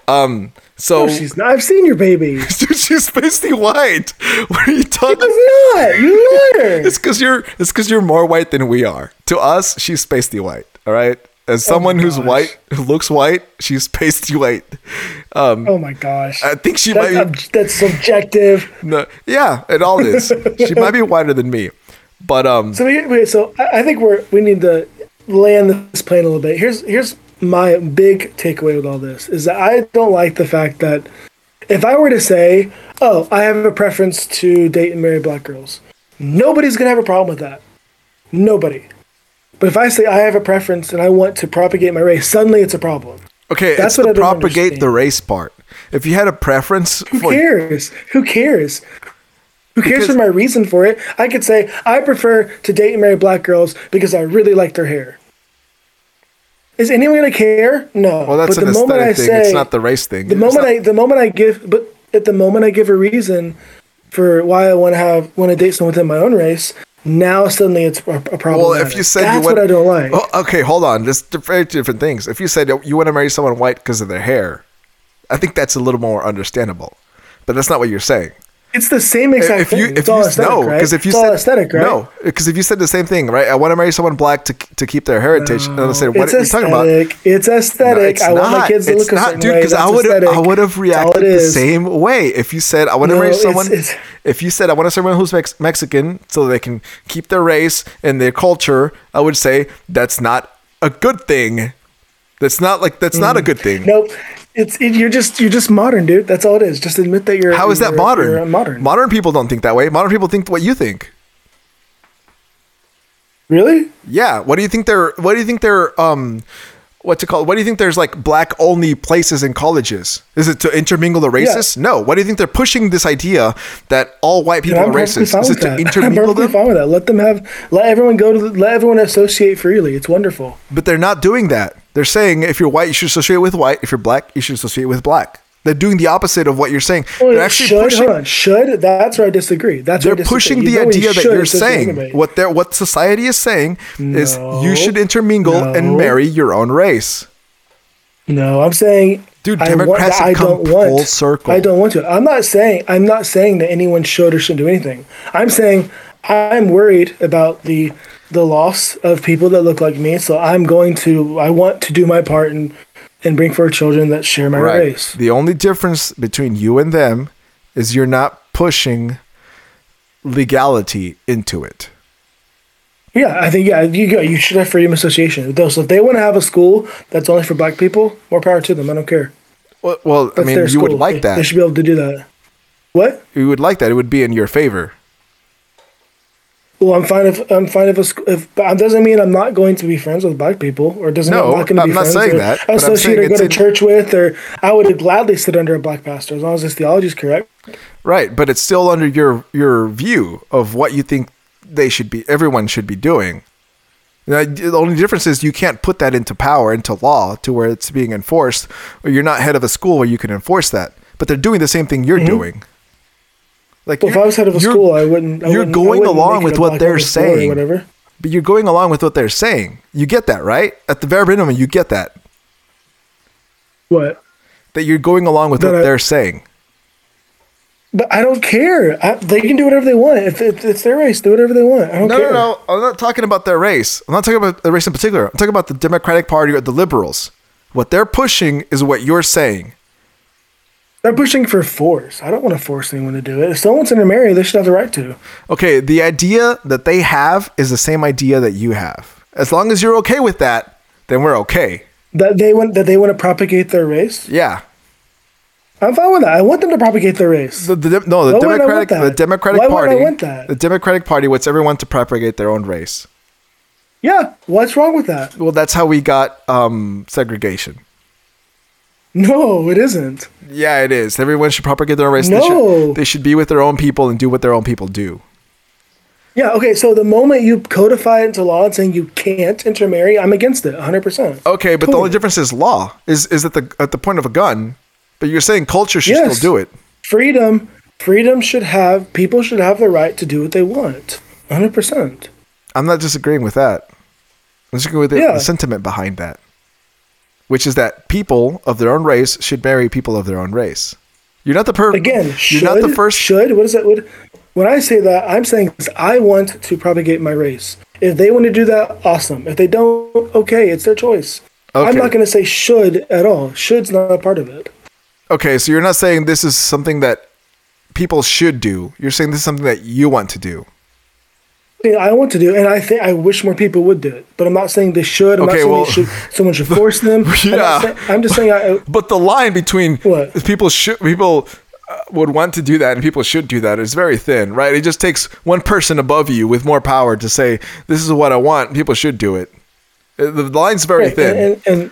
Um. So No, she's not. I've seen your baby. Dude, she's pasty white. What are you talking? She's not. You liar. It's because you're. It's because you're more white than we are. To us, she's pasty white. All right. As someone who's Oh gosh. white, who looks white, she's pasty white. Um, Oh my gosh. I think she that's, might. ob- Be, that's subjective. no, yeah, it all is. she might be whiter than me, but um. So we, wait, so I, I think we're we need to land this plane a little bit. Here's here's my big takeaway with all this is that I don't like the fact that if I were to say, "Oh, I have a preference to date and marry black girls," nobody's gonna have a problem with that. Nobody. But if I say I have a preference and I want to propagate my race, suddenly it's a problem. Okay, That's what the I propagate understand. the race part. If you had a preference Who for cares? Who cares? Who cares Because- for my reason for it? I could say I prefer to date and marry black girls because I really like their hair. Is anyone gonna care? No. well, that's but an the moment I aesthetic thing. say, it's not the race thing. the It's moment not- I the moment I give but at the moment I give a reason for why I want to have want to date someone within my own race, now suddenly it's a, problem. Well, if you said that's you want, what I don't like. Oh, okay, hold on. There's very different things. If you said you want to marry someone white because of their hair, I think that's a little more understandable. But that's not what you're saying. It's the same exact if you thing. if it's you all aesthetic, no, right? because if you it's said aesthetic, right? no, because if you said the same thing, right? I want to marry someone black to to keep their heritage. and I said, what it's are you talking about? aesthetic. It's No, aesthetic. it's I want my not. kids to It's look a not, certain dude. way. Because I would I would have reacted the same way if you said I want to No, marry someone. it's- if you said I want to someone who's Mex- Mexican so they can keep their race and their culture, I would say that's not a good thing. That's not like that's not a Mm. good thing. Nope. It's it, you're just you're just modern, dude. That's all it is. Just admit that you're. How is that you're- modern? You're modern. Modern people don't think that way. Modern people think what you think. really? Yeah. What do you think they're what do you think they're um what's it called? What do you think there's like black only places in colleges? Is it to intermingle the races? No. What do you think they're pushing this idea that all white people I'm are racist? fine Is with it to that. I'm perfectly them? fine with that. Let them have. Let everyone go to. The, let everyone associate freely. It's wonderful. But they're not doing that. They're saying if you're white, you should associate with white. If you're black, you should associate with black. They're doing the opposite of what you're saying. Well, they're actually should pushing. Should that's where I disagree. That's they're disagree. pushing the know when you idea that you're saying. What they're what society is saying is you should intermingle and marry your own race. No, I'm saying, Dude, I Democrats have come don't want. full circle. I don't want to. I'm not saying. I'm not saying that anyone should or shouldn't do anything. I'm saying I'm worried about the the loss of people that look like me. So I'm going to. I want to do my part and and bring forth children that share my Right. race. The only difference between you and them is you're not pushing legality into it. Yeah, I think yeah, you go. You should have freedom association. Though, so if they want to have a school that's only for black people, more power to them. I don't care. Well, well I mean, you would like They- that. They should be able to do that. What? you would like that. It would be in your favor. Well, I'm fine if I'm fine if a, if but that doesn't mean I'm not going to be friends with black people, or doesn't No, mean I'm not going to I'm be not friends saying or that, but I'm associate saying or go to in- church with, or I would gladly sit under a black pastor as long as his theology is correct. Right, but it's still under your your view of what you think they should be everyone should be doing. Now, the only difference is you can't put that into power, into law, to where it's being enforced, or you're not head of a school where you can enforce that. But they're doing the same thing you're mm-hmm. doing. Like. Well, if I was head of a school, I wouldn't. I you're wouldn't- going wouldn't along with what they're woman's school or saying. whatever. But you're going along with what they're saying. You get that, right? At the very minimum, you get that. What? That you're going along with That what I- they're saying. But I don't care. I, they can do whatever they want. If it, it's their race, do whatever they want. I don't No, care. no, no. I'm not talking about their race. I'm not talking about the race in particular. I'm talking about the Democratic Party or the liberals. What they're pushing is what you're saying. They're pushing for force. I don't want to force anyone to do it. If someone's going to marry, they should have the right to. Okay, the idea that they have is the same idea that you have. As long as you're okay with that, then we're okay. That they want that they want to propagate their race. Yeah. I'm fine with that. I want them to propagate their race. The, the, no, the Why wouldn't I want Democratic, the? Democratic Why wouldn't I Party, want that? the Democratic Party wants everyone to propagate their own race. yeah, what's wrong with that? Well, that's how we got um, segregation. No, it isn't. Yeah, it is. Everyone should propagate their own race. They, No. should, they should be with their own people and do what their own people do. Yeah, okay, so the moment you codify it into law and saying you can't intermarry, I'm against it 100%. Okay, but the only difference is law. Is is at the at the point of a gun, but you're saying culture should Yes. still do it. Freedom, freedom should have, people should have the right to do what they want. 100%. I'm not disagreeing with that. I'm disagreeing with the, Yeah. the sentiment behind that, which is that people of their own race should marry people of their own race. You're not the per Again, You're should, not the first. should, what is that? What, when I say that, I'm saying I want to propagate my race. If they want to do that, awesome. If they don't, okay, it's their choice. I'm not going to say should at all. Should's not a part of it. Okay, so you're not saying this is something that people should do. You're saying this is something that you want to do. Thing I want to do, and I think I wish more people would do it. But I'm not saying they should. I'm Okay, not saying well- should, someone should force them. I'm, Yeah. not saying, I'm just saying I, But the line between What? people should people uh, would want to do that and people should do that is very thin, right? It just takes one person above you with more power to say this is what I want. People should do it. Uh, The line's very Right, thin. and, and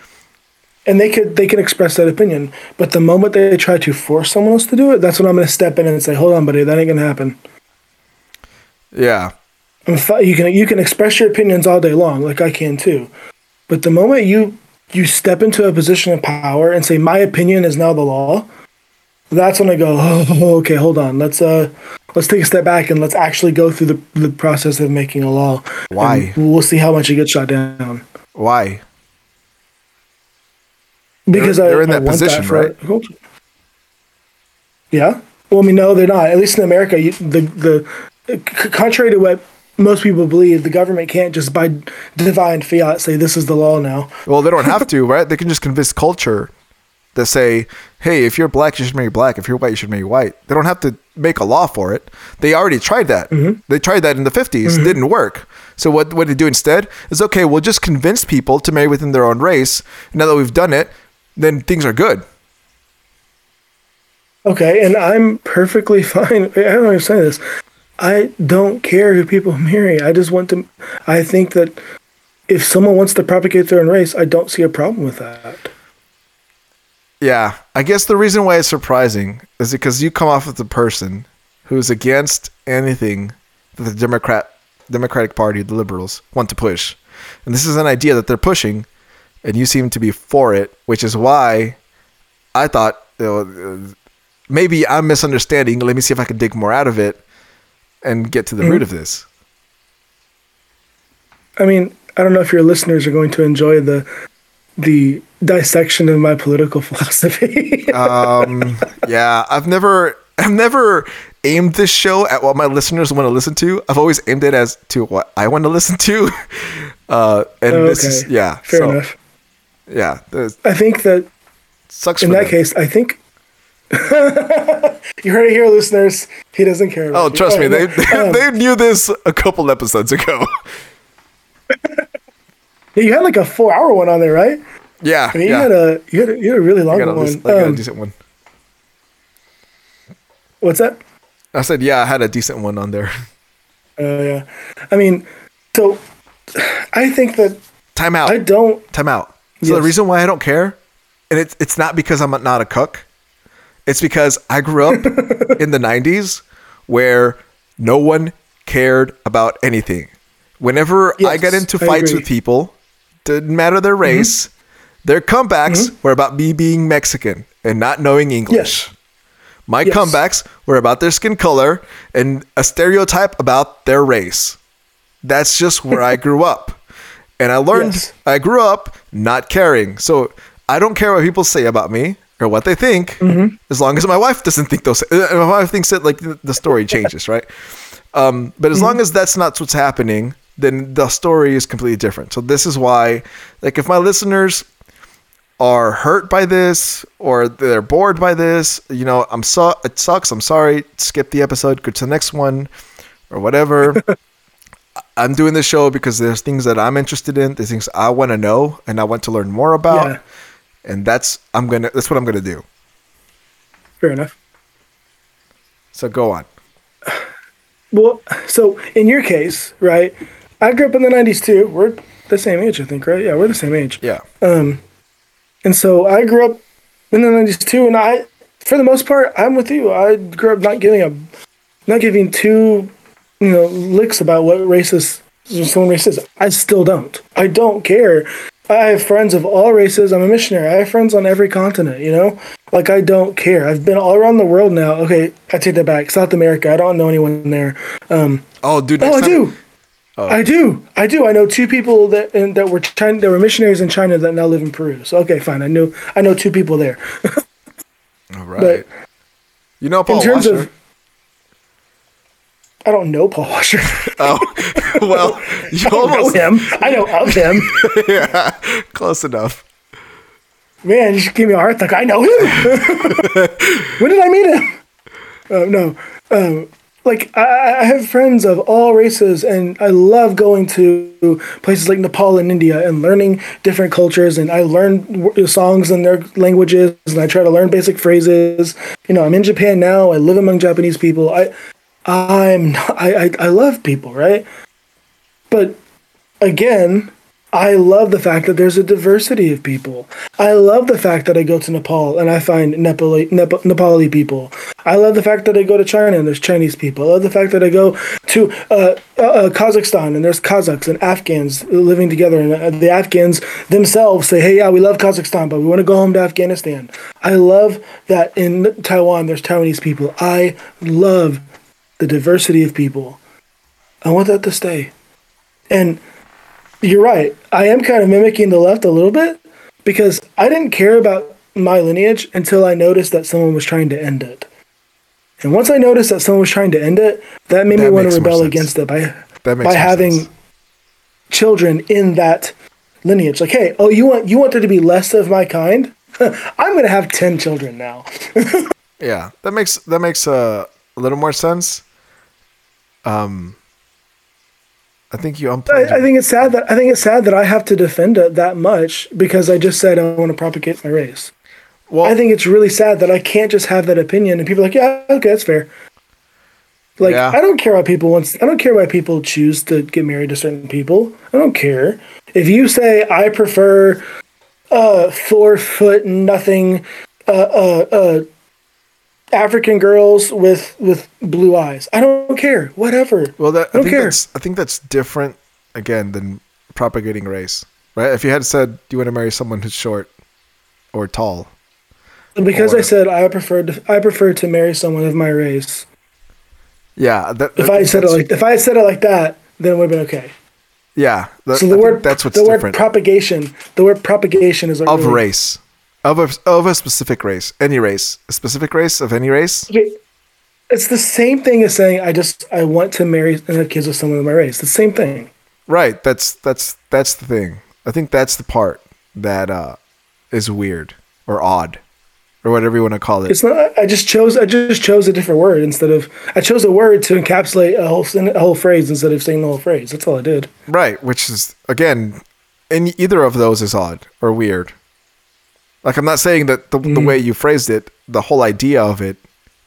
and they could they can express that opinion. But the moment they try to force someone else to do it, that's when I'm going to step in and say, "Hold on, buddy, that ain't going to happen." yeah. You can you can express your opinions all day long, like I can too. But the moment you you step into a position of power and say my opinion is now the law, that's when I go, oh, okay, hold on, let's uh let's take a step back and let's actually go through the the process of making a law. Why? We'll see how much it gets shot down. Why? Because They're- I, they're in that position, our right? culture. Yeah. Well, I mean, no, they're not. At least in America, you, the the contrary to what most people believe, the government can't just by divine fiat say this is the law now. Well, they don't have to, right? They can just convince culture to say, "Hey, if you're black, you should marry black. If you're white, you should marry white." They don't have to make a law for it. They already tried that. Mm-hmm. They tried that in the 50s. Mm-hmm. Didn't work. So what what they do instead is okay. We'll just convince people to marry within their own race. Now that we've done it, then things are good. Okay, and I'm perfectly fine. I don't understand this. I don't care who people marry. I just want to. I think that if someone wants to propagate their own race, I don't see a problem with that. Yeah, I guess the reason why it's surprising is because you come off as a person who's against anything that the Democrat Democratic Party, the liberals, want to push. And this is an idea that they're pushing, and you seem to be for it, which is why I thought you know, uh, maybe I'm misunderstanding. Let me see if I can dig more out of it and get to the root of this. I mean, I don't know if your listeners are going to enjoy the the dissection of my political philosophy. Um, yeah, I've never, I've never aimed this show at what my listeners want to listen to. I've always aimed it as to what I want to listen to. Uh, and okay, this is, yeah, fair so, enough. Yeah, I think that sucks in that them. case, I think you heard it here, listeners. He doesn't care. About Oh, you. trust me, no, they um, they knew this a couple episodes ago. yeah, you had like a four-hour one on there, right? yeah, I mean, yeah. you had a you had a, you had a really long one. decent- I got a Um, decent one. what's that? I said, yeah, I had a decent one on there. Uh, yeah, I mean, so I think that Time out. I don't. Time out. So the reason why I don't care, and it's it's not because I'm not a cook. It's because I grew up in the '90s where no one cared about anything. Whenever I got into fights with people, didn't matter their mm-hmm. race, their comebacks mm-hmm. were about me being Mexican and not knowing English. Yes. My Yes. comebacks were about their skin color and a stereotype about their race. That's just where I grew up. And I learned, Yes. I grew up not caring. So I don't care what people say about me or what they think, Mm-hmm. as long as my wife doesn't think those. uh, My wife thinks that like the the story changes, right? Um, but as Mm-hmm. long as that's not what's happening, then the story is completely different. So this is why, like, if my listeners are hurt by this or they're bored by this, you know, I'm so it sucks. I'm sorry. Skip the episode. Go to the next one, or whatever. I'm doing this show because there's things that I'm interested in. There's things I want to know and I want to learn more about, Yeah. And that's I'm gonna. That's what I'm gonna do. Fair enough. So go on. Well, so in your case, right? I grew up in the '90s too. We're the same age, I think, right? Yeah, we're the same age. Yeah. Um, and so I grew up in the '90s too, and I, for the most part, I'm with you. I grew up not giving a, not giving two, you know, licks about what racist someone race is. I still don't. I don't care. I have friends of all races. I'm a missionary. I have friends on every continent. You know, like I don't care. I've been all around the world now. Okay, I take that back. South America. I don't know anyone there. Um, Oh, dude. Oh, I time- do. I do. I do. I know two people that and, that were China, that were missionaries in China that now live in Peru. So okay, fine. I know. I know two people there. All right. But you know Paul in terms Washer? of, I don't know Paul Washer. oh, well, you I don't know him. I know of him. yeah, close enough. Man, you should give me a heart attack. I know him. when did I meet him? Uh, no. Um, like I, I have friends of all races, and I love going to places like Nepal and India and learning different cultures. And I learn w- songs in their languages, and I try to learn basic phrases. You know, I'm in Japan now. I live among Japanese people. I, I'm, I, I, I love people, right? But again, I love the fact that there's a diversity of people. I love the fact that I go to Nepal and I find Nepali, Nep- Nepali people. I love the fact that I go to China and there's Chinese people. I love the fact that I go to uh, uh, uh, Kazakhstan and there's Kazakhs and Afghans living together. And uh, the Afghans themselves say, hey, yeah, we love Kazakhstan, but we want to go home to Afghanistan. I love that in Taiwan there's Taiwanese people. I love the diversity of people. I want that to stay. And you're right. I am kind of mimicking the left a little bit because I didn't care about my lineage until I noticed that someone was trying to end it. And once I noticed that someone was trying to end it, that made me want to rebel against it by That by having sense. children in that lineage. Like, hey, oh, you want you want there to be less of my kind? I'm going to have 10 children now. Yeah, that makes that makes uh, a little more sense. Um, I think you unplugged. I, I think it's sad that I think it's sad that I have to defend it that much because I just said I want to propagate my race. well, I think it's really sad that I can't just have that opinion and people are like, yeah, okay, that's fair. Like Yeah. I don't care why people want. I don't care why people choose to get married to certain people. I don't care if you say I prefer uh, four foot nothing uh, uh, uh, African girls with with blue eyes. I don't care. Whatever. Well, that, I I, don't think care. that's I think that's different again than propagating race, right? If you had said, "Do you want to marry someone who's short or tall?" Because I said I prefer to, I prefer to marry someone of my race. Yeah, that, If I said it like if I said it like that, then it would have been okay. yeah, that, So the think word that's what's the word propagation. The word propagation is like of really- race, of a of a specific race, any race, a specific race of any race. It's the same thing as saying I just I want to marry and have kids with someone of my race. The same thing. Right. That's that's that's the thing. I think that's the part that uh, is weird or odd or whatever you want to call it. It's not. I just chose. I just chose a different word instead of. I chose a word to encapsulate a whole a whole phrase instead of saying the whole phrase. That's all I did. Right, which is again, in either of those is odd or weird. Like I'm not saying that the, Mm. the way you phrased it, the whole idea of it,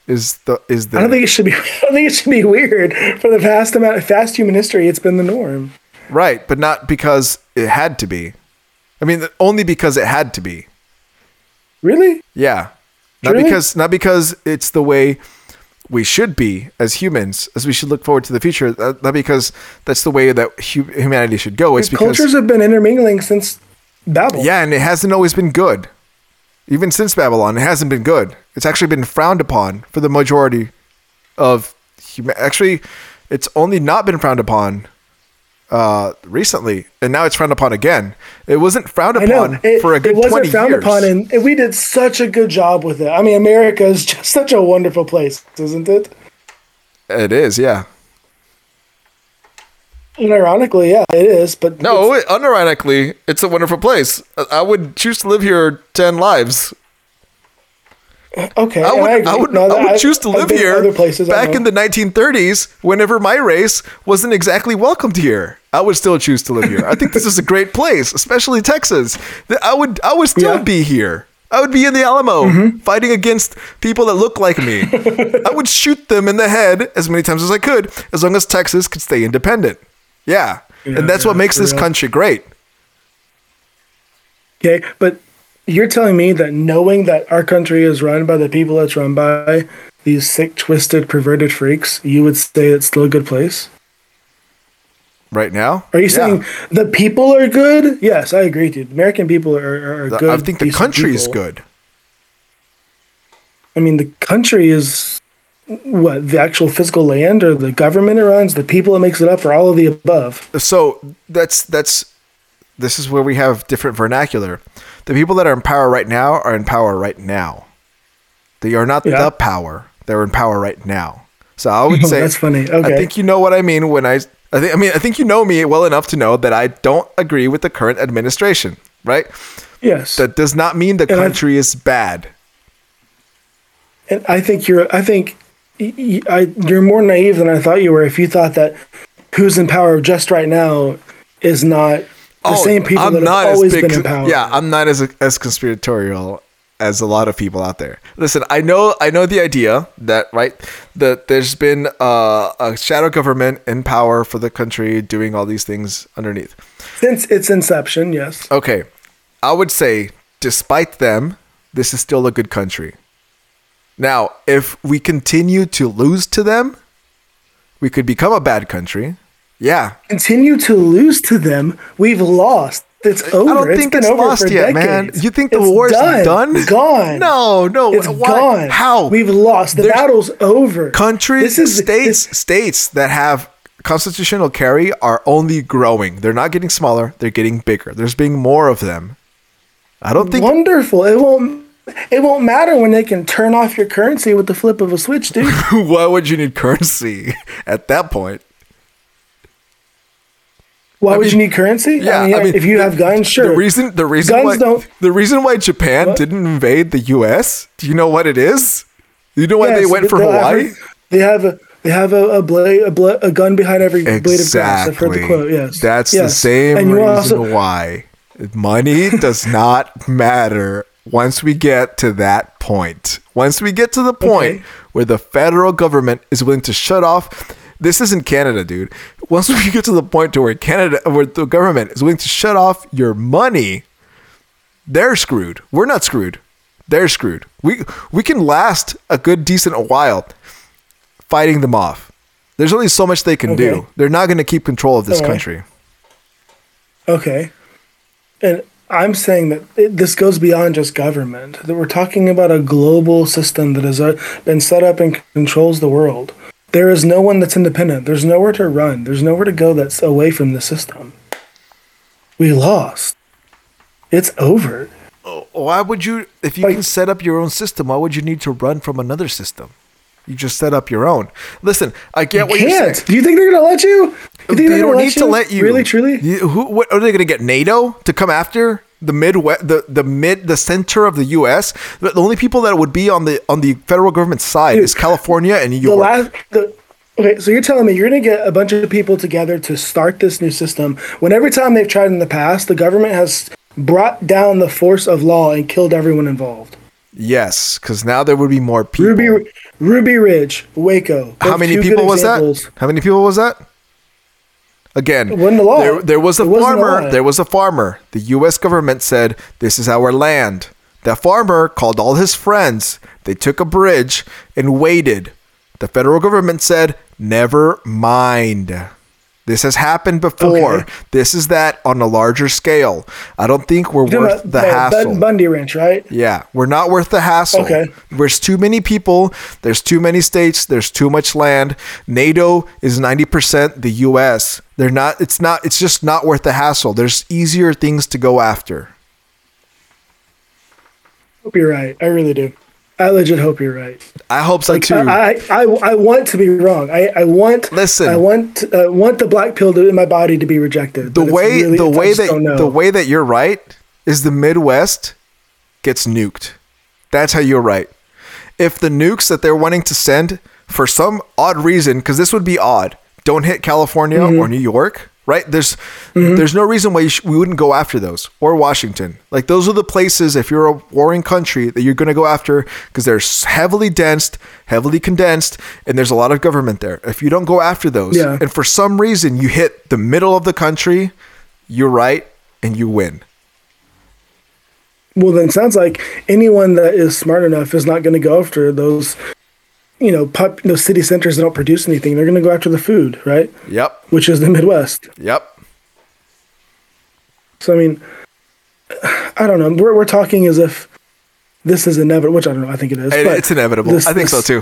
is the is the I don't think it should be. I don't think it should be weird for the vast amount of fast human history. It's been the norm. right, but not because it had to be. I mean, only because it had to be. Really? Yeah, not Really? because not because it's the way we should be as humans, as we should look forward to the future. uh, Not because that's the way that humanity should go. It's because Cultures have been intermingling since Babel. Yeah, and it hasn't always been good. Even since Babylon, it hasn't been good. It's actually been frowned upon for the majority of human. Actually, it's only not been frowned upon uh, recently, and now it's frowned upon again. It wasn't frowned upon It, for a good it wasn't frowned years. upon, and, and we did such a good job with it. I mean, America is just such a wonderful place, isn't it? it is, yeah. And ironically, yeah, it is. But No, it, unironically, it's a wonderful place. I- I would choose to live here ten lives. okay, I would, I, agree. would, No, I would choose to I've live here places back in the 1930s, whenever my race wasn't exactly welcomed here. I would still choose to live here. I think this is a great place, especially Texas. I would, I would still Yeah. be here. I would be in the Alamo mm-hmm. fighting against people that look like me. I would shoot them in the head as many times as I could, as long as Texas could stay independent. Yeah. Yeah, and that's what makes this real. country great. Okay, but you're telling me that knowing that our country is run by the people it's run by, these sick, twisted, perverted freaks, you would say it's still a good place? Right now? Are you Yeah. saying the people are good? Yes, I agree, dude. American people are, are The- good. I think the country is good. I mean, the country is what the actual physical land or the government it runs, the people that makes it up, or all of the above. so that's that's this is where we have different vernacular. The people that are in power right now are in power right now. They are not Yeah. the power. They're in power right now. So I would Oh, say that's funny. Okay. I think you know what I mean when I I think I mean I think you know me well enough to know that I don't agree with the current administration, right? Yes, That does not mean the And I- country is bad. and I think you're. I think I, you're more naive than I thought you were. If you thought that who's in power just right now is not the same people that have always been in power. Oh, Yeah, I'm not as as conspiratorial as a lot of people out there. Listen, I know I know the idea that right that there's been uh, a shadow government in power for the country doing all these things underneath. since its inception. Yes. Okay, I would say despite them, this is still a good country. Now, if we continue to lose to them, we could become a bad country. Yeah, Continue to lose to them. We've lost. It's over. I don't It's think it's over lost yet, man. You think the It's war's done? Gone. No, no. It's why- gone. How? We've lost. The There's battle's over. countries, is- states, this- states that have constitutional carry are only growing. They're not getting smaller. They're getting bigger. There's being more of them. I don't think. wonderful. It won't. It won't matter when they can turn off your currency with the flip of a switch, dude. why would you need currency at that point? Why would mean, you need currency? Yeah, I mean, I mean, if you the- have guns, sure. The reason, the reason Guns why, don't- the reason why Japan What? didn't invade the U.S. Do you know what it is? You know why they went for they'll have Hawaii? they have a they have a, a blade a, bla- a gun behind every blade of grass. I've heard the quote. Yes, That's the same reason also- why money does not matter once we get to that point. Once we get to the point Okay. where the federal government is willing to shut off this isn't Canada, dude. Once we get to the point to where Canada where the government is willing to shut off your money, they're screwed. We're not screwed. They're screwed. We we can last a good decent while fighting them off. There's only so much they can do. They're not going to keep control of this Alright. country. Okay. And I'm saying that it, this goes beyond just government. That we're talking about a global system that has uh, been set up and controls the world. There is no one that's independent. There's nowhere to run. There's nowhere to go that's away from the system. We lost. It's over. Why would you, if you Like- can set up your own system, why would you need to run from another system? You just set up your own. Listen, I get you're Can't. saying. Do you think they're gonna let you? You They don't gonna need to let you. Really, truly? You- who, what, are they going to get NATO to come after the Midwest, the, the mid, the center of the U.S.? The the only people that would be on the on the federal government side Dude, is California and New the York. last the okay so you're telling me you're going to get a bunch of people together to start this new system when every time they've tried in the past the government has brought down the force of law and killed everyone involved yes, because now there would be more people. ruby ruby ridge waco How many people was examples. that? How many people was that? Again, It wasn't a lot. There, there was a It wasn't a farmer. There was a farmer. The U.S. government said, "This is our land." That farmer called all his friends. They took a bridge and waited. The federal government said, "Never mind." This has happened before. Okay. This is that on a larger scale. I don't think we're You're worth talking the hassle. Bud Bundy Ranch, right? Yeah, we're not worth the hassle. Okay. There's too many people. There's too many states. There's too much land. NATO is 90% the US. They're not it's not it's just not worth the hassle. There's easier things to go after. Hope you're right. I really do. I legit hope you're right. I hope so Like too. I, I, I, want to be wrong. I, I want. Listen. I want uh, want the black pill to, in my body to be rejected. the way really- the way that the way that you're right is the Midwest gets nuked. That's how you're right. If the nukes that they're wanting to send for some odd reason, because this would be odd, don't hit California Mm-hmm. or New York, right? There's mm-hmm. there's no reason why you sh- we wouldn't go after those or Washington. Like those are the places if you're a warring country that you're going to go after because they're heavily densed, heavily condensed, and there's a lot of government there. If you don't go after those, Yeah. and for some reason you hit the middle of the country, you're right and you win. Well, then it sounds like anyone that is smart enough is not going to go after those, you know, pop, those city centers that don't produce anything. They're going to go after the food, right? Yep. Which is the Midwest. Yep. So I mean, I don't know. We're we're talking as if this is inevitable, which I don't know. I think it is. It- but it's inevitable. this- I think so too.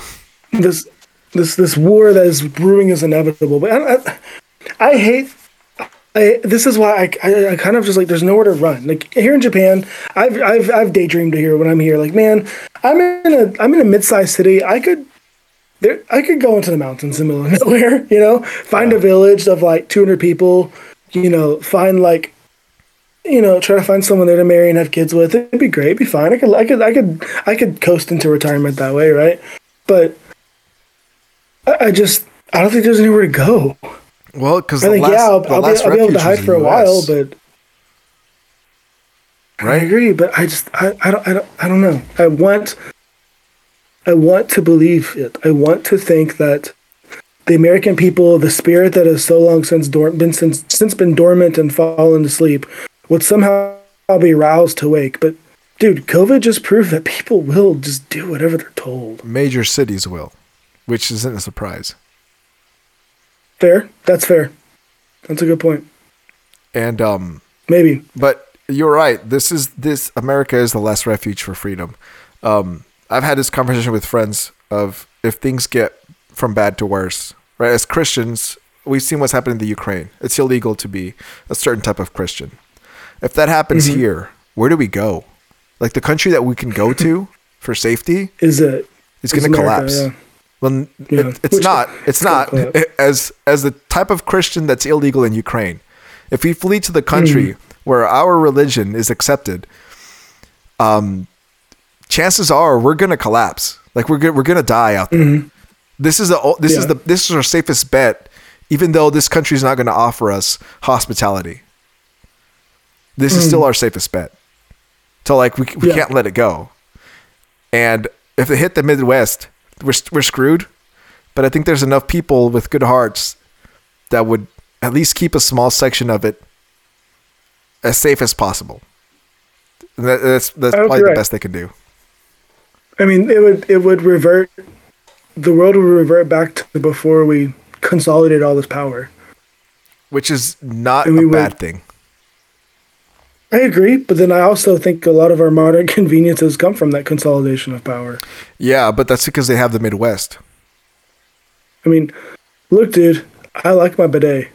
This this this war that is brewing is inevitable. But I, I, I hate. I, this is why I, I, kind of just like there's nowhere to run. Like here in Japan, I've I've I've daydreamed to here when I'm here. Like man, I'm in a I'm in a mid-sized city. I could there I could go into the mountains in the middle of nowhere. You know, find a village of like 200 people. You know, find like you know, try to find someone there to marry and have kids with. It'd be great. It'd be fine. I could, I could, I could, I could coast into retirement that way, right? But I, I just, I don't think there's anywhere to go. Well, because I think, last, yeah, I'll, I'll, be, I'll be able to hide for a while, but I agree. But I just, I, I don't, I don't, I don't know. I want, I want to believe it. I want to think that the American people, the spirit that has so long since dor- been since since been dormant and fallen asleep, sleep, would somehow be roused to wake. But dude, COVID just proved that people will just do whatever they're told. Major cities will, which isn't a surprise. Fair. That's fair. That's a good point. And um, Maybe. but you're right. This is this America is the last refuge for freedom. Um, I've had this conversation with friends of if things get from bad to worse, right? As Christians, we've seen what's happened in the Ukraine. It's illegal to be a certain type of Christian. If that happens Mm-hmm. here, where do we go? Like the country that we can go to for safety Is it? it? is is going to collapse. yeah. Well, Yeah. it, it's Which- not. It's it's not. As as the type of Christian that's illegal in Ukraine, if we flee to the country Hmm. where our religion is accepted, um, chances are we're gonna collapse. Like we're gonna, we're gonna die out there. This is the this is Mm-hmm. The this is our safest bet. Even though this country is not going to offer us hospitality, this is still our safest bet. So like we we. Yeah. can't let it go. And if they hit the Midwest, we're we're screwed. But I think there's enough people with good hearts that would at least keep a small section of it as safe as possible. That, that's that's probably the best they can do. I mean, it would it would revert. The world would revert back to before we consolidated all this power. Which is not And we a would- bad thing. I agree, but then I also think a lot of our modern conveniences come from that consolidation of power. Yeah, but that's because they have the Midwest. I mean, look, dude, I like my bidet.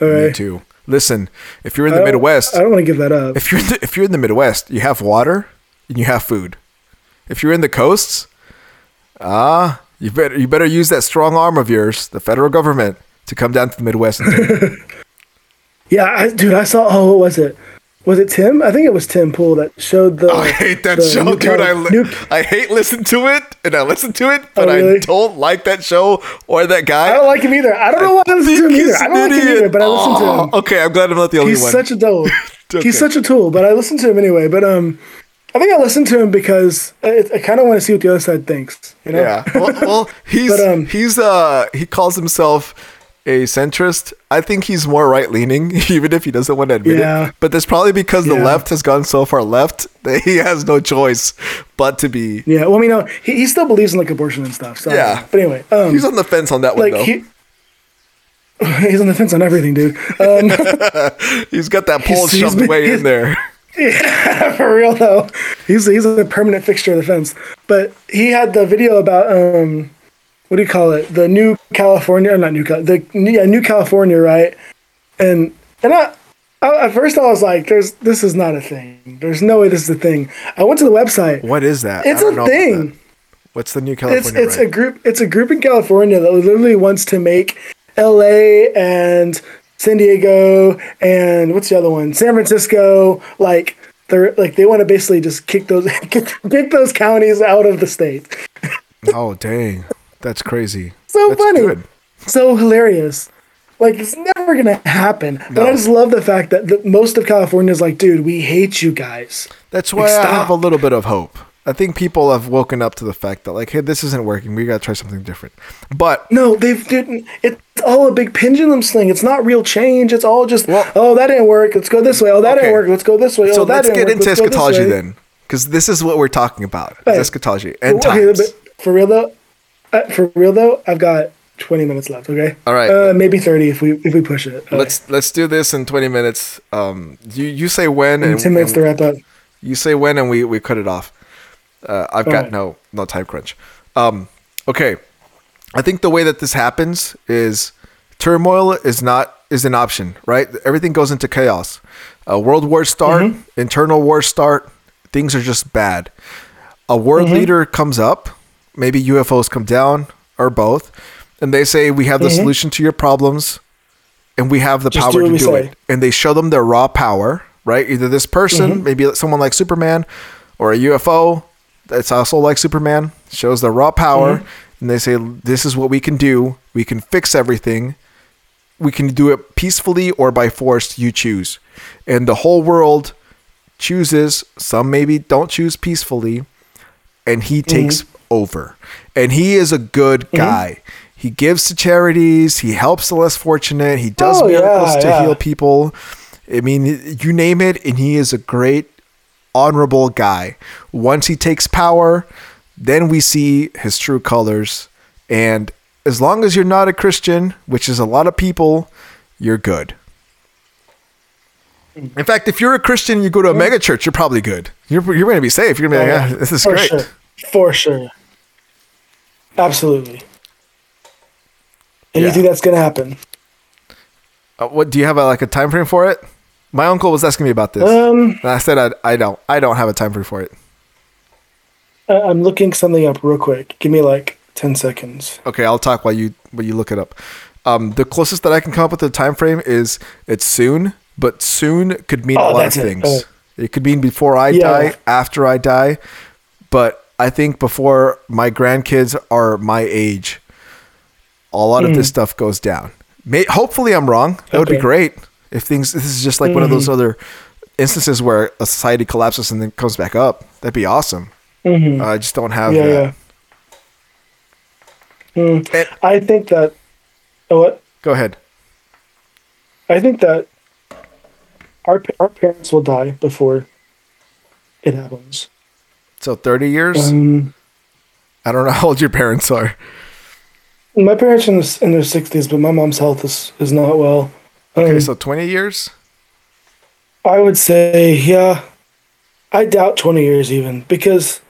All Me right, too. Listen, if you're in the don't- Midwest, I don't want to give that up. if you're in the, if you're in the Midwest, you have water and you have food. If you're in the coasts, ah, you better you better use that strong arm of yours, the federal government, to come down to the Midwest. And Yeah, I, dude, I saw. Oh, what was it? Was it Tim? I think it was Tim Pool that showed the. I hate that show, dude. I, li- new- I hate listen to it, and I listen to it, but Oh, really? I don't like that show or that guy. I don't like him either. I don't know why I listen to him either. I don't like him either, but I listen to Oh, him. Okay, I'm glad I'm not the only He's one. such a tool. Okay. He's such a tool, but I listen to him anyway. But um, I think I listen to him because I, I kind of want to see what the other side thinks. You know? Yeah. Well, well he's But, um, he's uh he calls himself a centrist. I think he's more right leaning, even if he doesn't want to admit Yeah. it. But that's probably because the left has gone so far left that he has no choice but to be. Yeah. Well, I mean, no, he, he still believes in like abortion and stuff. So, Yeah. But anyway, um, He's on the fence on that one like though. he. He's on the fence on everything, dude. Um, he's got that pole he's- he's shoved been- way in he's- there. for real though, he's he's a permanent fixture of the fence. But he had the video about um, what do you call it? The new California, or not new the yeah, new California, right? And and I, I at first I was like, "There's this is not a thing. There's no way this is a thing." I went to the website. What is that? It's a thing. What's the new California? it's a right? group. It's a group in California that literally wants to make L.A. and San Diego and what's the other one? San Francisco. Like they're like they want to basically just kick those kick, those counties out of the state. oh dang, that's crazy. So That's funny. good. So hilarious. Like it's never gonna happen. But I just love the fact that the, most of California is like, dude, we hate you guys. That's why Like, I have a little bit of hope. I think people have woken up to the fact that like, hey, this isn't working. We gotta try something different. But No, they've didn't. It's all a big pendulum swing. It's not real change. It's all just, Well- oh, that didn't work. Let's go this way. Oh, that Okay. didn't work. Let's go this way. so oh, that let's didn't get work. into Let's eschatology then, because this is what we're talking about: Hey. eschatology and Okay, times. for real though, uh, for real though, I've got 20 minutes left. Okay. All right. Uh, maybe 30 if we if we push it. Okay. Let's let's do this in twenty minutes. Um, you you say when and, 10 minutes and to wrap up. you say when and we we cut it off. Uh, I've got no no time crunch. Um, okay, I think the way that this happens is turmoil is not is an option, right? Everything goes into chaos. Uh, world wars start, Mm-hmm. internal wars start. Things are just bad. A world Mm-hmm. leader comes up, maybe UFOs come down or both, and they say we have the solution to your problems, and we have the Mm-hmm. Just power do to do say. it. And they show them their raw power, right? Either this person, Mm-hmm. maybe someone like Superman, or a UFO that's also like Superman, shows their raw power, Mm-hmm. and they say, This is what we can do. We can fix everything. We can do it peacefully or by force, you choose. And the whole world chooses, some maybe don't choose peacefully, and he Mm-hmm. takes over. And he is a good guy. He gives to charities, he helps the less fortunate, he does Oh, yeah, miracles to yeah. heal people. I mean, you name it, and he is a great, honorable guy. Once he takes power, then we see his true colors. And as long as you're not a Christian, which is a lot of people, you're good. In fact, if you're a Christian, you go to a mega church, you're probably good. You're, you're going to be safe. You're going to be like, yeah, this is For great. sure. For sure. Absolutely. And Yeah. you think that's gonna happen? Uh, what do you have a, like a time frame for it? My uncle was asking me about this. Um, and I said I, I don't. I don't have a time frame for it. I- I'm looking something up real quick. Give me like 10 seconds. Okay, I'll talk while you while you look it up. Um, the closest that I can come up with a time frame is it's soon, but soon could mean a Oh, lot of that's it. things. Oh. It could mean before I Yeah. die, after I die, but I think before my grandkids are my age, a lot of this stuff goes down. May, hopefully, I'm wrong. That would be Mm. Great if things. This is just like one of those other instances where a society collapses and then comes back up. That'd be awesome. Uh, I just don't have Mm-hmm. Yeah, that. yeah. Mm, And- I think that. Oh, what? go ahead. I think that our our parents will die before it happens. So 30 years. Um, I don't know how old your parents are. my parents are in, the, in their sixties, but my mom's health is, is not well. Okay, Um, so 20 years? I would say, yeah. I doubt twenty years even because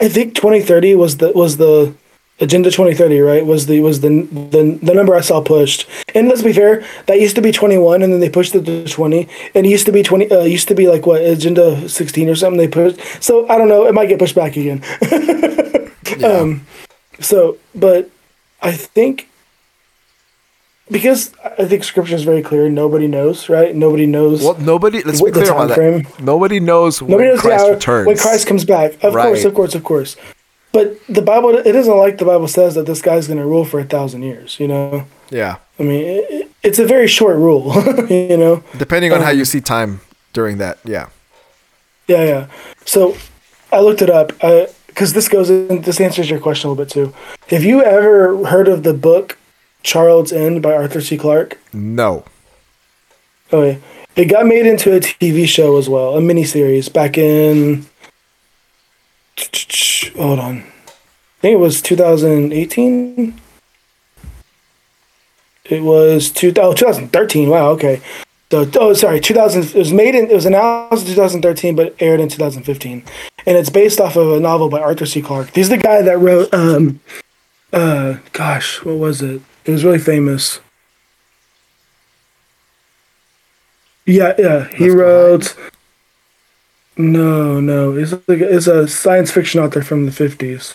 I think twenty thirty was the was the agenda twenty thirty right was the was the, the the number I saw pushed. And let's be fair, that used to be twenty one, and then they pushed it to twenty. And it used to be twenty. Uh, used to be like what agenda sixteen or something. They pushed. So I don't know. It might get pushed back again. Um, so, but I think because I think scripture is very clear. Nobody knows, right? Nobody knows. Well, nobody, let's be the clear about that. frame? Nobody knows when knows Christ hour returns. when Christ comes back. Of course, of course, of course. But the Bible, it isn't like the Bible says that this guy's going to rule for a thousand years. You know, Yeah. I mean, it, it- it's a very short rule. you know, Depending on how Um, you see time during that. Yeah. yeah, yeah. So I looked it up because this goes in. This answers your question a little bit too. Have you ever heard of the book Childhood's End by Arthur C. Clarke? No. Oh yeah, it got made into a TV show as well, a miniseries back in. Hold on, I think it was 2018. It was two, oh, 2013. Wow, okay. So, oh, sorry, 2000. It was made in. It was announced in 2013, but aired in 2015, and it's based off of a novel by Arthur C. Clarke. He's the guy that wrote. Um, uh, gosh, what was it? It was really famous. Yeah, yeah. He Left wrote. No, no. It's like it's a science fiction author from the fifties.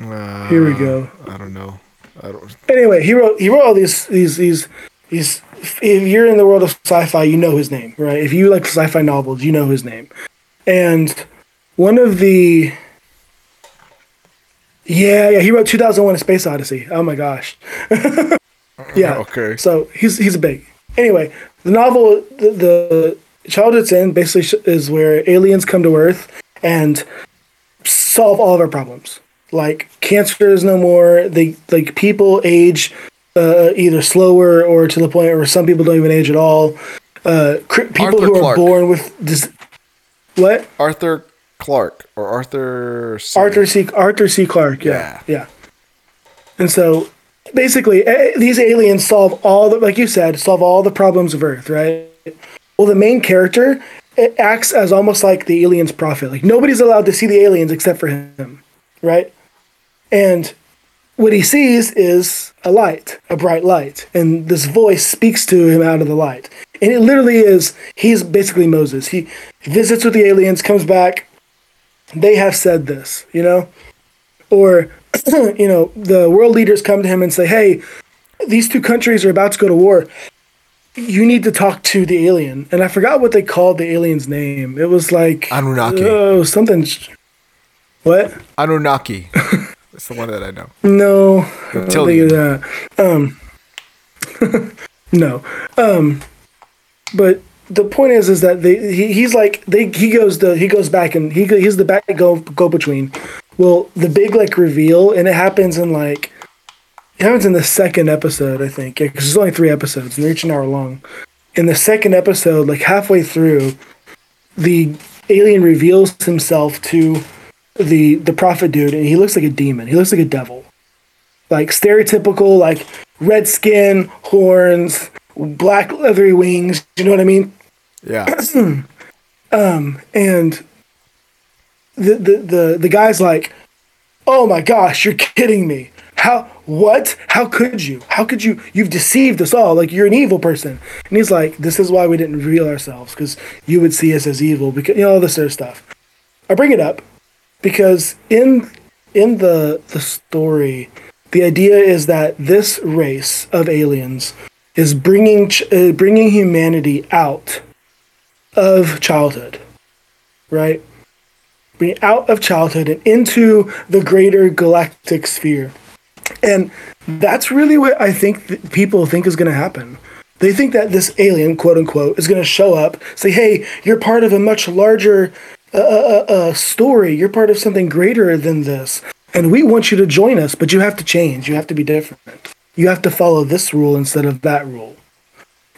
Uh, Here we go. I don't know. I don't. Anyway, he wrote he wrote all these these these these. If you're in the world of sci-fi, you know his name, right? If you like sci-fi novels, you know his name. And one of the Yeah, yeah. He wrote 2001: A Space Odyssey. Oh my gosh. yeah. Okay. So he's he's a big. Anyway, the novel, the, the Child It's In, basically is where aliens come to Earth and solve all of our problems. Like cancer is no more. They like people age uh, either slower or to the point where some people don't even age at all. Uh, cr- people Arthur who are born with this. What? Arthur Clarke or Arthur. C. Arthur C. Arthur C. Clarke. Yeah, Yeah. yeah. And so, basically, these aliens solve all the, like you said, solve all the problems of Earth, right? Well, the main character it acts as almost like the aliens' prophet. Like nobody's allowed to see the aliens except for him, right? And what he sees is a light, a bright light, and this voice speaks to him out of the light. And it literally is he's basically Moses. He visits with the aliens, comes back. They have said this, you know, or you know, the world leaders come to him and say, "Hey, these two countries are about to go to war. You need to talk to the alien." And I forgot what they called the alien's name. It was like Anunnaki. Oh, something. What? Anunnaki. That's the one that I know. No, I don't think that. Um, no. Um, but the point is, is that they he, he's like they he goes the he goes back and he he's the back go go between. Well, the big like reveal and it happens in like it happens in the second episode, I think, because there's only three episodes and they're each an hour long. In the second episode, like halfway through, the alien reveals himself to the the prophet dude, and he looks like a demon. He looks like a devil, like stereotypical, like red skin, horns, black leathery wings. You know what I mean? Yeah. um, and the the the, the guy's like, "Oh my gosh, you're kidding me! How what? How could you? How could you? You've deceived us all. Like you're an evil person." And he's like, "This is why we didn't reveal ourselves because you would see us as evil because you know all this sort of stuff." I bring it up because in in the the story, the idea is that this race of aliens is bringing uh, bringing humanity out of childhood, right? Bring out of childhood and into the greater galactic sphere. And that's really what I think people think is going to happen. They think that this alien, quote unquote, is going to show up, say, "Hey, you're part of a much larger uh, uh, uh, story. You're part of something greater than this, and we want you to join us. But you have to change. You have to be different. You have to follow this rule instead of that rule.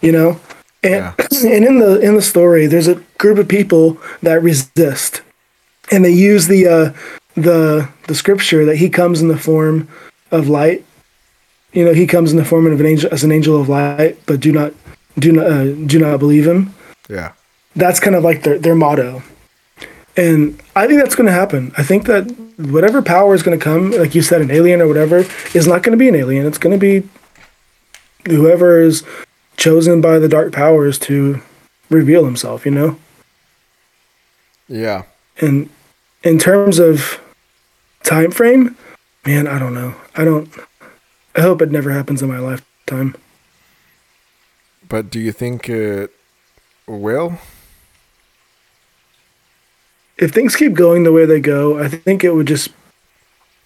You know." And, Yeah. and in the in the story, there's a group of people that resist, and they use the uh, the the scripture that he comes in the form of light. You know, he comes in the form of an angel as an angel of light, but do not do not uh, do not believe him. Yeah. That's kind of like their their motto, and I think that's going to happen. I think that whatever power is going to come, like you said, an alien or whatever, is not going to be an alien. It's going to be whoever is chosen by the dark powers to reveal himself. You know. Yeah. And in terms of time frame, man, I don't know. I don't. I hope it never happens in my lifetime. But do you think it will? If things keep going the way they go, I think it would just,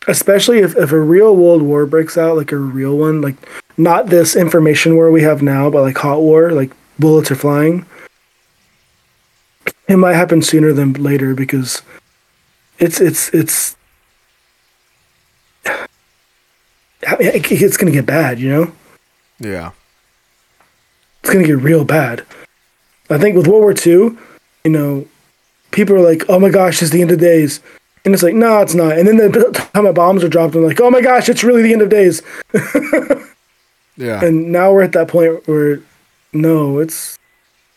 especially if, if a real world war breaks out, like a real one, like not this information war we have now, but like hot war, like bullets are flying. It might happen sooner than later because it's it's it's it's gonna get bad, you know. Yeah. it's gonna get real bad. I think with World War II, you know, people are like, "Oh my gosh, it's the end of days," and it's like, "No, it's not." And then the time the bombs are dropped, and like, "Oh my gosh, it's really the end of days." Yeah. And now we're at that point where, no, it's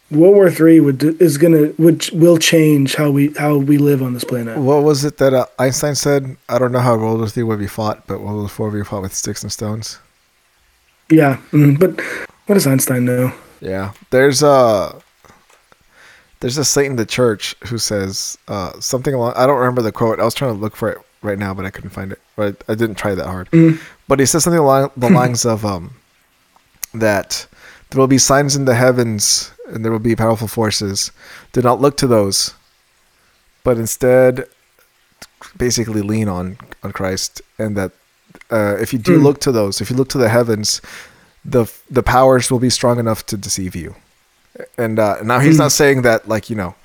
World War Three would is gonna would will change how we how we live on this planet. what was it that uh, Einstein said? I don't know how World War III would be fought, but World War IV would be fought with sticks and stones. Yeah, mm, but what does Einstein know? Yeah. There's a there's a saint in the church who says uh, something along. I don't remember the quote. I was trying to look for it right now, but I couldn't find it. But I didn't try that hard. But he says something along the lines of um, that there will be signs in the heavens and there will be powerful forces. Do not look to those, but instead, basically lean on on Christ, and that uh, if you do Hmm. look to those, if you look to the heavens, the the powers will be strong enough to deceive you. And uh, now he's not saying that like you know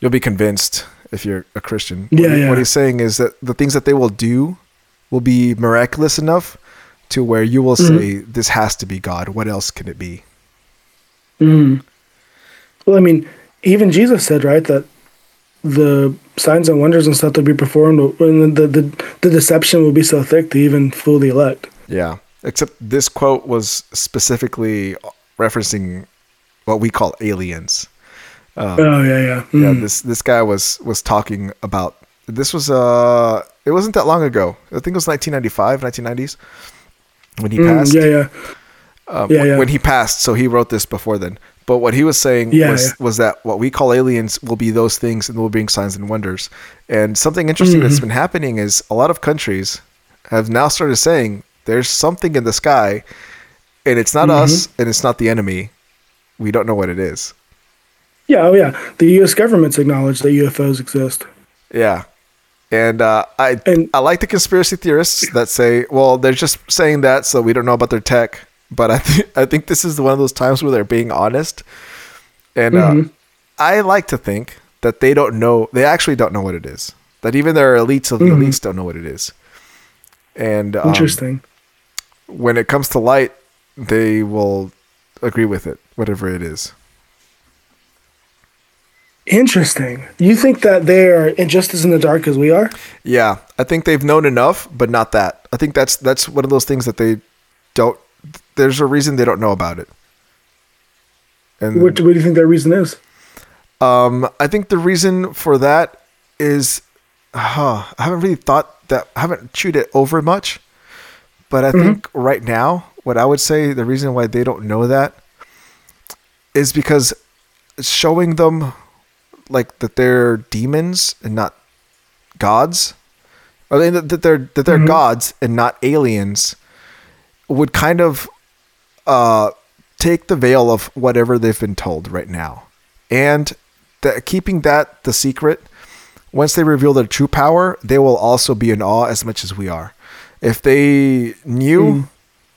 you'll be convinced if you're a Christian. Yeah, what, yeah. what he's saying is that the things that they will do will be miraculous enough to where you will Mm-hmm. say this has to be God. What else can it be? Well, I mean, even Jesus said, right, that the signs and wonders and stuff that be performed, when the, the, the deception will be so thick to even fool the elect. Yeah. Except this quote was specifically referencing what we call aliens. oh, yeah, yeah. Yeah, Mm. this this guy was was talking about this was uh it wasn't that long ago. I think it was 1995, 1990s when he Mm, passed. yeah, yeah. Um, Yeah, when- yeah. When he passed, so he wrote this before then. But what he was saying Yeah, was was that what we call aliens will be those things and will bring signs and wonders. And something interesting that's Mm-hmm. been happening is a lot of countries have now started saying there's something in the sky, and it's not Mm-hmm. us, and it's not the enemy. We don't know what it is. Yeah, oh, yeah. The U.S. government's acknowledged that UFOs exist. Yeah. And uh, I And- I like the conspiracy theorists that say, well, they're just saying that so we don't know about their tech. But I think I think this is one of those times where they're being honest. And uh, Mm-hmm. I like to think that they don't know. They actually don't know what it is. That even their elites of the Mhm. elites don't know what it is. And um, Interesting. when it comes to light, they will agree with it, whatever it is. Interesting. You think that they are just as in the dark as we are? Yeah, I think they've known enough, but not that. I think that's that's one of those things that they don't. There's a reason they don't know about it, and What, what do you think that reason is? um, I think the reason for that is, huh, I haven't really thought that. I haven't chewed it over much, but I think right now, what I would say the reason why they don't know that is because showing them like that they're demons and not gods? Or that they're that they're gods and not aliens would kind of uh take the veil of whatever they've been told right now. And that keeping that the secret once they reveal their true power they will also be in awe as much as we are. If they knew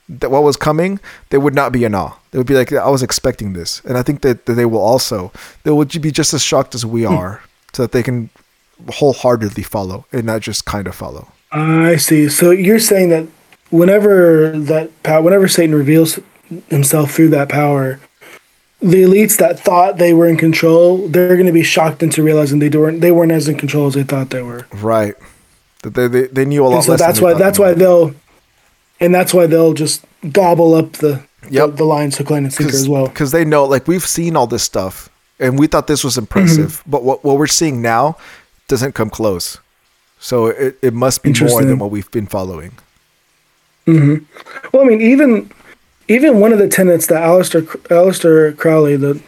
that what was coming, they would not be in awe. They would be like, I was expecting this. And I think that, that they will also, they would be just as shocked as we hmm. are so that they can wholeheartedly follow and not just kind of follow. I see. So you're saying that whenever that power, whenever Satan reveals himself through that power, the elites that thought they were in control, they're going to be shocked into realizing they weren't they weren't as in control as they thought they were. Right. That they, they, they knew a lot And so less. that's why that's why they'll and that's why they'll just gobble up the Yep. the, the lines hook line and sinker as well. Because they know, like, we've seen all this stuff and we thought this was impressive, Mm-hmm. but what, what we're seeing now doesn't come close. So it, it must be more than what we've been following. Well, I mean, even even one of the tenets that Aleister Aleister Crowley, the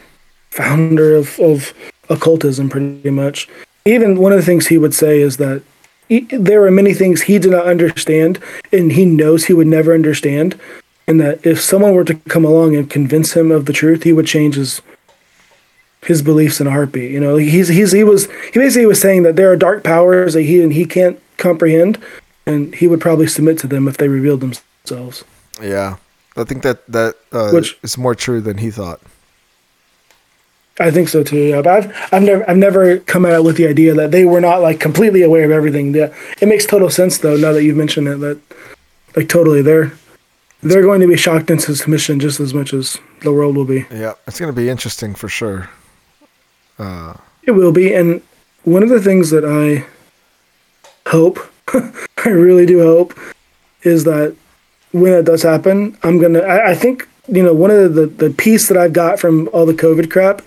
founder of, of occultism, pretty much, even one of the things he would say is that he, there are many things he did not understand, and he knows he would never understand, and that if someone were to come along and convince him of the truth, he would change his his beliefs in a heartbeat. You know, he's he's he was he basically was saying that there are dark powers that he and he can't comprehend, and he would probably submit to them if they revealed themselves. Yeah. I think that that uh, Which- is more true than he thought. I think so too. Yeah, but I've I've never I've never come out with the idea that they were not like completely aware of everything. Yeah, it makes total sense though. Now that you've mentioned it, that like totally they're they're going to be shocked into submission just as much as the world will be. Yeah, it's going to be interesting for sure. Uh, It will be, and one of the things that I hope, I really do hope, is that when it does happen, I'm gonna. I, I think you know one of the the piece that I've got from all the COVID crap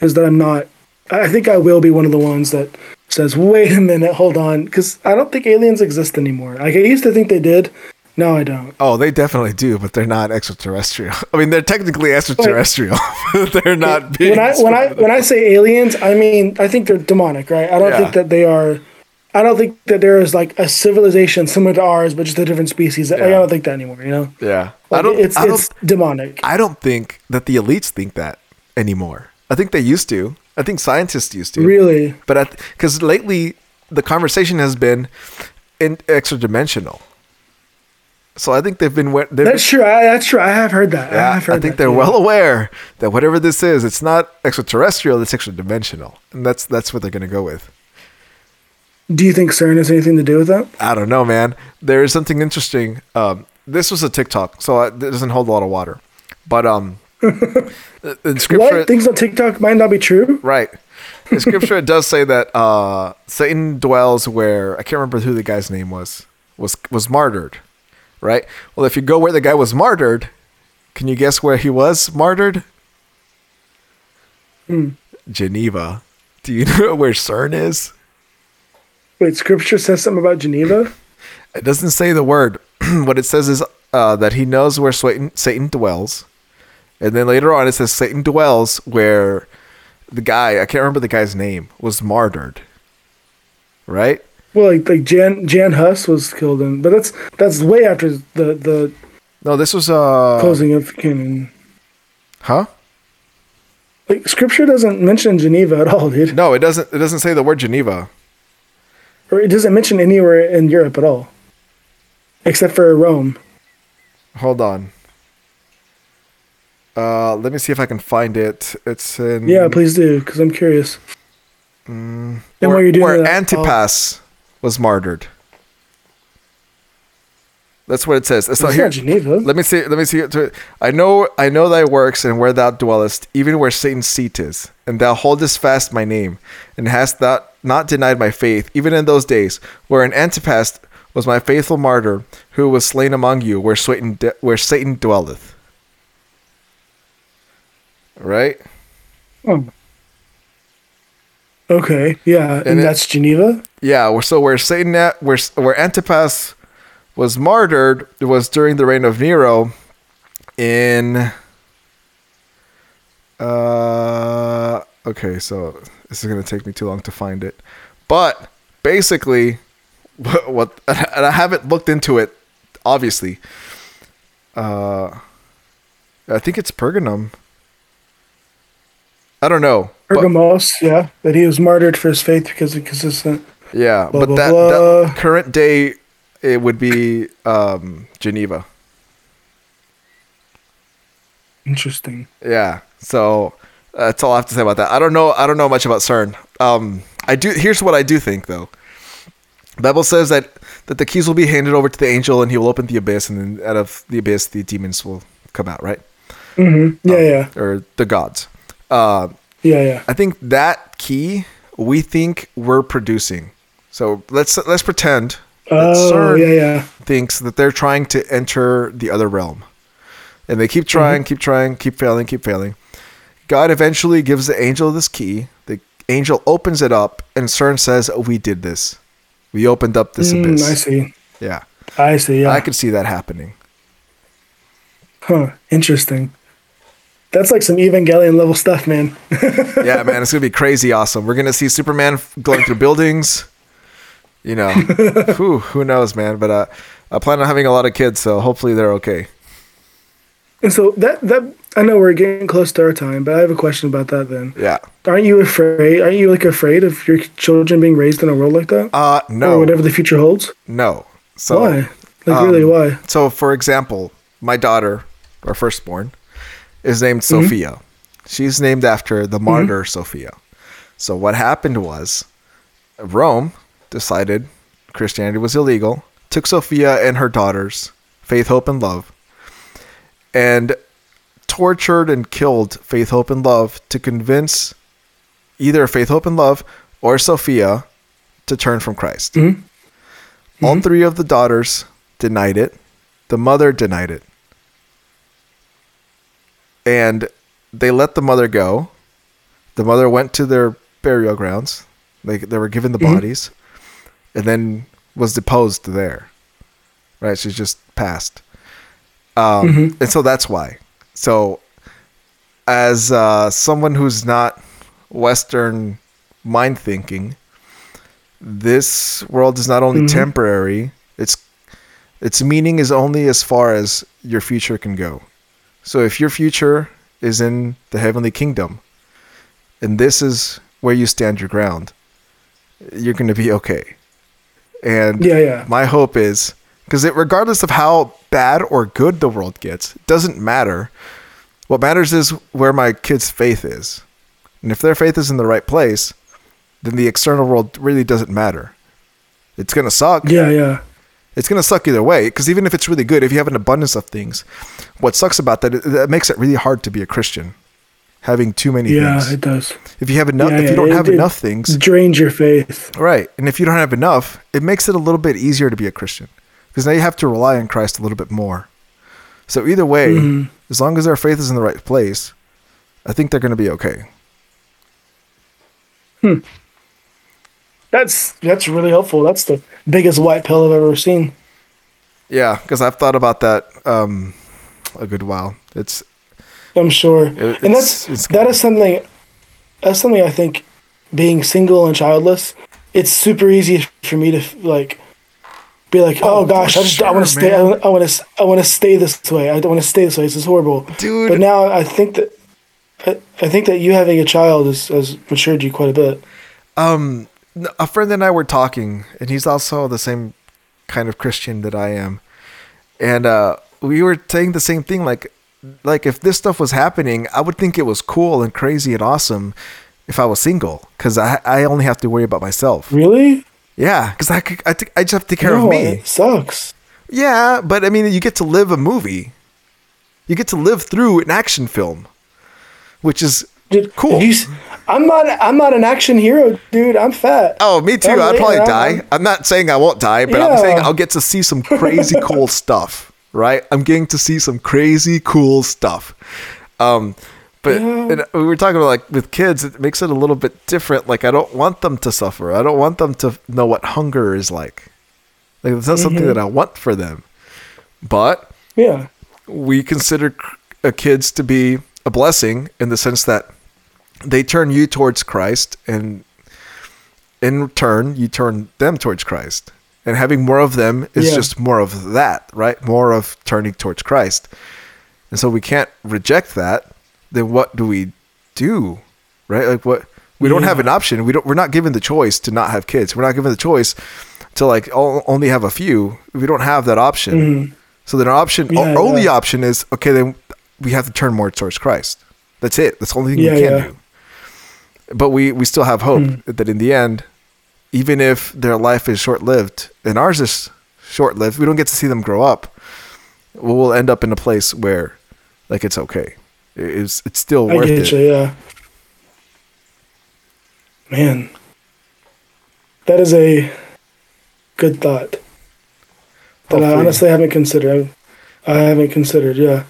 is that I'm not. I think I will be one of the ones that says, "Wait a minute, hold on," because I don't think aliens exist anymore. Like I used to think they did. No, I don't. Oh, they definitely do, but they're not extraterrestrial. I mean, they're technically extraterrestrial. but they're not being. when I when I when I say aliens, I mean I think they're demonic, right? I don't Yeah. think that they are. I don't think that there is like a civilization similar to ours, but just a different species. I don't think that anymore. You know, yeah, Like, I don't. It's I don't. it's demonic. I don't think that the elites think that anymore. I think they used to. I think scientists used to. Really? But because lately the conversation has been, in extra dimensional. So I think they've been they've That's true. I, that's true. I have heard that. yeah, I have heard I think that, they're too. well aware that whatever this is, it's not extraterrestrial, it's extra dimensional. And that's that's what they're gonna go with. Do you think CERN has anything to do with that? I don't know, man. There is something interesting. Um, this was a TikTok, so it doesn't hold a lot of water. But um, in scripture, What things on TikTok might not be true? right? In scripture, it does say that uh, Satan dwells where I can't remember who the guy's name was. Was was martyred, right? Well, if you go where the guy was martyred, can you guess where he was martyred? Geneva. Do you know where CERN is? Wait, Scripture says something about Geneva. It doesn't say the word. what it says is uh, that he knows where Satan, Satan dwells. And then later on, it says Satan dwells where the guy, I can't remember the guy's name, was martyred. Right? Well, like like Jan Jan Hus was killed in, but that's that's way after the the No, this was, uh, closing of canon. huh? Like Scripture doesn't mention Geneva at all, dude. No, it doesn't, it doesn't say the word Geneva. Or it doesn't mention anywhere in Europe at all, except for Rome. Hold on. Uh, let me see if I can find it. It's in. Yeah, please do, because I'm curious. and where, while you're doing where that, I'll- Antipas was martyred. That's what it says. It's not here. Geneva. Let me see. Let me see I know. I know thy works and where thou dwellest, even where Satan's seat is, and thou holdest fast my name, and hast thou not denied my faith, even in those days, where an Antipas was my faithful martyr, who was slain among you, where Satan de- where Satan dwelleth. Right. Oh. Okay, yeah, and, it- that's Geneva. Yeah, so where Satan, at, where where Antipas was martyred was during the reign of Nero, in. Uh, okay, so this is gonna take me too long to find it, but basically, what, what and I haven't looked into it, obviously. Uh, I think it's Pergamum. I don't know. But- Pergamos, yeah, that he was martyred for his faith because of consistent. Yeah, Blah, but blah, that, blah. that current day it would be um, Geneva. Interesting. Yeah, so that's all I have to say about that. I don't know. I don't know much about CERN. Um, I do. Here's what I do think, though. Bible says that that the keys will be handed over to the angel, and he will open the abyss, and then out of the abyss, the demons will come out, right? Mm-hmm. Yeah, yeah, Or the gods. Uh, yeah, yeah. I think that key we think we're producing. So let's let's pretend Oh, CERN yeah, yeah. thinks that they're trying to enter the other realm. And they keep trying, keep trying, keep failing, keep failing. God eventually gives the angel this key. The angel opens it up, and CERN says, We did this. We opened up this Mm, abyss. I see. Yeah. I see. Yeah. I could see that happening. Huh. Interesting. That's like some Evangelion level stuff, man. Yeah, man, it's going to be crazy awesome. We're going to see Superman going through buildings. You know, who, who knows, man? But uh, I plan on having a lot of kids, so hopefully they're okay. And so that that I know we're getting close to our time, but I have a question about that. Then, Yeah. aren't you afraid? Aren't you like afraid of your children being raised in a world like that, Uh, or no. whatever the future holds? No. So, why? Like really, um, why? So, for example, my daughter, our firstborn, is named Mm-hmm. Sophia. She's named after the mm-hmm. martyr Sophia. So, what happened was Rome decided Christianity was illegal, took Sophia and her daughters, Faith, Hope, and Love, and tortured and killed Faith, Hope, and Love to convince either Faith, Hope, and Love or Sophia to turn from Christ. Mm-hmm. All mm-hmm. three of the daughters denied it. The mother denied it. And they let the mother go. The mother went to their burial grounds. They, they were given the bodies and then was deposed there. Right? She's just passed. Um, And so that's why. So, as uh, someone who's not Western mind thinking, this world is not only temporary its its meaning is only as far as your future can go so if your future is in the heavenly kingdom and this is where you stand your ground you're going to be okay And Yeah, yeah. my hope is because it, regardless of how bad or good the world gets, it doesn't matter. What matters is where my kid's faith is. And if their faith is in the right place, then the external world really doesn't matter. It's going to suck. Yeah, yeah. It's going to suck either way because even if it's really good, if you have an abundance of things, what sucks about that, that makes it really hard to be a Christian. Having too many Yeah, things. it does. If you have enough, Yeah, if you don't it- have it enough things, Drains your faith. right? And if you don't have enough, it makes it a little bit easier to be a Christian because now you have to rely on Christ a little bit more. So either way, Mm-hmm. as long as their faith is in the right place, I think they're going to be okay. That's that's really helpful. That's the biggest white pill I've ever seen. Yeah, because I've thought about that um, a good while. It's I'm sure, It- and that's it's that is something. That's something I think. Being single and childless, it's super easy for me to like be like, oh, Oh, gosh, I just I want to sure, stay. I want to I want to stay this way. I don't want to stay this way. This is horrible, Dude. But now I think that I, I think that you having a child has, has matured you quite a bit. um, a friend and I were talking, and he's also the same kind of Christian that I am, and uh, we were saying the same thing. Like, like if this stuff was happening, I would think it was cool and crazy and awesome if I was single, because I I only have to worry about myself. Really? Yeah, because I could, I, I just have to take care no, of me. it sucks. Yeah, but I mean, you get to live a movie. You get to live through an action film, which is Dude, cool. I'm not. I'm not an action hero, dude. I'm fat. Oh, me too. I'd probably die. I'm- I'm not saying I won't die, but I'm saying I'll get to see some crazy cool stuff, right? I'm getting to see some crazy cool stuff. Um, but Yeah. we were talking about like with kids, it makes it a little bit different. Like I don't want them to suffer. I don't want them to know what hunger is like. Like it's not something Mm-hmm. that I want for them. But Yeah. we consider uh, kids to be a blessing in the sense that they turn you towards Christ, and in turn, you turn them towards Christ. And having more of them is Yeah. just more of that, right? More of turning towards Christ. And so we can't reject that. Then what do we do? Right? Like what we don't have an option. We don't we're not given the choice to not have kids. We're not given the choice to like only have a few. We don't have that option. So then our option Mm-hmm. Yeah, our only yeah. option is okay then we have to turn more towards Christ. That's it. That's the only thing Yeah, we can yeah. do. But we we still have hope Hmm. that in the end even if their life is short-lived and ours is short-lived, we don't get to see them grow up. We'll end up in a place where like it's okay. It- It's it's still worth it. you. Yeah. Man, that is a good thought that I honestly haven't considered. I haven't considered. Yeah.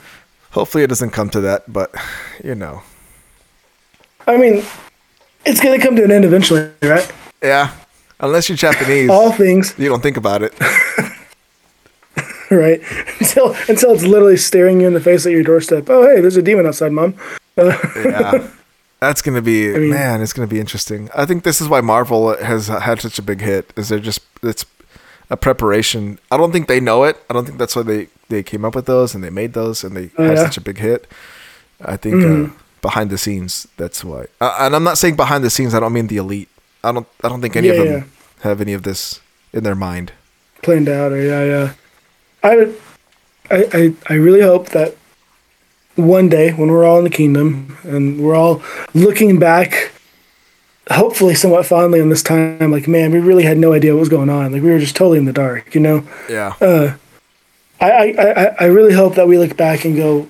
Hopefully it doesn't come to that, but you know. I mean, it's gonna come to an end eventually, right? Yeah. Unless you're Japanese, All things, you don't think about it. right? Until until it's literally staring you in the face at your doorstep. Oh, hey, there's a demon outside, mom. yeah. That's gonna be mean- man. It's gonna be interesting. I think this is why Marvel has had such a big hit. Is they're just it's a preparation. I don't think they know it. I don't think that's why they they came up with those and they made those and they Oh, had yeah? such a big hit. I think uh, behind the scenes, that's why. Uh, and I'm not saying behind the scenes. I don't mean the elite. I don't. I don't think any of them yeah. have any of this in their mind. planned out or yeah yeah i I, I i really hope that one day when we're all in the kingdom and we're all looking back hopefully somewhat fondly on this time like man we really had no idea what was going on like we were just totally in the dark you know Yeah. i i i, I really hope that we look back and go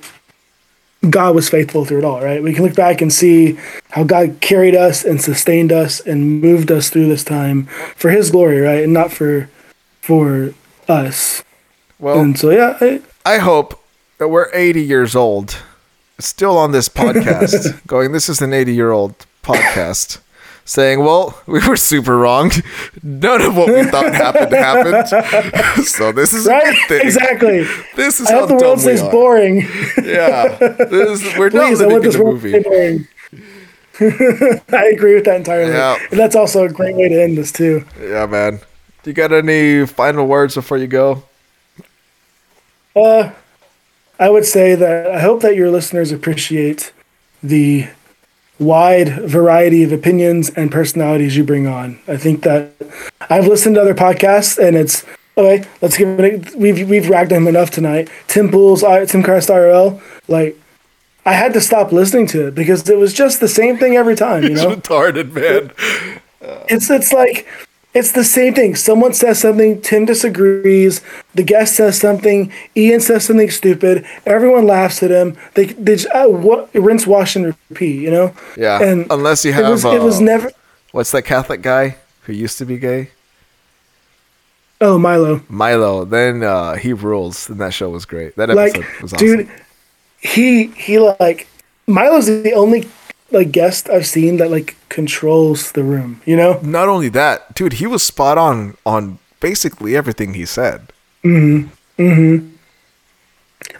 god was faithful through it all right? We can look back and see how god carried us and sustained us and moved us through this time for his glory right? And not for for us. Well, and so yeah, I, I hope that we're 80 years old, still on this podcast, going, this is an 80 year old podcast, saying, well, we were super wrong. None of what we thought happened happened. so this is a good thing. exactly. This is I how the world stays boring. Yeah. This is, we're not Please, I living in this the movie. I agree with that entirely. Yeah. And that's also a great way to end this too. Yeah, man. Do you got any final words before you go? Uh, I would say that I hope that your listeners appreciate the wide variety of opinions and personalities you bring on. I think that I've listened to other podcasts and it's okay. Let's give it. A, we've we've ragged him enough tonight. Tim Pools, Timcast IRL. Like I had to stop listening to it because it was just the same thing every time. You know, retarded man. it's it's like it's the same thing. Someone says something, Tim disagrees. The guest says something, Ian says something stupid. Everyone laughs at him. They they just, uh, what, rinse, wash, and repeat. You know. Yeah. And unless you have, it was, it was uh, never. What's that Catholic guy who used to be gay? Oh, Milo. Milo. Then uh, he rules, and that show was great. That Like, episode was awesome. dude, he he like Milo's the only like guest I've seen that like controls the room. You know. Not only that, dude, he was spot on on basically everything he said. Mhm. Mhm.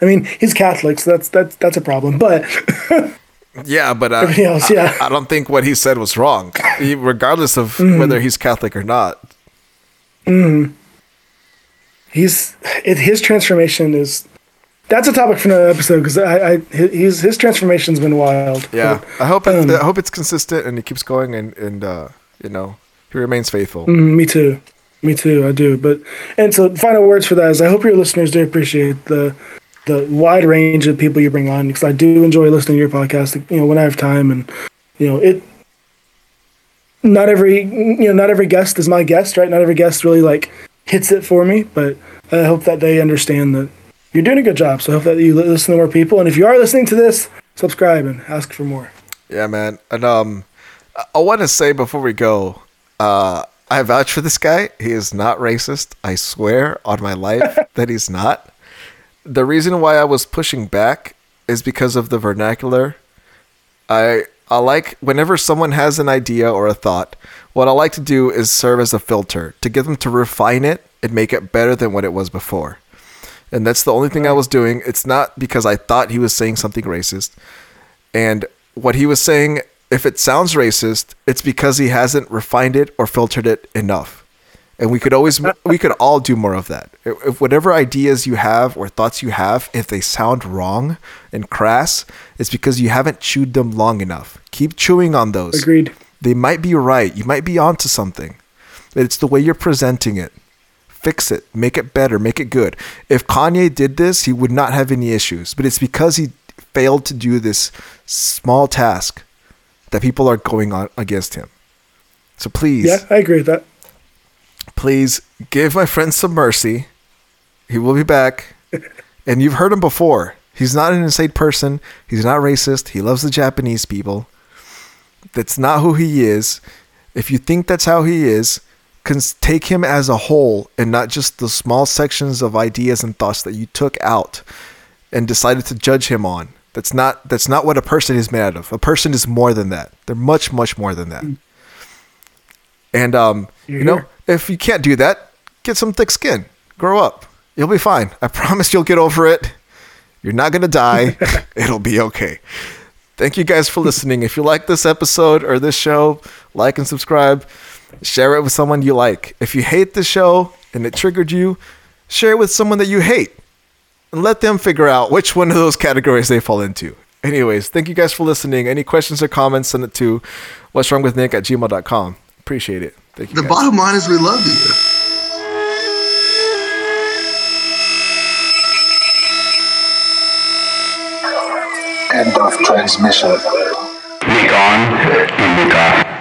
I mean, he's Catholic, so that's that's that's a problem. But Yeah, but Everything else, yeah. I, I don't think what he said was wrong, He- regardless of Mm-hmm. whether he's Catholic or not. he's it, his transformation is that's a topic for another episode because I, I his his transformation's been wild. Yeah, But, I hope it, um, I hope it's consistent and he keeps going and and uh, you know he remains faithful. mm, me too, me too. I do. But and so final words for that is I hope your listeners do appreciate the the wide range of people you bring on because I do enjoy listening to your podcast. You know when I have time and you know it. Not every you know not every guest is my guest, right? Not every guest really like hits it for me, but I hope that they understand that you're doing a good job. So I hope that you listen to more people, and if you are listening to this, subscribe and ask for more. Yeah, man. And um, I- want to say before we go, uh, I vouch for this guy. He is not racist. I swear on my life that he's not. The reason why I was pushing back is because of the vernacular. I I like whenever someone has an idea or a thought, what I like to do is serve as a filter to get them to refine it and make it better than what it was before. And that's the only thing I was doing. It's not because I thought he was saying something racist. And what he was saying, if it sounds racist, it's because he hasn't refined it or filtered it enough. And we could always, we could all do more of that. If if whatever ideas you have or thoughts you have, if they sound wrong and crass, it's because you haven't chewed them long enough. Keep chewing on those. Agreed. They might be right. You might be onto something. It's the way you're presenting it. Fix it. Make it better. Make it good. If Kanye did this, he would not have any issues. But it's because he failed to do this small task that people are going on against him. So please, Yeah, I agree with that. please give my friend some mercy. He will be back. and you've heard him before. He's not an insane person. He's not racist. He loves the Japanese people. That's not who he is. If you think that's how he is, cons- take him as a whole and not just the small sections of ideas and thoughts that you took out and decided to judge him on. That's not that's not what a person is made out of. A person is more than that. They're much much more than that. And um, you know, here. if you can't do that, get some thick skin. Grow up. You'll be fine. I promise you'll get over it. You're not going to die. It'll be okay. Thank you guys for listening. If you like this episode or this show, like and subscribe. Share it with someone you like. If you hate the show and it triggered you, share it with someone that you hate. And let them figure out which one of those categories they fall into. Anyways, thank you guys for listening. Any questions or comments, send it to what's wrong with Nick at gmail.com. Appreciate it. Thank you. The guys. bottom line is we love you. End of transmission. Be gone, and be gone.